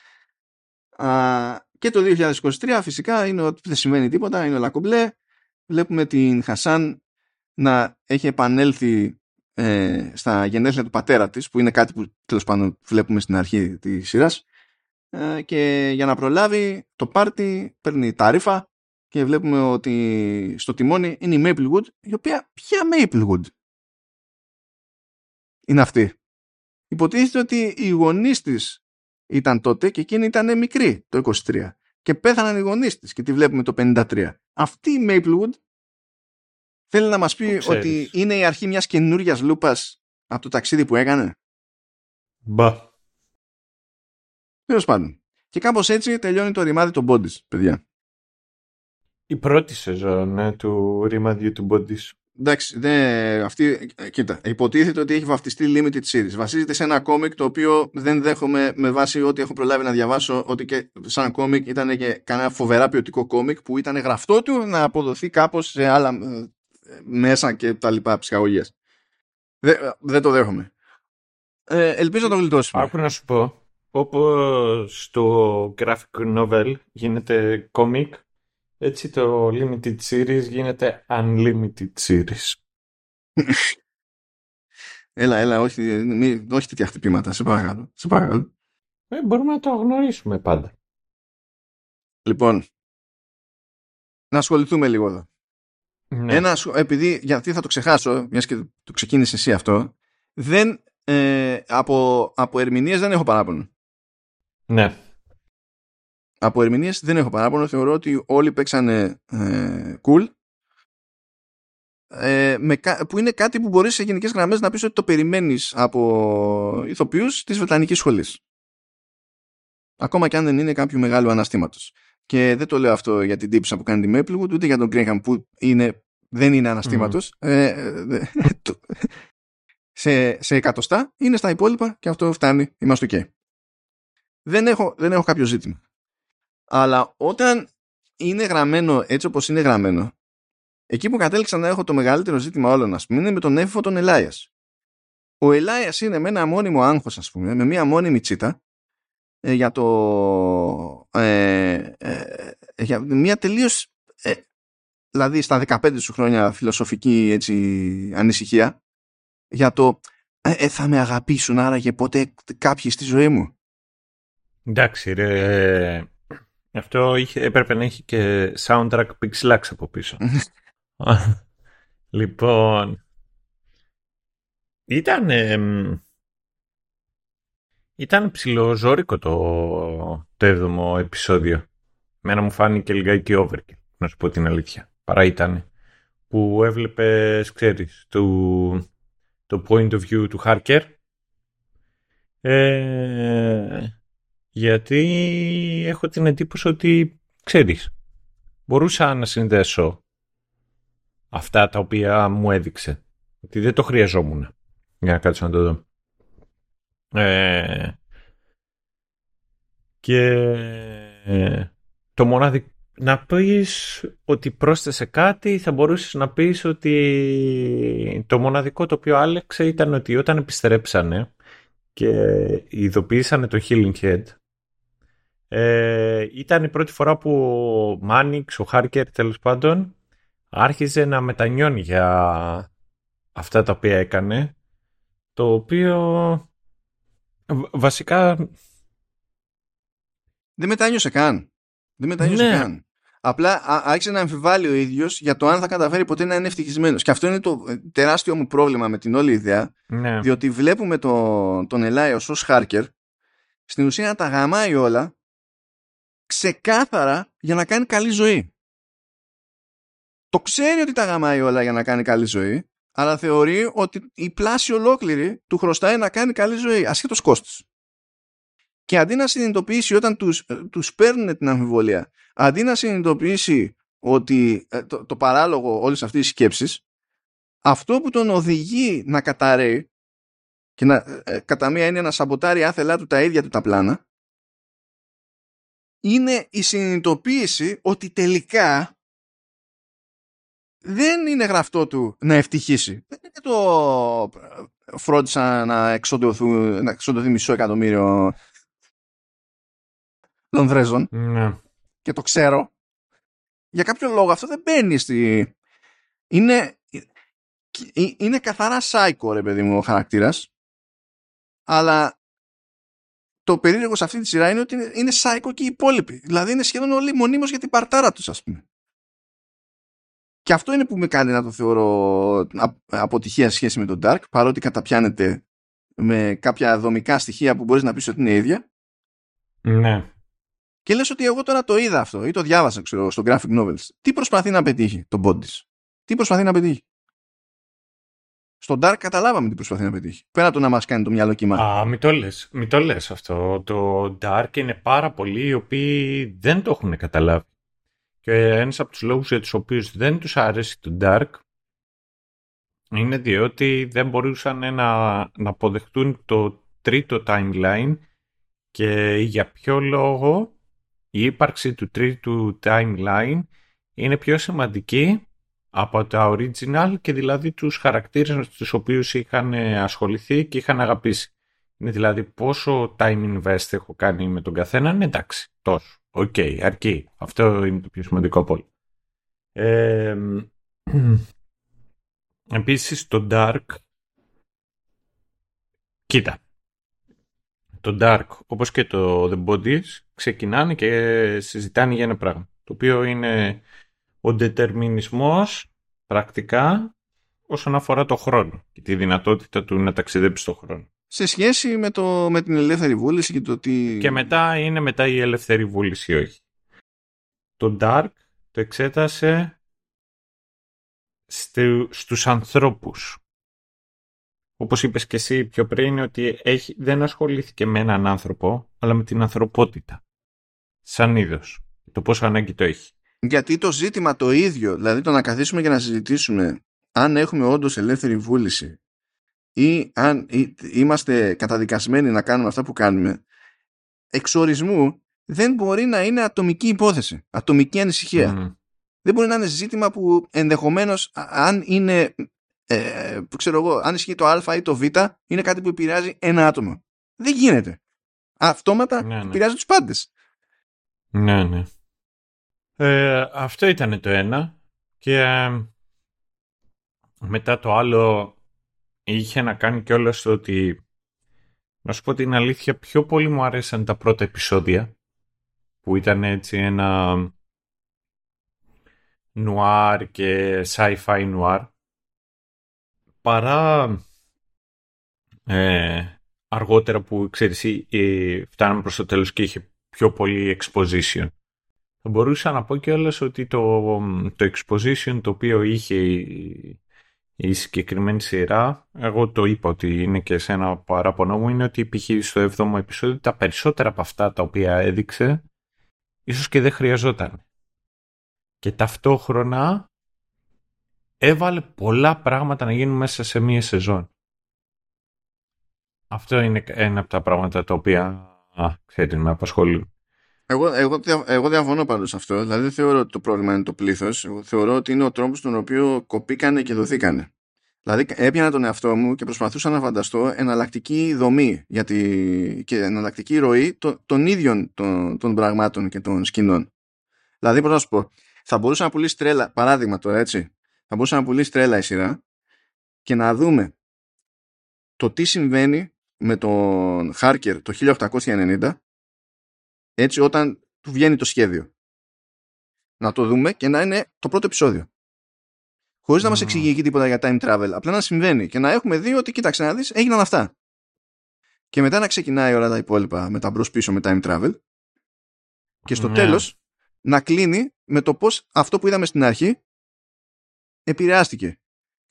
Και το 2023 φυσικά είναι ότι δεν σημαίνει τίποτα, είναι όλα κομπλέ. Βλέπουμε την Χασάν να έχει επανέλθει ε, στα γενέθλια του πατέρα της που είναι κάτι που τέλος πάντων βλέπουμε στην αρχή της σειράς ε, και για να προλάβει το πάρτι παίρνει τα ρήφα και βλέπουμε ότι στο τιμόνι είναι η Maplewood, η οποία ποια Maplewood; Είναι αυτή. Υποτίθεται ότι οι γονείς της ήταν τότε και εκείνη ήταν μικρή το 23 και πέθαναν οι γονείς της και τη βλέπουμε το 53. Αυτή η Maplewood θέλει να μας πει ότι είναι η αρχή μιας καινούργιας λούπας από το ταξίδι που έκανε; Μπα. Τέλος πάντων. Και κάπως έτσι τελειώνει το ρημάδι των Bodies, παιδιά. Η πρώτη σεζόν ναι, του Remind You to Bodies. Εντάξει, δε, αυτή, κοίτα, υποτίθεται ότι έχει βαφτιστεί limited series. Βασίζεται σε ένα κόμικ το οποίο δεν δέχομαι με βάση ό,τι έχω προλάβει να διαβάσω ότι και σαν κόμικ ήταν και κανένα φοβερά ποιοτικό κόμικ που ήταν γραφτό του να αποδοθεί κάπως σε άλλα ε, μέσα και τα λοιπά ψυχαγωγίας. Δεν, το δέχομαι. Ε, ελπίζω να το γλιτώσουμε. Άκου να σου πω, όπως το graphic novel γίνεται κόμικ, έτσι το limited series γίνεται unlimited series. έλα, έλα, όχι, μη, όχι τέτοια χτυπήματα, σε παρακαλώ. Σε παρακαλώ. Ε, μπορούμε να το αγνωρίσουμε πάντα. Λοιπόν, να ασχοληθούμε λίγο εδώ. Ναι. Ένα, επειδή, γιατί θα το ξεχάσω, μιας και το ξεκίνησε εσύ αυτό, δεν, ε, από, από ερμηνείες δεν έχω παράπονο. Ναι από ερμηνείες δεν έχω παράπονο. Θεωρώ ότι όλοι παίξανε ε, cool. Ε, με, που είναι κάτι που μπορείς σε γενικές γραμμές να πεις ότι το περιμένεις από ηθοποιούς της Βρετανικής σχολής. Ακόμα και αν δεν είναι κάποιο μεγάλο αναστήματος. Και δεν το λέω αυτό για την τύψα που κάνει τη Maplewood, ούτε για τον Graham που είναι, δεν είναι αναστήματος. Mm. Ε, σε, σε εκατοστά είναι στα υπόλοιπα και αυτό φτάνει. Είμαστε ok. Δεν έχω, δεν έχω κάποιο ζήτημα. Αλλά όταν είναι γραμμένο έτσι όπως είναι γραμμένο, εκεί που κατέληξα να έχω το μεγαλύτερο ζήτημα όλων, ας πούμε, είναι με τον έφηβο τον Ελάιας. Ο Ελάιας είναι με ένα μόνιμο άγχος, ας πούμε, με μία μόνιμη τσίτα, ε, για το... Ε, ε, για μία τελείως... Ε, δηλαδή στα 15 σου χρόνια φιλοσοφική έτσι, ανησυχία για το ε, θα με αγαπήσουν άραγε ποτέ κάποιοι στη ζωή μου. Εντάξει ρε, αυτό είχε, έπρεπε να έχει και soundtrack Pixelax από πίσω. λοιπόν, ήταν... Ήταν ψηλοζόρικο το, το έβδομο επεισόδιο. Μένα μου φάνηκε λιγάκι overkill, να σου πω την αλήθεια. Παρά ήταν. Που έβλεπες, ξέρεις, το, το point of view του Harker. Ε, γιατί έχω την εντύπωση ότι, ξέρεις, μπορούσα να συνδέσω αυτά τα οποία μου έδειξε. Ότι δεν το χρειαζόμουν για να κάτσω να το δω. Ε, και ε, το μοναδικό να πεις ότι πρόσθεσε κάτι θα μπορούσες να πεις ότι το μοναδικό το οποίο άλεξε ήταν ότι όταν επιστρέψανε και ειδοποιήσανε το Healing Head ε, ήταν η πρώτη φορά που ο Μάνιξ, ο Χάρκερ τέλος πάντων άρχιζε να μετανιώνει για αυτά τα οποία έκανε το οποίο βασικά δεν μετάνιωσε καν. Δεν μετάνιωσε ναι. καν. Απλά άρχισε να αμφιβάλλει ο ίδιος για το αν θα καταφέρει ποτέ να είναι ευτυχισμένος. Και αυτό είναι το ε, τεράστιο μου πρόβλημα με την όλη ιδέα. Ναι. Διότι βλέπουμε τον, τον Ελάιο ως Χάρκερ στην ουσία να τα γαμάει όλα ξεκάθαρα για να κάνει καλή ζωή. Το ξέρει ότι τα γαμάει όλα για να κάνει καλή ζωή, αλλά θεωρεί ότι η πλάση ολόκληρη του χρωστάει να κάνει καλή ζωή, ασχέτως κόστος. Και αντί να συνειδητοποιήσει όταν τους, ε, τους παίρνουν την αμφιβολία, αντί να συνειδητοποιήσει ότι ε, το, το παράλογο όλες αυτές τις σκέψεις, αυτό που τον οδηγεί να καταραίει και να, ε, κατά μία έννοια να σαμποτάρει άθελά του τα ίδια του τα πλάνα, είναι η συνειδητοποίηση ότι τελικά δεν είναι γραφτό του να ευτυχήσει. Δεν είναι το φρόντισα να εξοντωθεί μισό εκατομμύριο Λονδρέζων ναι. και το ξέρω. Για κάποιο λόγο αυτό δεν μπαίνει στη... Είναι, είναι καθαρά σάικο ρε παιδί μου ο χαρακτήρας αλλά το περίεργο σε αυτή τη σειρά είναι ότι είναι, είναι σάικο και οι υπόλοιποι. Δηλαδή είναι σχεδόν όλοι μονίμως για την παρτάρα τους ας πούμε. Και αυτό είναι που με κάνει να το θεωρώ αποτυχία σε σχέση με τον Dark, παρότι καταπιάνεται με κάποια δομικά στοιχεία που μπορείς να πεις ότι είναι ίδια. Ναι. Και λες ότι εγώ τώρα το είδα αυτό ή το διάβασα ξέρω, στο graphic novels. Τι προσπαθεί να πετύχει το Bodies. Τι προσπαθεί να πετύχει; Στον Dark καταλάβαμε τι προσπαθεί να πετύχει. Πέρα το να μας κάνει το μυαλό κύμα. Α, μην το λες. Μην το λες αυτό. Το Dark είναι πάρα πολλοί οι οποίοι δεν το έχουν καταλάβει. Και ένας από τους λόγους για τους οποίους δεν τους αρέσει το Dark είναι διότι δεν μπορούσαν να, να αποδεχτούν το τρίτο timeline και για ποιο λόγο η ύπαρξη του τρίτου timeline είναι πιο σημαντική από τα original και δηλαδή τους χαρακτήρες με τους οποίους είχαν ασχοληθεί και είχαν αγαπήσει. Είναι δηλαδή πόσο time invest έχω κάνει με τον καθένα, είναι εντάξει, τόσο. OK, okay, αρκεί. Αυτό είναι το πιο σημαντικό από όλα. Ε, επίσης το Dark Κοίτα, το Dark όπως και το The Bodies ξεκινάνε και συζητάνε για ένα πράγμα το οποίο είναι ο δετερμινισμός πρακτικά όσον αφορά το χρόνο και τη δυνατότητα του να ταξιδέψει στο χρόνο. Σε σχέση με, το, με την ελεύθερη βούληση και το ότι... Και μετά είναι μετά η ελεύθερη βούληση ή όχι. Το Dark το εξέτασε στου, στους ανθρώπους. Όπως είπες και εσύ πιο πριν ότι έχει, δεν ασχολήθηκε με έναν άνθρωπο αλλά με την ανθρωπότητα. Σαν είδος. Το πόσο ανάγκη το έχει. Γιατί το ζήτημα το ίδιο, δηλαδή το να καθίσουμε και να συζητήσουμε αν έχουμε όντως ελεύθερη βούληση ή αν είμαστε καταδικασμένοι να κάνουμε αυτά που κάνουμε, εξορισμού δεν μπορεί να είναι ατομική υπόθεση, ατομική ανησυχία. Δεν μπορεί να είναι ζήτημα που ενδεχομένως αν είναι, ε, ξέρω εγώ, αν ισχύει το α ή το β, είναι κάτι που επηρεάζει ένα άτομο. Δεν γίνεται. Αυτόματα ναι, ναι. επηρεάζει τους πάντες. Ναι, ναι. Ε, αυτό ήταν το ένα. Και ε, μετά το άλλο είχε να κάνει και στο ότι να σου πω την αλήθεια πιο πολύ μου αρέσαν τα πρώτα επεισόδια που ήταν έτσι ένα νουάρ και sci-fi νουάρ παρά ε, αργότερα που ξέρεις φτάναμε προς το τέλος και είχε πιο πολύ exposition. Θα μπορούσα να πω κιόλας ότι το, το exposition το οποίο είχε η, η συγκεκριμένη σειρά, εγώ το είπα ότι είναι και σε ένα παράπονο μου, είναι ότι π.χ. στο 7ο επεισόδιο τα περισσότερα από αυτά τα οποία έδειξε ίσως και δεν χρειαζόταν. Και ταυτόχρονα έβαλε πολλά πράγματα να γίνουν μέσα σε μία σεζόν. Αυτό είναι ένα από τα πράγματα τα οποία, α, ξέρετε, με απασχολούν. Εγώ, εγώ, εγώ διαφωνώ πάντως σε αυτό. Δηλαδή δεν θεωρώ ότι το πρόβλημα είναι το πλήθος. Εγώ θεωρώ ότι είναι ο τρόπος τον οποίο κοπήκανε και δοθήκανε. Δηλαδή έπιανα τον εαυτό μου και προσπαθούσα να φανταστώ εναλλακτική δομή για και εναλλακτική ροή των, των ίδιων των, των πραγμάτων και των σκηνών. Δηλαδή, πώς να σου πω, θα μπορούσα να πουλήσει τρέλα, παράδειγμα τώρα έτσι, θα μπορούσα να πουλήσει τρέλα η σειρά και να δούμε το τι συμβαίνει με τον Χάρκερ το 1890 έτσι όταν του βγαίνει το σχέδιο. Να το δούμε και να είναι το πρώτο επεισόδιο. Χωρίς mm. να μας εξηγεί εκεί τίποτα για time travel. Απλά να συμβαίνει και να έχουμε δει ότι κοίταξε να δεις, έγιναν αυτά. Και μετά να ξεκινάει όλα τα υπόλοιπα με τα μπρος πίσω με time travel. Και στο yeah. Ναι. τέλος να κλείνει με το πώς αυτό που είδαμε στην αρχή επηρεάστηκε.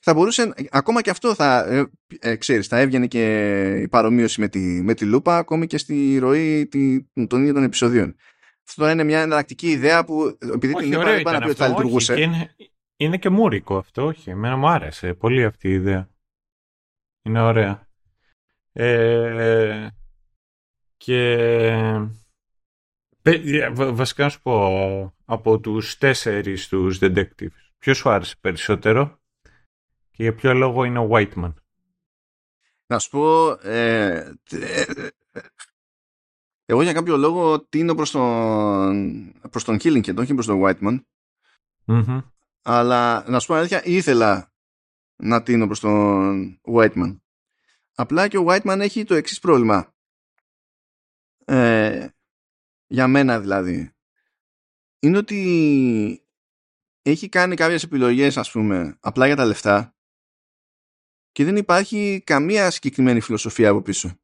Θα μπορούσε, ακόμα και αυτό θα, ε, ε, ξέρεις, θα έβγαινε και η παρομοίωση με τη, με τη λούπα, ακόμη και στη ροή τη, των ίδιων των επεισοδίων. Αυτό τώρα είναι μια εναλλακτική ιδέα που επειδή όχι, την είπα, είπα να πει ότι θα λειτουργούσε. είναι, είναι και μουρικό αυτό, όχι. Εμένα μου άρεσε πολύ αυτή η ιδέα. Είναι ωραία. Ε, και βασικά να σου πω από τους τέσσερις τους detectives ποιος σου άρεσε περισσότερο; Και για ποιο λόγο είναι ο Whiteman. Να σου πω ε, εγώ για κάποιο λόγο τίνω προς τον προς τον Killing και όχι προς τον Whiteman mm αλλά να σου πω αλήθεια ήθελα να τίνω προς τον Whiteman. Απλά και ο Whiteman έχει το εξής πρόβλημα. Ε, για μένα δηλαδή. Είναι ότι έχει κάνει κάποιες επιλογές ας πούμε απλά για τα λεφτά και δεν υπάρχει καμία συγκεκριμένη φιλοσοφία από πίσω.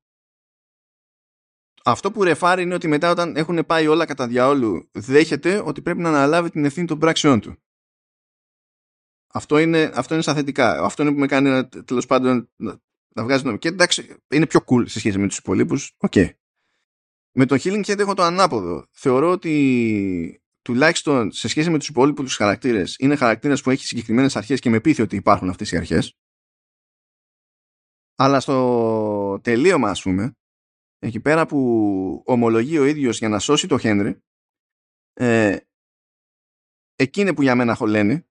Αυτό που ρεφάρει είναι ότι μετά όταν έχουν πάει όλα κατά διαόλου δέχεται ότι πρέπει να αναλάβει την ευθύνη των πράξεών του. Αυτό είναι, αυτό είναι στα θετικά. Αυτό είναι που με κάνει τέλος πάντων να, να βγάζει νόημα. Και εντάξει, είναι πιο cool σε σχέση με τους υπόλοιπους. OK. Okay. Με τον Hillinghead έχω το ανάποδο. Θεωρώ ότι τουλάχιστον σε σχέση με τους υπόλοιπους τους χαρακτήρες είναι χαρακτήρας που έχει συγκεκριμένες αρχές και με πείθει ότι υπάρχουν αυτές οι αρχές. Αλλά στο τελείωμα, ας πούμε, εκεί πέρα που ομολογεί ο ίδιος για να σώσει το Χένρι, ε, εκείνη που για μένα χωλαίνει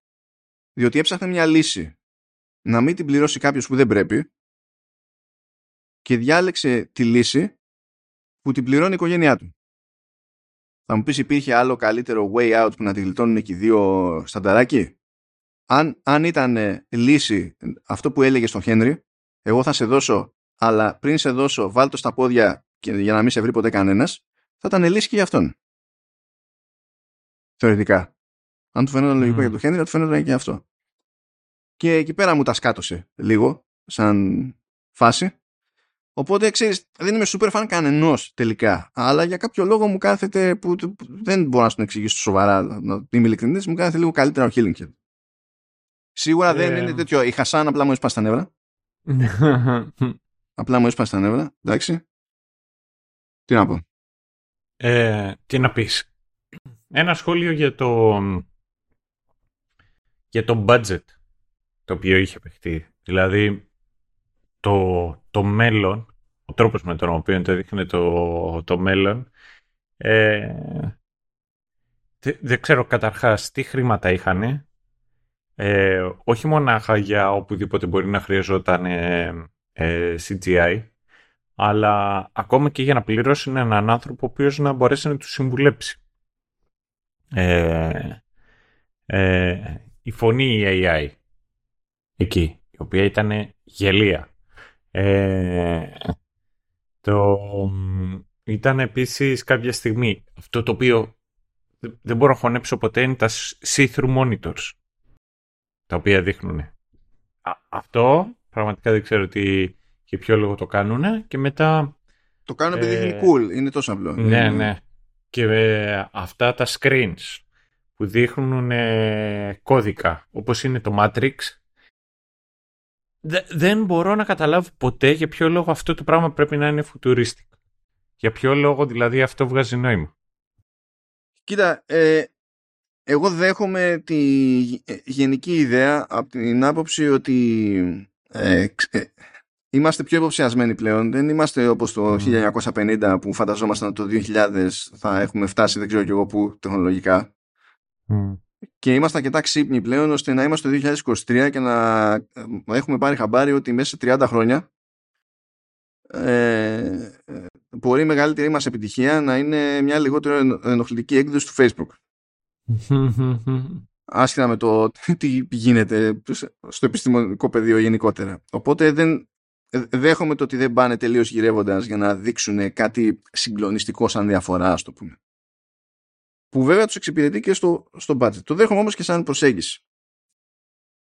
διότι έψαχνε μια λύση να μην την πληρώσει κάποιος που δεν πρέπει και διάλεξε τη λύση που την πληρώνει η οικογένειά του. Θα μου πεις υπήρχε άλλο καλύτερο way out που να τη γλιτώνουν και οι δύο στανταράκι; Αν, αν ήταν λύση αυτό που έλεγε στον Χένρι, εγώ θα σε δώσω, αλλά πριν σε δώσω βάλτο στα πόδια και για να μην σε βρει ποτέ κανένας, θα ήταν λύση και για αυτόν. Θεωρητικά. Αν του φαίνονταν λογικό για τον Χένρι, θα του φαίνονταν και για αυτό. Και εκεί πέρα μου τα σκάτωσε λίγο, σαν φάση. Οπότε ξέρεις, δεν είμαι super fan κανενός τελικά. Αλλά για κάποιο λόγο μου κάθεται που, δεν μπορώ να σου εξηγήσω σοβαρά. Να είμαι ειλικρινής, μου κάθεται λίγο καλύτερα ο Healing Σίγουρα δεν ε. είναι τέτοιο. Η Χασάν απλά μου έσπασε τα νεύρα. απλά μου έσπασε τα νεύρα. Εντάξει. Τι να πω. Ε, τι να πεις. Ένα σχόλιο για το για το budget το οποίο είχε παιχτεί. Δηλαδή, το, το μέλλον, ο τρόπος με τον οποίο το έδειχνε το, το μέλλον, ε, δεν ξέρω καταρχάς τι χρήματα είχαν, ε, όχι μονάχα για οπουδήποτε μπορεί να χρειαζόταν ε, ε CGI, αλλά ακόμα και για να πληρώσουν έναν άνθρωπο ο οποίος να μπορέσει να του συμβουλέψει. Ε, ε, η φωνή η AI εκεί, η οποία ήταν γελία. Ε, το, ήταν επίσης κάποια στιγμή αυτό το οποίο δεν μπορώ να χωνέψω ποτέ είναι τα see-through monitors τα οποία δείχνουν. αυτό πραγματικά δεν ξέρω τι για ποιο λόγο το κάνουν και μετά... Το κάνουν επειδή είναι cool, είναι τόσο απλό. Ναι, ναι. Και αυτά τα screens που δείχνουν κώδικα, όπως είναι το Matrix, δεν μπορώ να καταλάβω ποτέ για ποιο λόγο αυτό το πράγμα πρέπει να είναι futuristic. Για ποιο λόγο δηλαδή αυτό βγάζει νόημα. Κοίτα, ε, εγώ δέχομαι τη γενική ιδέα από την άποψη ότι ε, ε, είμαστε πιο υποψιασμένοι πλέον. Δεν είμαστε όπως το 1950 που φανταζόμασταν ότι το 2000 θα έχουμε φτάσει δεν ξέρω κι εγώ που τεχνολογικά. Και είμαστε αρκετά ξύπνοι πλέον ώστε να είμαστε το 2023 και να έχουμε πάρει χαμπάρι ότι μέσα σε 30 χρόνια ε, μπορεί η μεγαλύτερη μας επιτυχία να είναι μια λιγότερο ενοχλητική έκδοση του Facebook. Άσχετα με το τι γίνεται στο επιστημονικό πεδίο γενικότερα. Οπότε δεν δέχομαι το ότι δεν πάνε τελείως γυρεύοντας για να δείξουν κάτι συγκλονιστικό σαν διαφορά, ας το πούμε που βέβαια τους εξυπηρετεί και στο, στο budget. Το δέχομαι όμως και σαν προσέγγιση.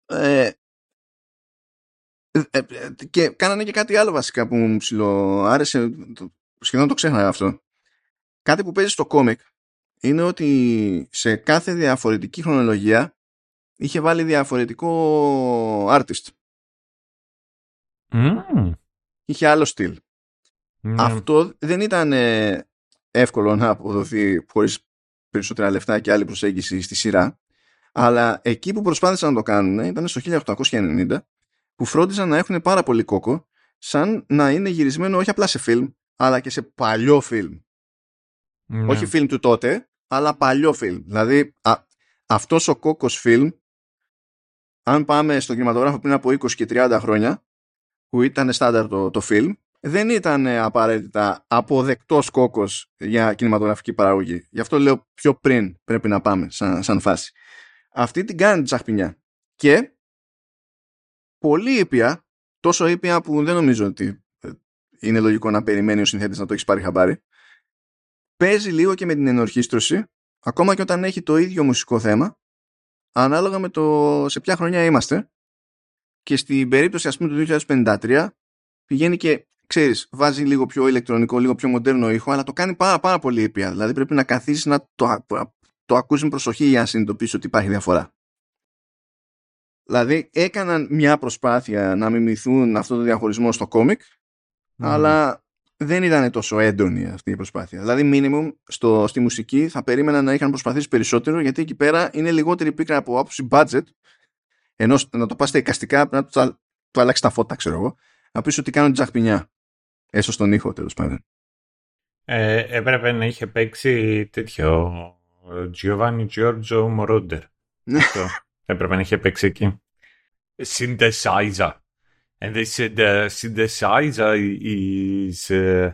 Ε, ε, ε και κάνανε και κάτι άλλο βασικά που μου ψηλό άρεσε, σχεδόν το ξέχανα αυτό. Κάτι που παίζει στο κόμικ είναι ότι σε κάθε διαφορετική χρονολογία είχε βάλει διαφορετικό artist. Mm. Είχε άλλο στυλ. Ναι. Αυτό δεν ήταν εύκολο να αποδοθεί χωρίς περισσότερα λεφτά και άλλη προσέγγιση στη σειρά. Αλλά εκεί που προσπάθησαν να το κάνουν ήταν στο 1890 που φρόντιζαν να έχουν πάρα πολύ κόκο σαν να είναι γυρισμένο όχι απλά σε φιλμ αλλά και σε παλιό φιλμ. Ναι. Όχι φιλμ του τότε αλλά παλιό φιλμ. Δηλαδή α, αυτός ο κόκκος φιλμ αν πάμε στο κινηματογράφο πριν από 20 και 30 χρόνια που ήταν στάνταρ το, το φιλμ δεν ήταν απαραίτητα αποδεκτός κόκκος για κινηματογραφική παραγωγή. Γι' αυτό λέω πιο πριν πρέπει να πάμε σαν, σαν φάση. Αυτή την κάνει τσαχπινιά. Και πολύ ήπια, τόσο ήπια που δεν νομίζω ότι ε, είναι λογικό να περιμένει ο συνθέτης να το έχει πάρει χαμπάρι, παίζει λίγο και με την ενορχίστρωση, ακόμα και όταν έχει το ίδιο μουσικό θέμα, ανάλογα με το σε ποια χρονιά είμαστε. Και στην περίπτωση ας πούμε του 2053 πηγαίνει και ξέρεις, βάζει λίγο πιο ηλεκτρονικό, λίγο πιο μοντέρνο ήχο, αλλά το κάνει πάρα, πάρα πολύ ήπια. Δηλαδή πρέπει να καθίσεις να το, το ακούσει με προσοχή για να συνειδητοποιήσεις ότι υπάρχει διαφορά. Δηλαδή έκαναν μια προσπάθεια να μιμηθούν αυτό το διαχωρισμό στο κόμικ, αλλά δεν ήταν τόσο έντονη αυτή η προσπάθεια. Δηλαδή, minimum στο, στη μουσική θα περίμενα να είχαν προσπαθήσει περισσότερο, γιατί εκεί πέρα είναι λιγότερη πίκρα από άποψη budget. Ενώ να το πας στα εικαστικά, πρέπει να το, το αλλάξεις τα φώτα, ξέρω εγώ. Να πεις ότι κάνουν τζαχπινιά. Έσω στον ήχο, τέλος πάντων. Ε, έπρεπε να είχε παίξει τέτοιο Giovanni Giorgio Moroder. Ναι. Αυτό. έπρεπε να είχε παίξει εκεί. Synthesizer. And they said the synthesizer is, uh,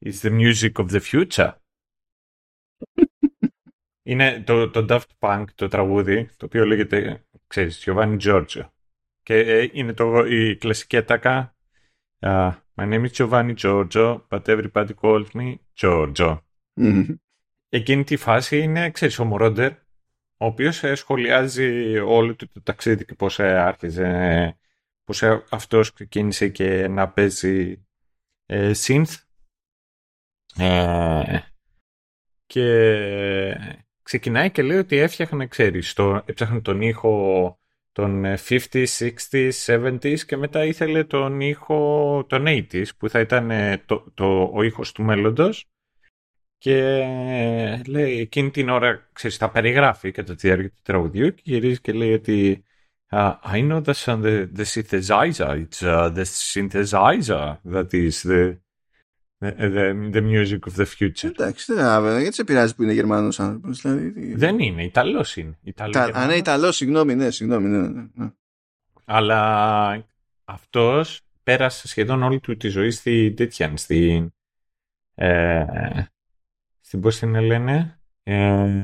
is the music of the future. Είναι το, το Daft Punk το τραγούδι, το οποίο λέγεται, ξέρεις, Giovanni Giorgio. Και ε, είναι το, η κλασική ατάκα uh, My name is Giovanni Giorgio, but everybody calls me Giorgio. Mm-hmm. Εκείνη τη φάση είναι, ξέρεις, ο Μορόντερ, ο οποίος ε, σχολιάζει όλο το, το ταξίδι και πώς ε, άρχιζε, πώς ε, αυτός ξεκίνησε και να παίζει ε, synth. Ε, και ξεκινάει και λέει ότι έφτιαχνε, ξέρεις, το, έψαχνε τον ήχο των 50s, 60s, 70s και μετά ήθελε τον ήχο των 80s που θα ήταν ε, το, το, ο ήχος του μέλλοντος και λέει εκείνη την ώρα, ξέρεις, τα περιγράφει κατά τη διάρκεια του τραγουδιού και γυρίζει και λέει ότι uh, I know that the, the synthesizer, it's uh, the synthesizer that is the, The, the music of the future. Εντάξει, δεν γιατί σε πειράζει που είναι Γερμανός άνθρωπος. Δηλαδή... Δεν είναι, Ιταλός είναι. Ιταλό, Τα, α, ναι, Ιταλός, συγγνώμη, ναι, συγγνώμη. Ναι, ναι, ναι. Αλλά αυτός πέρασε σχεδόν όλη του τη ζωή στη τέτοια, στην. Ε, στην πώς την λένε. Ε,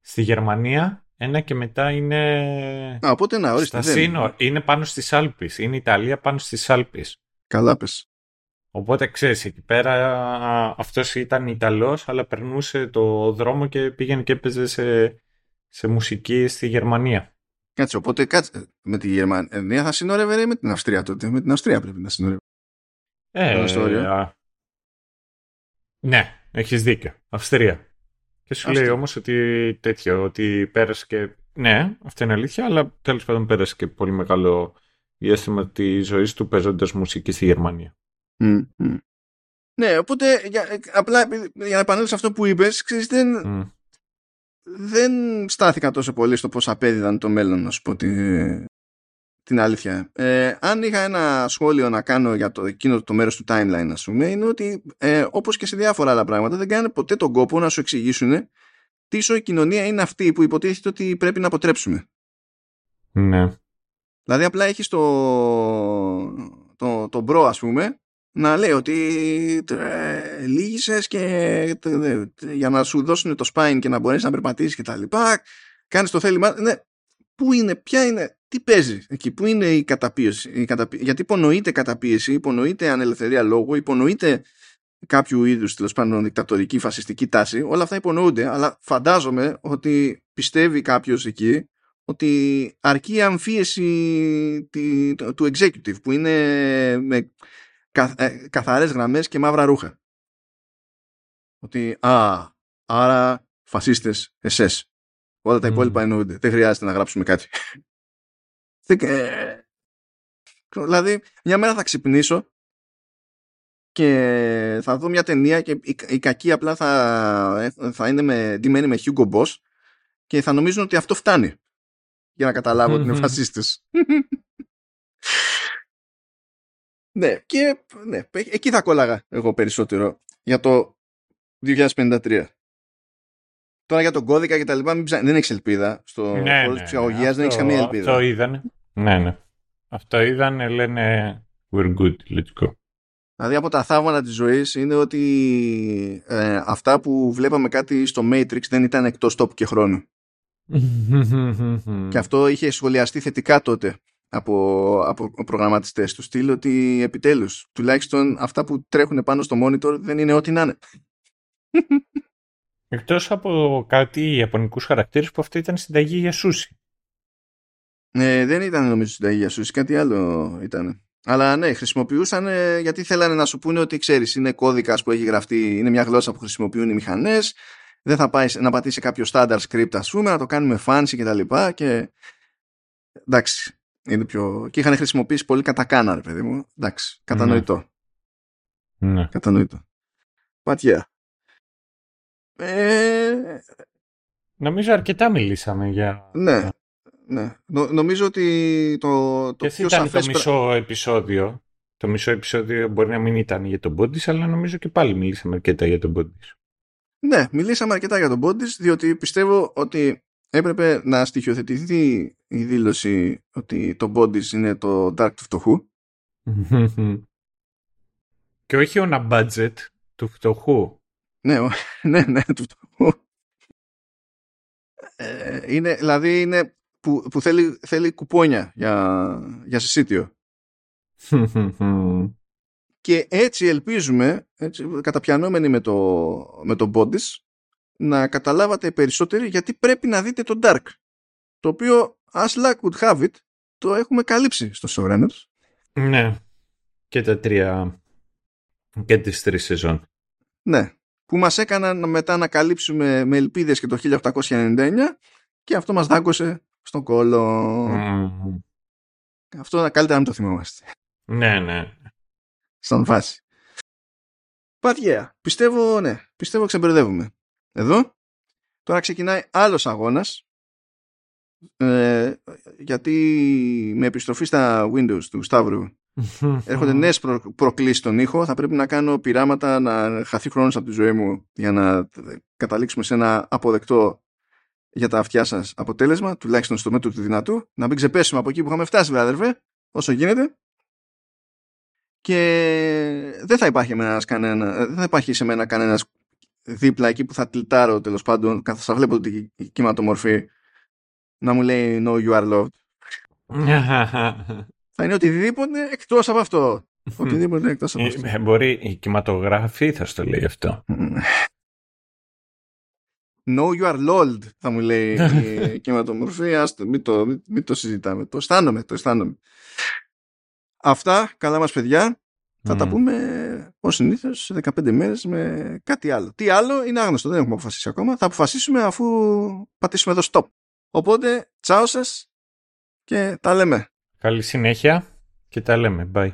στη Γερμανία. Ένα και μετά είναι. Α, οπότε να, ορίστε. Στα σύνορα. Είναι πάνω στις Άλπε. Είναι Ιταλία πάνω στις Άλπε. Καλά πες. Οπότε ξέρεις, εκεί πέρα αυτός ήταν Ιταλός, αλλά περνούσε το δρόμο και πήγαινε και έπαιζε σε, σε μουσική στη Γερμανία. Κάτσε, οπότε κάτσε. Με τη Γερμανία θα συνόρευε με την Αυστρία τότε; Με την Αυστρία πρέπει να συνόρευε. Ε, α, ναι, έχεις δίκιο. Αυστρία. Και σου λέει όμως ότι τέτοιο, ότι πέρασε και... Ναι, αυτή είναι αλήθεια, αλλά τέλος πάντων πέρασε και πολύ μεγάλο διάστημα τη ζωής του παίζοντας μουσική στη Γερμανία. Ναι, οπότε για, απλά για να επανέλθω σε αυτό που είπες, ξέρεις, δεν, δεν στάθηκα τόσο πολύ στο πώς απέδιδαν το μέλλον, να σου πω την, την αλήθεια. Ε, αν είχα ένα σχόλιο να κάνω για το, εκείνο το μέρος του timeline, ας πούμε, είναι ότι ε, όπως και σε διάφορα άλλα πράγματα δεν κάνουν ποτέ τον κόπο να σου εξηγήσουν τι η κοινωνία είναι αυτή που υποτίθεται ότι πρέπει να αποτρέψουμε. Ναι. Δηλαδή απλά έχεις το, το, το bro ας πούμε να λέει ότι ε, λύγησες και για να σου δώσουν το spine και να μπορέσεις να περπατήσεις και τα λοιπά κάνεις το θέλημα ναι, πού είναι, ποια είναι, τι παίζει εκεί, πού είναι η καταπίεση, η καταπί... γιατί υπονοείται καταπίεση, υπονοείται ανελευθερία λόγου, υπονοείται κάποιου είδους τέλος πάντων δικτατορική φασιστική τάση, όλα αυτά υπονοούνται, αλλά φαντάζομαι ότι πιστεύει κάποιος εκεί ότι αρκεί η αμφίεση του executive που είναι με ε, καθαρές γραμμές και μαύρα ρούχα. Ότι α, άρα φασίστες εσές. Όλα τα υπόλοιπα εννοούνται. Δεν χρειάζεται να γράψουμε κάτι. Ε, δηλαδή, μια μέρα θα ξυπνήσω και θα δω μια ταινία και η, κακή απλά θα, θα είναι με, ντυμένη με Hugo Boss και θα νομίζουν ότι αυτό φτάνει για να καταλάβω ότι είναι φασίστες. ναι, και ναι, εκεί θα κόλλαγα εγώ περισσότερο για το 2053. Τώρα για τον κώδικα και τα λοιπά, δεν έχεις ελπίδα. Στο ναι, χώρο ναι, ψυχαγωγίας δεν έχεις καμία ελπίδα. Αυτό είδανε. Ναι, ναι. Αυτό είδανε, λένε We're good, let's go. Δηλαδή από τα θαύματα της ζωής είναι ότι ε, αυτά που βλέπαμε κάτι στο Matrix δεν ήταν εκτός τόπου και χρόνου. και αυτό είχε σχολιαστεί θετικά τότε από, από προγραμματιστές του στυλ ότι επιτέλους τουλάχιστον αυτά που τρέχουν πάνω στο monitor δεν είναι ό,τι να είναι. Εκτός από κάτι ιαπωνικούς χαρακτήρες που αυτό ήταν συνταγή για σούσι. Ε, δεν ήταν νομίζω συνταγή για σούσι, κάτι άλλο ήταν. Αλλά ναι, χρησιμοποιούσαν γιατί θέλανε να σου πούνε ότι ξέρεις είναι κώδικας που έχει γραφτεί, είναι μια γλώσσα που χρησιμοποιούν οι μηχανές δεν θα πάει να πατήσει κάποιο standard script ας πούμε, να το κάνουμε fancy και τα λοιπά και εντάξει, είναι πιο... και είχαν χρησιμοποιήσει πολύ κατακάνα ρε παιδί μου, εντάξει, κατανοητό. Ναι. Κατανοητό. Πατιά. Ε... Νομίζω αρκετά μιλήσαμε για... Ναι, ναι. νομίζω ότι το, το και πιο ήταν σαφές... το μισό επεισόδιο; Το μισό επεισόδιο μπορεί να μην ήταν για τον Bodies, αλλά νομίζω και πάλι μιλήσαμε αρκετά για τον Bodies. Ναι, μιλήσαμε αρκετά για τον Bodies, διότι πιστεύω ότι έπρεπε να στοιχειοθετηθεί η δήλωση ότι το Bodies είναι το Dark του φτωχού. και όχι on a budget του φτωχού. Ναι, ναι, ναι, του φτωχού. Ε, είναι, δηλαδή είναι που, που θέλει, θέλει κουπόνια για, για συσίτιο. και έτσι ελπίζουμε, έτσι, καταπιανόμενοι με το, με το Bodies, να καταλάβατε περισσότεροι γιατί πρέπει να δείτε το Dark. Το οποίο, as luck would have it, το έχουμε καλύψει στο Showrunners. Ναι. Και τα τρία... και τις τρεις σεζόν. Ναι. Που μας έκαναν μετά να καλύψουμε με ελπίδες και το 1899 και αυτό μας δάκωσε στον κόλλο. Mm. Αυτό καλύτερα να μην το θυμόμαστε. Ναι, ναι. Στον φάση. But yeah, πιστεύω, ναι, πιστεύω ξεμπερδεύουμε. Εδώ, τώρα ξεκινάει άλλος αγώνας, ε, γιατί με επιστροφή στα Windows του Σταύρου έρχονται νέες προ, προκλήσεις στον ήχο, θα πρέπει να κάνω πειράματα να χαθεί χρόνος από τη ζωή μου για να καταλήξουμε σε ένα αποδεκτό για τα αυτιά σα αποτέλεσμα, τουλάχιστον στο μέτρο του δυνατού, να μην ξεπέσουμε από εκεί που είχαμε φτάσει, βέβαια, όσο γίνεται. Και δεν θα υπάρχει, κανένα, δεν θα υπάρχει σε μένα κανένα δίπλα εκεί που θα τυλτάρω τέλο πάντων, καθώ θα βλέπω την κυματομορφή να μου λέει No, you are loved. Θα είναι οτιδήποτε εκτός από αυτό. οτιδήποτε εκτός από αυτό. Ε, μπορεί η κυματογραφή θα στο λέει αυτό. Know you are Lord, θα μου λέει η κινηματομορφή. Άστο, μην το, μην, το συζητάμε. Το αισθάνομαι, το αισθάνομαι. Αυτά, καλά μας παιδιά. Θα τα πούμε ως συνήθως σε 15 μέρες με κάτι άλλο. Τι άλλο είναι άγνωστο, δεν έχουμε αποφασίσει ακόμα. Θα αποφασίσουμε αφού πατήσουμε εδώ stop. Οπότε, τσάω σας και τα λέμε. Καλή συνέχεια και τα λέμε. Bye.